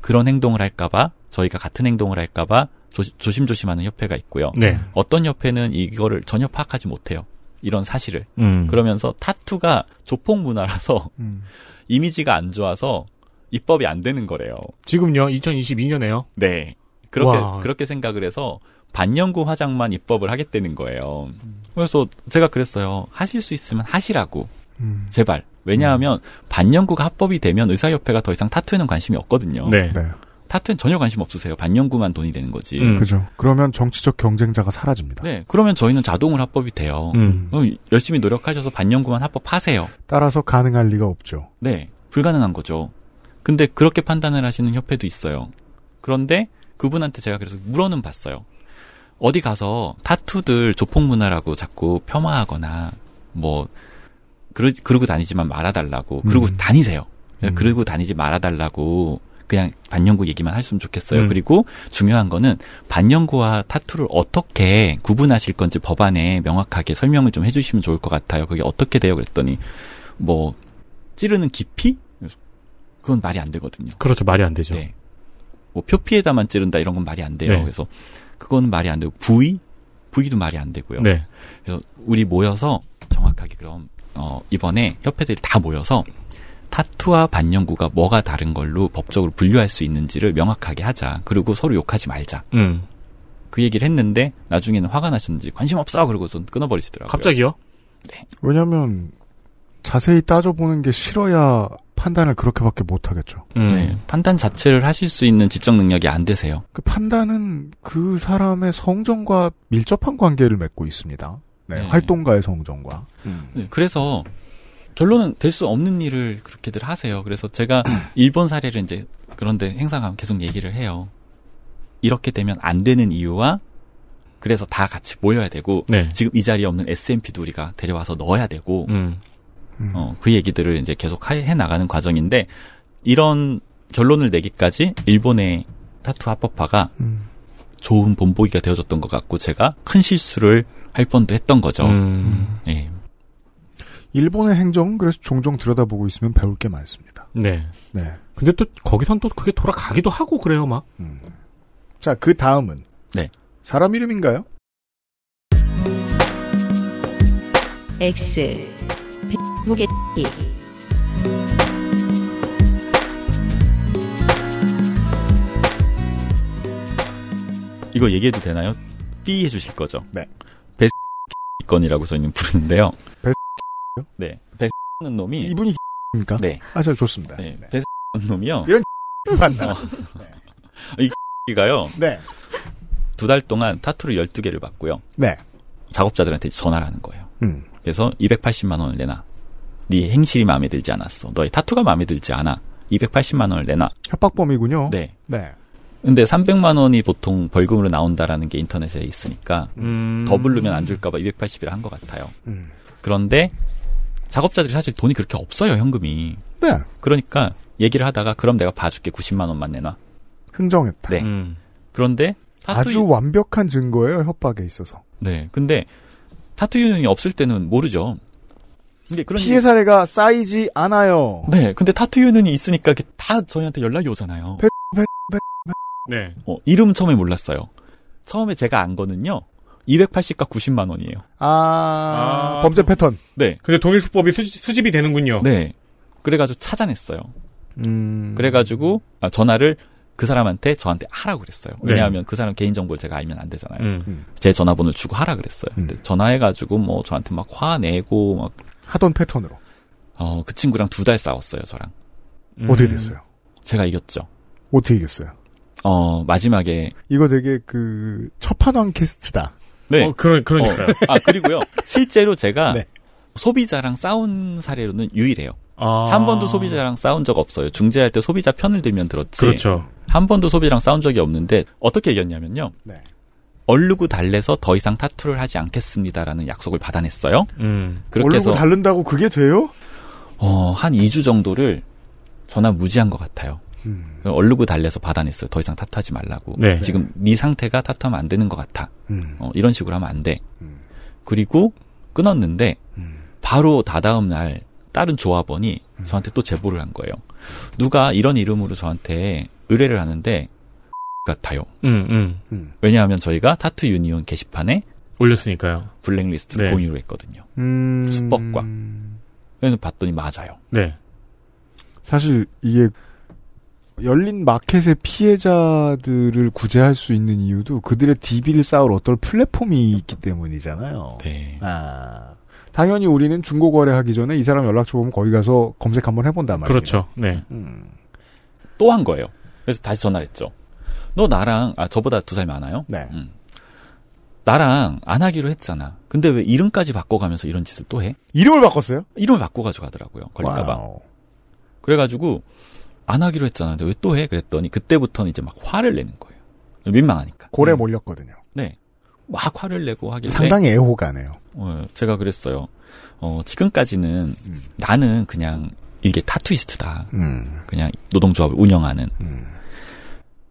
D: 그런 행동을 할까봐 저희가 같은 행동을 할까봐 조심, 조심조심하는 협회가 있고요.
E: 네.
D: 어떤 협회는 이거를 전혀 파악하지 못해요. 이런 사실을.
E: 음.
D: 그러면서 타투가 조폭 문화라서
B: 음.
D: 이미지가 안 좋아서 입법이 안 되는 거래요.
E: 지금요, 2022년에요.
D: 네. 그렇게
E: 와.
D: 그렇게 생각을 해서 반영구 화장만 입법을 하겠다는 거예요. 그래서 제가 그랬어요. 하실 수 있으면 하시라고.
B: 음.
D: 제발. 왜냐하면 반영구가 합법이 되면 의사협회가 더 이상 타투에는 관심이 없거든요.
E: 네.
B: 네.
D: 타투엔 전혀 관심 없으세요. 반영구만 돈이 되는 거지.
E: 음.
B: 그죠. 그러면 정치적 경쟁자가 사라집니다.
D: 네. 그러면 저희는 자동으로 합법이 돼요.
E: 음.
D: 그럼 열심히 노력하셔서 반영구만 합법하세요.
B: 따라서 가능할 리가 없죠.
D: 네, 불가능한 거죠. 근데 그렇게 판단을 하시는 협회도 있어요. 그런데 그분한테 제가 그래서 물어는 봤어요. 어디 가서 타투들 조폭 문화라고 자꾸 폄하하거나 뭐 그러, 그러고 다니지만 말아달라고 그러고
B: 음.
D: 다니세요.
B: 음.
D: 그러고 다니지 말아달라고 그냥 반영구 얘기만 했으면 좋겠어요.
E: 음.
D: 그리고 중요한 거는 반영구와 타투를 어떻게 구분하실 건지 법안에 명확하게 설명을 좀 해주시면 좋을 것 같아요. 그게 어떻게 돼요? 그랬더니 뭐 찌르는 깊이? 그건 말이 안 되거든요.
E: 그렇죠. 말이 안 되죠.
D: 네. 뭐 표피에다만 찌른다 이런 건 말이 안 돼요.
E: 네.
D: 그래서 그거는 말이 안 되고 부위? 부위도 말이 안 되고요.
E: 네.
D: 그래서 우리 모여서 정확하게 그럼 어 이번에 협회들이 다 모여서 타투와 반영구가 뭐가 다른 걸로 법적으로 분류할 수 있는지를 명확하게 하자. 그리고 서로 욕하지 말자.
E: 음.
D: 그 얘기를 했는데 나중에는 화가 나셨는지 관심 없어 그러고선 끊어버리시더라고요.
E: 갑자기요?
B: 왜냐하면 자세히 따져보는 게 싫어야 판단을 그렇게밖에 못 하겠죠.
E: 음.
D: 네, 판단 자체를 하실 수 있는 지적 능력이 안 되세요.
B: 그 판단은 그 사람의 성정과 밀접한 관계를 맺고 있습니다. 네,
D: 네.
B: 활동가의 성정과.
D: 네, 그래서 결론은 될 수 없는 일을 그렇게들 하세요. 그래서 제가 일본 사례를 이제 그런데 행사 가면 계속 얘기를 해요. 이렇게 되면 안 되는 이유와 그래서 다 같이 모여야 되고
E: 네.
D: 지금 이 자리에 없는 SMP도 우리가 데려와서 넣어야 되고
E: 음.
D: 어, 그 얘기들을 이제 계속 해, 해 나가는 과정인데 이런 결론을 내기까지 일본의 타투 합법화가
B: 음.
D: 좋은 본보기가 되어줬던 것 같고 제가 큰 실수를 할 뻔도 했던 거죠.
E: 음.
D: 예.
B: 일본의 행정은 그래서 종종 들여다보고 있으면 배울 게 많습니다.
E: 네.
B: 네.
E: 근데 또 거기선 또 그게 돌아가기도 하고 그래요, 막.
B: 자, 그 다음은
D: 네.
B: 사람 이름인가요?
A: X 무게티
D: 이거 얘기해도 되나요? 삐 해주실 거죠?
B: 네.
D: 베 건이라고 저희는 부르는데요.
B: 베
D: 네. 베는 놈이
B: 이분이 입니까?
D: 네.
B: 아, 저 좋습니다.
D: 네. 베 놈이요.
B: 이런 만나.
D: 어. 이 가요.
B: 네.
D: 두 달 동안 타투를 12개를 받고요.
B: 네.
D: 작업자들한테 전화를 하는 거예요.
B: 음.
D: 그래서 280만 원을 내놔. 네 행실이 마음에 들지 않았어. 너의 타투가 마음에 들지 않아. 280만 원을 내놔.
B: 협박범이군요.
D: 네.
B: 네.
D: 근데 300만 원이 보통 벌금으로 나온다라는 게 인터넷에 있으니까
E: 음.
D: 더 부르면 안 줄까봐 280이라 한 것 같아요.
B: 음.
D: 그런데 작업자들이 사실 돈이 그렇게 없어요 현금이.
B: 네.
D: 그러니까 얘기를 하다가 그럼 내가 봐줄게 90만 원만 내놔.
B: 흥정했다.
D: 네.
E: 음.
D: 그런데 타투
B: 아주 완벽한 증거예요, 협박에 있어서.
D: 네. 근데 타투 유니온이 없을 때는 모르죠. 이게 그런
B: 피해 사례가 쌓이지 않아요.
D: 네. 근데 타투 유니온이 있으니까 다 저희한테 연락이 오잖아요.
B: 배- 배-
E: 네.
D: 어, 이름 처음에 몰랐어요. 처음에 제가 안 거는요. 280과 90만 원이에요.
B: 아,
E: 아,
B: 범죄 패턴.
D: 네.
E: 근데 동일 수법이 수집, 이 되는군요.
D: 네. 그래가지고 찾아냈어요.
B: 음.
D: 그래가지고 아, 전화를 그 사람한테 저한테 하라고 그랬어요.
E: 네.
D: 왜냐하면 그 사람 개인 정보를 제가 알면 안 되잖아요.
E: 음.
D: 제 전화번호를 주고 하라 그랬어요.
B: 음.
D: 근데 전화해가지고 뭐 저한테 막 화내고 막,
B: 하던 패턴으로.
D: 어, 그 친구랑 두 달 싸웠어요, 저랑.
E: 음.
B: 어떻게 됐어요?
D: 제가 이겼죠.
B: 어떻게 이겼어요?
D: 어, 마지막에.
B: 이거 되게 그, 첫판왕 캐스트다.
D: 네.
E: 어, 그러, 그러니까요.
D: 어, 아, 그리고요. 실제로 제가
B: 네.
D: 소비자랑 싸운 사례로는 유일해요.
E: 아.
D: 한 번도 소비자랑 싸운 적 없어요. 중재할 때 소비자 편을 들면 들었지.
E: 그렇죠.
D: 한 번도 소비자랑 싸운 적이 없는데 어떻게 얘기했냐면요.
B: 네.
D: 얼르고 달래서 더 이상 타투를 하지 않겠습니다라는 약속을 받아냈어요.
E: 음.
D: 그렇게 해서
B: 얼르고 다른다고 그게 돼요?
D: 어, 한 2주 정도를 전화 무지한 것 같아요.
B: 음.
D: 얼르고 달래서 받아냈어요. 더 이상 타투하지 말라고.
E: 네.
D: 지금 네 상태가 타투하면 안 되는 것 같아.
B: 음.
D: 어, 이런 식으로 하면 안 돼.
B: 음.
D: 그리고 끊었는데
B: 음.
D: 바로 다다음 날 다른 조합원이
B: 음.
D: 저한테 또 제보를 한 거예요. 누가 이런 이름으로 저한테 의뢰를 하는데 같아요.
E: 음.
D: 왜냐하면 저희가 타투 유니온 게시판에
E: 올렸으니까요.
D: 블랙리스트를
E: 네.
D: 공유를 했거든요.
B: 음.
D: 수법과. 그래서 봤더니 맞아요.
E: 네.
B: 사실 이게 열린 마켓의 피해자들을 구제할 수 있는 이유도 그들의 DB를 쌓을 어떤 플랫폼이 있기 때문이잖아요.
D: 네.
B: 아, 당연히 우리는 중고 거래하기 전에 이 사람 연락처 보면 거기 가서 검색 한번 해본단 말이에요.
E: 그렇죠. 네.
B: 음.
D: 또 한 거예요. 그래서 다시 전화했죠. 너 나랑 아 저보다 두 살 많아요.
B: 네.
D: 음. 나랑 안 하기로 했잖아. 근데 왜 이름까지 바꿔가면서 이런 짓을 또 해?
B: 이름을 바꿨어요?
D: 이름을 바꿔 가지고 하더라고요. 걸릴까봐.
B: wow.
D: 그래가지고 안 하기로 했잖아. 근데 왜 또 해? 그랬더니 그때부터는 이제 막 화를 내는 거예요. 민망하니까.
B: 고래 몰렸거든요.
D: 네. 막 화를 내고 하길래
B: 상당히 애호가네요.
D: 어, 제가 그랬어요. 어, 지금까지는
B: 음.
D: 나는 그냥 이게 타투이스트다.
B: 음.
D: 그냥 노동조합을 운영하는.
B: 음.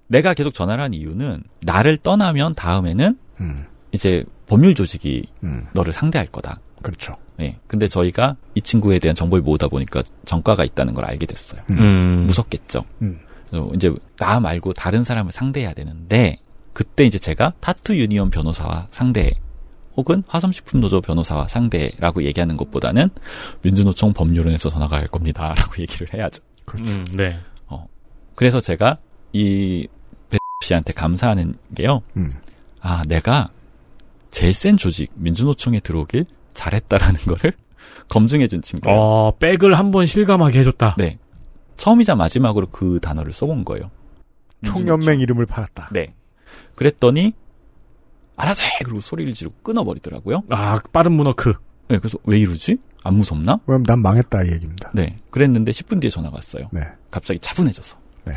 D: 내가 계속 전화를 한 이유는 나를 떠나면 다음에는
B: 음.
D: 이제 법률 조직이
B: 음.
D: 너를 상대할 거다.
B: 그렇죠.
D: 네. 근데 저희가 이 친구에 대한 정보를 모으다 보니까 전과가 있다는 걸 알게 됐어요.
E: 음.
D: 무섭겠죠.
B: 음.
D: 그래서 이제 나 말고 다른 사람을 상대해야 되는데 그때 이제 제가 타투 유니온 변호사와 상대 혹은 화성식품 노조 변호사와 상대라고 얘기하는 것보다는 민주노총 법률원에서 전화가 갈 겁니다라고 얘기를 해야죠.
B: 그렇죠.
E: 음, 네.
D: 그래서 제가 이 배 씨한테 감사하는 게요.
B: 음.
D: 아 내가 제일 센 조직 민주노총에 들어오길 잘했다라는 거를 검증해준 친구예요.
E: 어, 백을 한번 실감하게 해줬다.
D: 네. 처음이자 마지막으로 그 단어를 써본 거예요.
B: 총연맹 이름을 팔았다.
D: 네. 그랬더니 알아서 해! 그리고 소리를 지르고 끊어버리더라고요.
E: 아, 빠른 문어크.
D: 네, 그래서 왜 이러지? 안 무섭나?
B: 왜냐면 난 망했다 이 얘기입니다.
D: 네. 그랬는데 10분 뒤에 전화가 왔어요.
B: 네.
D: 갑자기 차분해져서.
B: 네.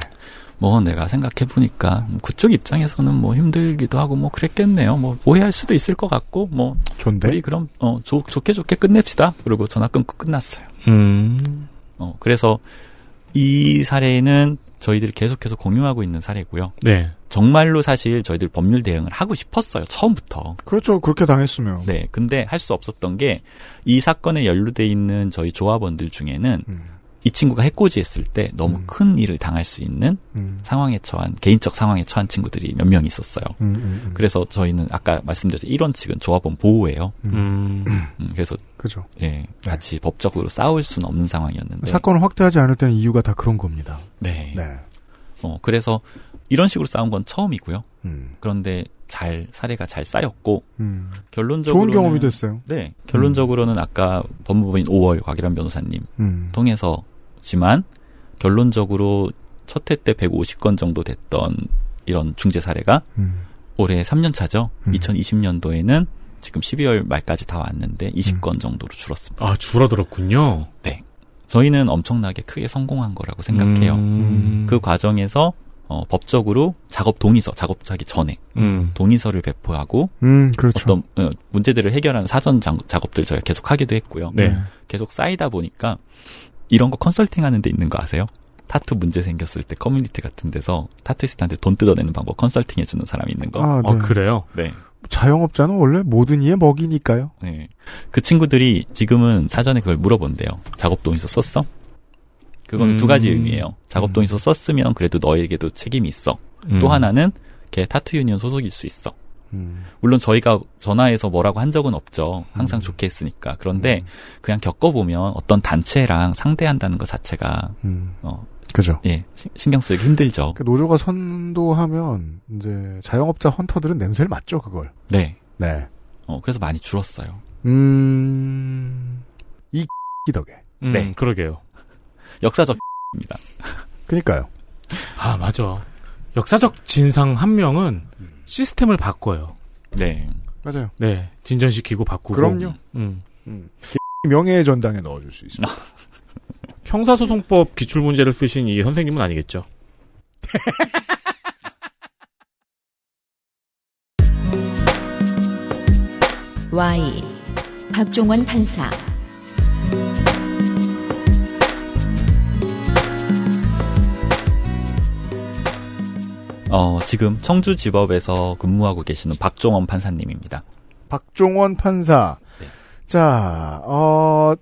D: 뭐 내가 생각해 보니까 그쪽 입장에서는 뭐 힘들기도 하고 뭐 그랬겠네요. 뭐 오해할 수도 있을 것 같고 뭐
B: 좋은데?
D: 우리 그럼 어 좋, 좋게 좋게 끝냅시다. 그리고 전화 끊고 끝났어요.
E: 음.
D: 어 그래서 이 사례는 저희들이 계속해서 공유하고 있는 사례고요.
E: 네.
D: 정말로 사실 저희들 법률 대응을 하고 싶었어요. 처음부터.
B: 그렇죠. 그렇게 당했으면.
D: 네. 근데 할 수 없었던 게 이 사건에 연루돼 있는 저희 조합원들 중에는
B: 음.
D: 이 친구가 해코지했을 때 너무
B: 음.
D: 큰 일을 당할 수 있는
B: 음.
D: 상황에 처한 개인적 상황에 처한 친구들이 몇 명 있었어요.
B: 음, 음, 음.
D: 그래서 저희는 아까 말씀드렸죠. 1원 측은 조합원 보호예요.
E: 음.
D: 음, 그래서
B: 그죠.
D: 예, 같이 법적으로 싸울 수는 없는 상황이었는데.
B: 사건을 확대하지 않을 때는 이유가 다 그런 겁니다.
D: 네.
B: 네.
D: 어, 그래서 이런 식으로 싸운 건 처음이고요.
B: 음.
D: 그런데 잘 사례가 잘 쌓였고
B: 음.
D: 결론적으로
B: 좋은 경험이 됐어요.
D: 네, 결론적으로는 아까 법무부인 5월 곽일환 변호사님
B: 음.
D: 통해서 지만 결론적으로 첫 해 때 150건 정도 됐던 이런 중재 사례가
B: 음.
D: 올해 3년 차죠.
B: 음.
D: 2020년도에는 지금 12월 말까지 다 왔는데 20건 정도로 줄었습니다.
E: 아, 줄어들었군요.
D: 네. 저희는 엄청나게 크게 성공한 거라고 생각해요.
E: 음.
D: 그 과정에서 어, 법적으로 작업 동의서 작업하기 전에
E: 음.
D: 동의서를 배포하고
B: 음, 그렇죠.
D: 어떤 어, 문제들을 해결하는 사전 장- 작업들 저희가 계속 하기도 했고요.
E: 네.
D: 계속 쌓이다 보니까 이런 거 컨설팅 하는 데 있는 거 아세요? 타투 문제 생겼을 때 커뮤니티 같은 데서 타투이스트한테 돈 뜯어내는 방법 컨설팅 해주는 사람이 있는 거.
B: 아,
E: 아,
B: 네.
E: 그래요?
D: 네.
B: 자영업자는 원래 모든 이의 먹이니까요.
D: 네. 그 친구들이 지금은 사전에 그걸 물어본대요. 작업 동의서 썼어? 그건
E: 음.
D: 두 가지 의미예요. 작업 동의서 썼으면 그래도 너에게도 책임이 있어.
E: 음.
D: 또 하나는 걔 타투 유니온 소속일 수 있어.
B: 음.
D: 물론 저희가 전화해서 뭐라고 한 적은 없죠. 항상 좋게 했으니까. 그런데 그냥 겪어보면 어떤 단체랑 상대한다는 것 자체가
B: 음.
D: 어,
B: 그죠.
D: 예 시- 신경 쓰기 힘들죠.
B: 그 노조가 선도하면 이제 자영업자 헌터들은 냄새를 맡죠, 그걸.
D: 네.
B: 네.
D: 어, 그래서 많이 줄었어요.
B: 음. 이 덕에.
E: 음,
D: 네.
E: 그러게요.
D: 역사적입니다.
B: 그니까요.
E: 아, 맞아. 역사적 진상 한 명은 시스템을 바꿔요.
D: 네.
B: 맞아요.
E: 네. 진전시키고 바꾸고.
B: 그럼요.
E: 음.
B: 음. 명예의 전당에 넣어줄 수 있습니다.
E: 형사소송법 기출문제를 쓰신 이 선생님은 아니겠죠?
A: Y. 박종원 판사.
D: 어, 지금 청주지법에서 근무하고 계시는 박종원 판사님입니다.
B: 박종원 판사. 자, 어,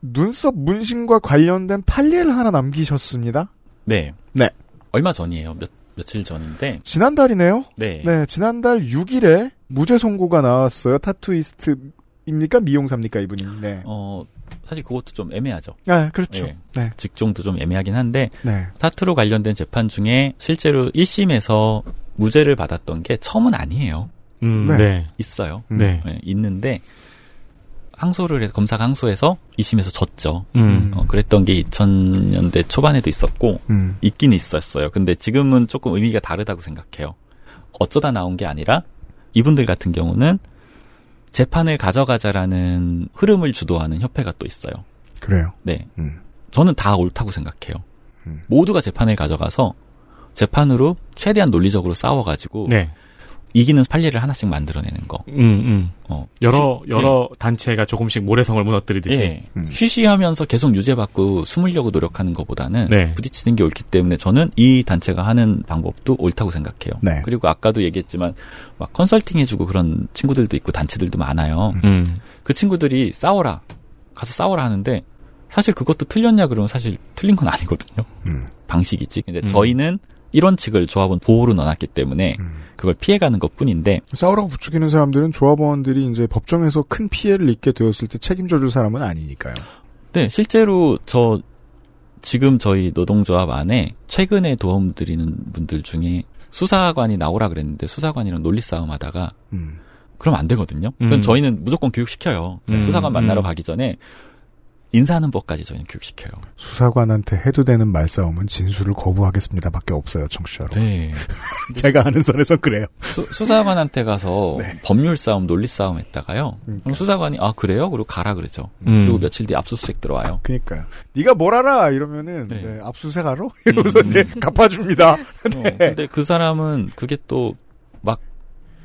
B: 눈썹 문신과 관련된 판례를 하나 남기셨습니다.
D: 네.
B: 네.
D: 얼마 전이에요. 몇, 며칠 전인데.
B: 지난달이네요.
D: 네.
B: 네, 지난달 6일에 무죄 선고가 나왔어요. 타투이스트입니까? 미용사입니까, 이분이? 네.
D: 어, 사실 그것도 좀 애매하죠.
B: 아, 그렇죠.
D: 네.
B: 네.
D: 직종도 좀 애매하긴 한데
B: 네.
D: 타투로 관련된 재판 중에 실제로 1심에서 무죄를 받았던 게 처음은 아니에요.
E: 음, 네. 네.
D: 있어요.
E: 네.
D: 있는데 항소를 해서 검사가 항소해서 2심에서 졌죠.
E: 음.
D: 어, 그랬던 게 2000년대 초반에도 있었고
B: 음.
D: 있긴 있었어요. 근데 지금은 조금 의미가 다르다고 생각해요. 어쩌다 나온 게 아니라 이분들 같은 경우는 재판을 가져가자라는 흐름을 주도하는 협회가 또 있어요.
B: 그래요.
D: 네.
B: 음.
D: 저는 다 옳다고 생각해요.
B: 음.
D: 모두가 재판을 가져가서 재판으로 최대한 논리적으로 싸워가지고
E: 네.
D: 이기는 판례를 하나씩 만들어내는 거.
E: 음, 음.
D: 어.
E: 여러,
D: 쉬-
E: 여러 단체가 조금씩 모래성을 무너뜨리듯이.
D: 예. 쉬쉬하면서 계속 유죄받고 숨으려고 노력하는 것보다는
E: 네.
D: 부딪히는 게 옳기 때문에 저는 이 단체가 하는 방법도 옳다고 생각해요.
B: 네.
D: 그리고 아까도 얘기했지만 막 컨설팅 해주고 그런 친구들도 있고 단체들도 많아요.
E: 음.
D: 그 친구들이 싸워라 가서 싸워라 하는데 사실 그것도 틀렸냐 그러면 사실 틀린 건 아니거든요.
B: 음.
D: 방식이지. 근데
E: 음.
D: 저희는 이런 측을 조합은 보호로 넣어놨기 때문에 그걸 피해가는 것 뿐인데
B: 싸우라고 부추기는 사람들은 조합원들이 이제 법정에서 큰 피해를 입게 되었을 때 책임져줄 사람은 아니니까요.
D: 네, 실제로 저 지금 저희 노동조합 안에 최근에 도움 드리는 분들 중에 수사관이 나오라 그랬는데 수사관이랑 논리 싸움 하다가
B: 음.
D: 그럼 안 되거든요.
E: 음.
D: 그건 저희는 무조건 교육시켜요.
E: 음,
D: 수사관 만나러
E: 음.
D: 가기 전에 인사하는 법까지 저희는 교육시켜요.
B: 수사관한테 해도 되는 말싸움은 진술을 거부하겠습니다 밖에 없어요, 청취자로.
D: 네.
B: 제가 아는 선에선 그래요.
D: 수, 사관한테 가서
B: 네.
D: 법률 싸움, 논리 싸움 했다가요. 그럼 수사관이 아 그래요? 그리고 가라 그러죠.
E: 음.
D: 그리고 며칠 뒤에 압수수색 들어와요.
B: 그니까요. 네가 뭘 알아? 이러면은
D: 네.
B: 네, 압수수색 하러 이러면서
D: 음.
B: 이제 갚아줍니다.
D: 어,
B: 네.
D: 근데 그 사람은 그게 또막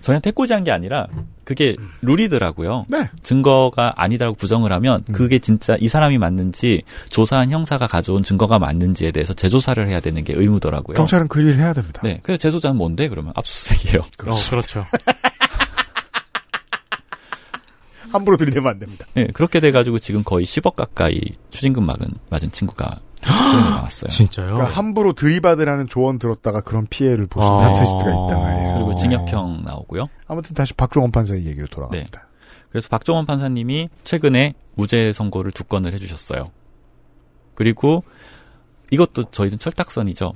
D: 저희한테 해코지한 게 아니라 그게 룰이더라고요.
B: 네.
D: 증거가 아니다라고 부정을 하면 그게 진짜 이 사람이 맞는지 조사한 형사가 가져온 증거가 맞는지에 대해서 재조사를 해야 되는 게 의무더라고요.
B: 경찰은 그 일을 해야 됩니다.
D: 네. 그래서 재조사는 뭔데? 그러면 압수수색이에요.
E: 어, 그렇죠.
B: 함부로 들이대면 안 됩니다.
D: 네, 그렇게 돼가지고 지금 거의 10억 가까이 추징금 막은 맞은 친구가 나왔어요.
E: 진짜요?
B: 그러니까 함부로 들이받으라는 조언 들었다가 그런 피해를 보신
E: 아.
B: 타투이스트가 있단 말이에요.
D: 그리고
B: 네.
D: 징역형 나오고요.
B: 아무튼 다시 박종원 판사의 얘기로 돌아갑니다.
D: 그래서 박종원 판사님이 최근에 무죄 선고를 두 건을 해주셨어요. 그리고 이것도 저희는 철딱선이죠.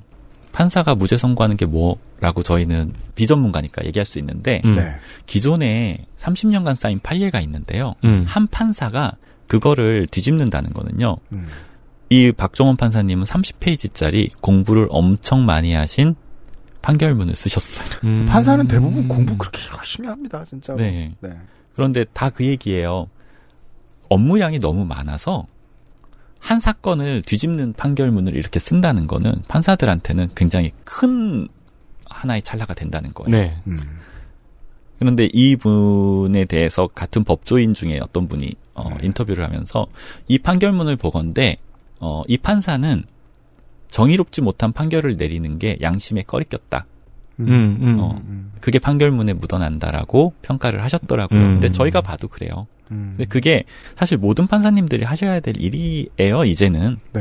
D: 판사가 무죄 선고하는 게 뭐라고 저희는 비전문가니까 얘기할 수 있는데
E: 음.
B: 네.
D: 기존에 30년간 쌓인 판례가 있는데요.
E: 음.
D: 한 판사가 그거를 뒤집는다는 거는요.
B: 음.
D: 이 박종원 판사님은 30페이지짜리 공부를 엄청 많이 하신 판결문을 쓰셨어요.
E: 음.
B: 판사는 대부분 공부 그렇게 열심히 합니다, 진짜로.
D: 네.
B: 네.
D: 그런데 다 그 얘기예요. 업무량이 너무 많아서 한 사건을 뒤집는 판결문을 이렇게 쓴다는 거는 판사들한테는 굉장히 큰 하나의 찰나가 된다는 거예요.
E: 네.
B: 음.
D: 그런데 이 분에 대해서 같은 법조인 중에 어떤 분이 어,
B: 네.
D: 인터뷰를 하면서 이 판결문을 보건데 어, 이 판사는 정의롭지 못한 판결을 내리는 게 양심에 꺼리꼈다.
E: 음, 음.
D: 어, 그게 판결문에 묻어난다라고 평가를 하셨더라고요.
E: 음.
D: 근데 저희가 봐도 그래요.
B: 음.
D: 근데 그게 사실 모든 판사님들이 하셔야 될 일이에요, 이제는.
B: 네.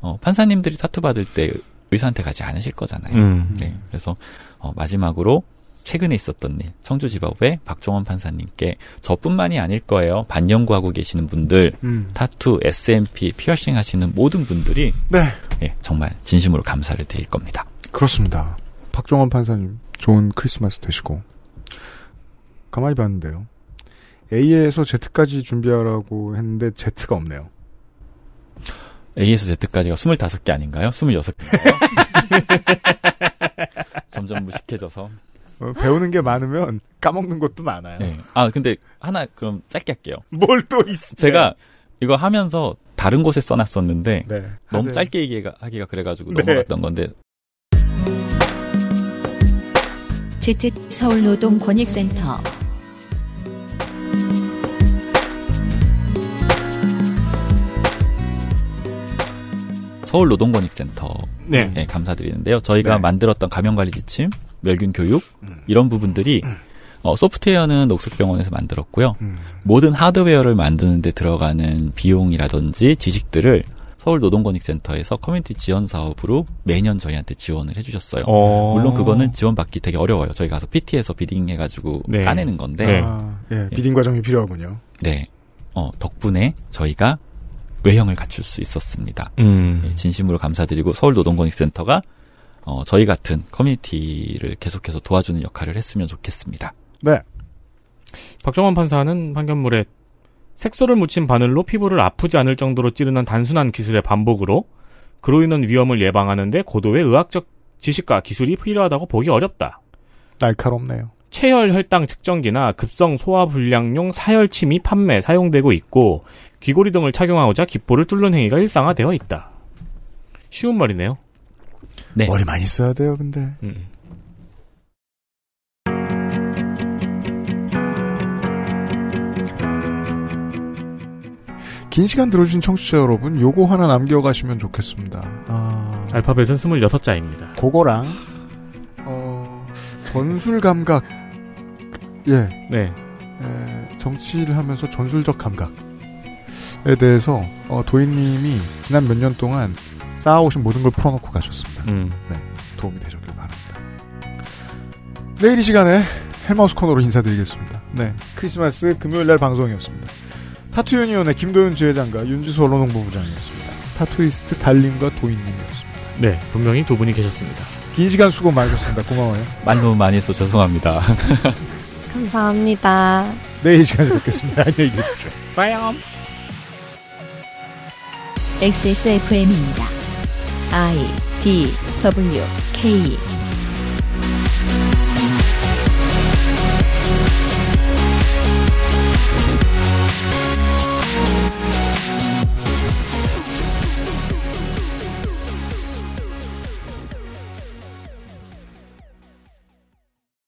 D: 어, 판사님들이 타투 받을 때 의사한테 가지 않으실 거잖아요.
E: 음.
D: 네. 그래서, 어, 마지막으로 최근에 있었던 일, 청주지법의 박종원 판사님께 저뿐만이 아닐 거예요. 반영구하고 계시는 분들,
B: 음.
D: 타투, SMP, 피어싱 하시는 모든 분들이,
B: 네.
D: 예, 정말 진심으로 감사를 드릴 겁니다.
B: 그렇습니다. 박종원 판사님, 좋은 크리스마스 되시고. 가만히 봤는데요. A에서 Z까지 준비하라고 했는데 Z가 없네요.
D: A에서 Z까지가 25개 아닌가요? 26개인가요? 점점 무식해져서.
B: 어, 배우는 게 많으면 까먹는 것도 많아요.
D: 네. 아, 근데 하나 그럼 짧게 할게요.
B: 뭘 또 있어?
D: 제가 이거 하면서 다른 곳에 써놨었는데
B: 네,
D: 너무
B: 하세요.
D: 짧게 얘기가 하기가 그래가지고
B: 네.
D: 넘어갔던 건데
A: Z 서울노동 권익센터
D: 서울노동권익센터
E: 네.
D: 에 감사드리는데요. 저희가
B: 네.
D: 만들었던 감염관리 지침, 멸균 교육
B: 음.
D: 이런 부분들이 어, 소프트웨어는 녹색병원에서 만들었고요.
B: 음.
D: 모든 하드웨어를 만드는데 들어가는 비용이라든지 지식들을 서울 노동권익센터에서 커뮤니티 지원 사업으로 매년 저희한테 지원을 해주셨어요.
E: 어.
D: 물론 그거는 지원받기 되게 어려워요. 저희 가서 PT에서 bidding 해가지고
E: 네.
D: 따내는 건데,
E: 네.
B: 아, 예, bidding 과정이 필요하군요.
D: 네. 어, 덕분에 저희가 외형을 갖출 수 있었습니다.
E: 음.
D: 예, 진심으로 감사드리고 서울 노동권익센터가 어, 저희 같은 커뮤니티를 계속해서 도와주는 역할을 했으면 좋겠습니다.
B: 네.
E: 박정원 판사는 판결물에 색소를 묻힌 바늘로 피부를 아프지 않을 정도로 찌르는 단순한 기술의 반복으로 그로 인한 위험을 예방하는데 고도의 의학적 지식과 기술이 필요하다고 보기 어렵다.
B: 날카롭네요.
E: 체열 혈당 측정기나 급성 소화불량용 사열침이 판매 사용되고 있고 귀고리 등을 착용하고자 깃볼을 뚫는 행위가 일상화되어 있다. 쉬운 말이네요.
D: 네.
B: 머리 많이 써야 돼요, 근데.
E: 음.
B: 긴 시간 들어주신 청취자 여러분, 요거 하나 남겨가시면 좋겠습니다. 아,
E: 알파벳은 26자입니다.
B: 그거랑, 어, 전술 감각. 예.
E: 네.
B: 에, 정치를 하면서 전술적 감각에 대해서, 어, 도인님이 지난 몇 년 동안 쌓아오신 모든 걸 풀어놓고 가셨습니다.
E: 음.
B: 네. 도움이 되셨길 바랍니다. 내일 이 시간에 헬마우스 코너로 인사드리겠습니다. 네. 크리스마스 금요일 날 방송이었습니다. 타투 유니온의 김도윤 지회장과 윤지수 언론홍보부장이었습니다. 타투이스트 달림과 도인님이었습니다.
E: 네, 분명히 두 분이 계셨습니다.
B: 긴 시간 수고 많으셨습니다. 고마워요.
D: 말 너무 많이 해서 죄송합니다.
C: 감사합니다.
B: 내일 이 시간에 뵙겠습니다. 안녕히 계십시오.
E: 빠염.
A: XSFM입니다. I D W K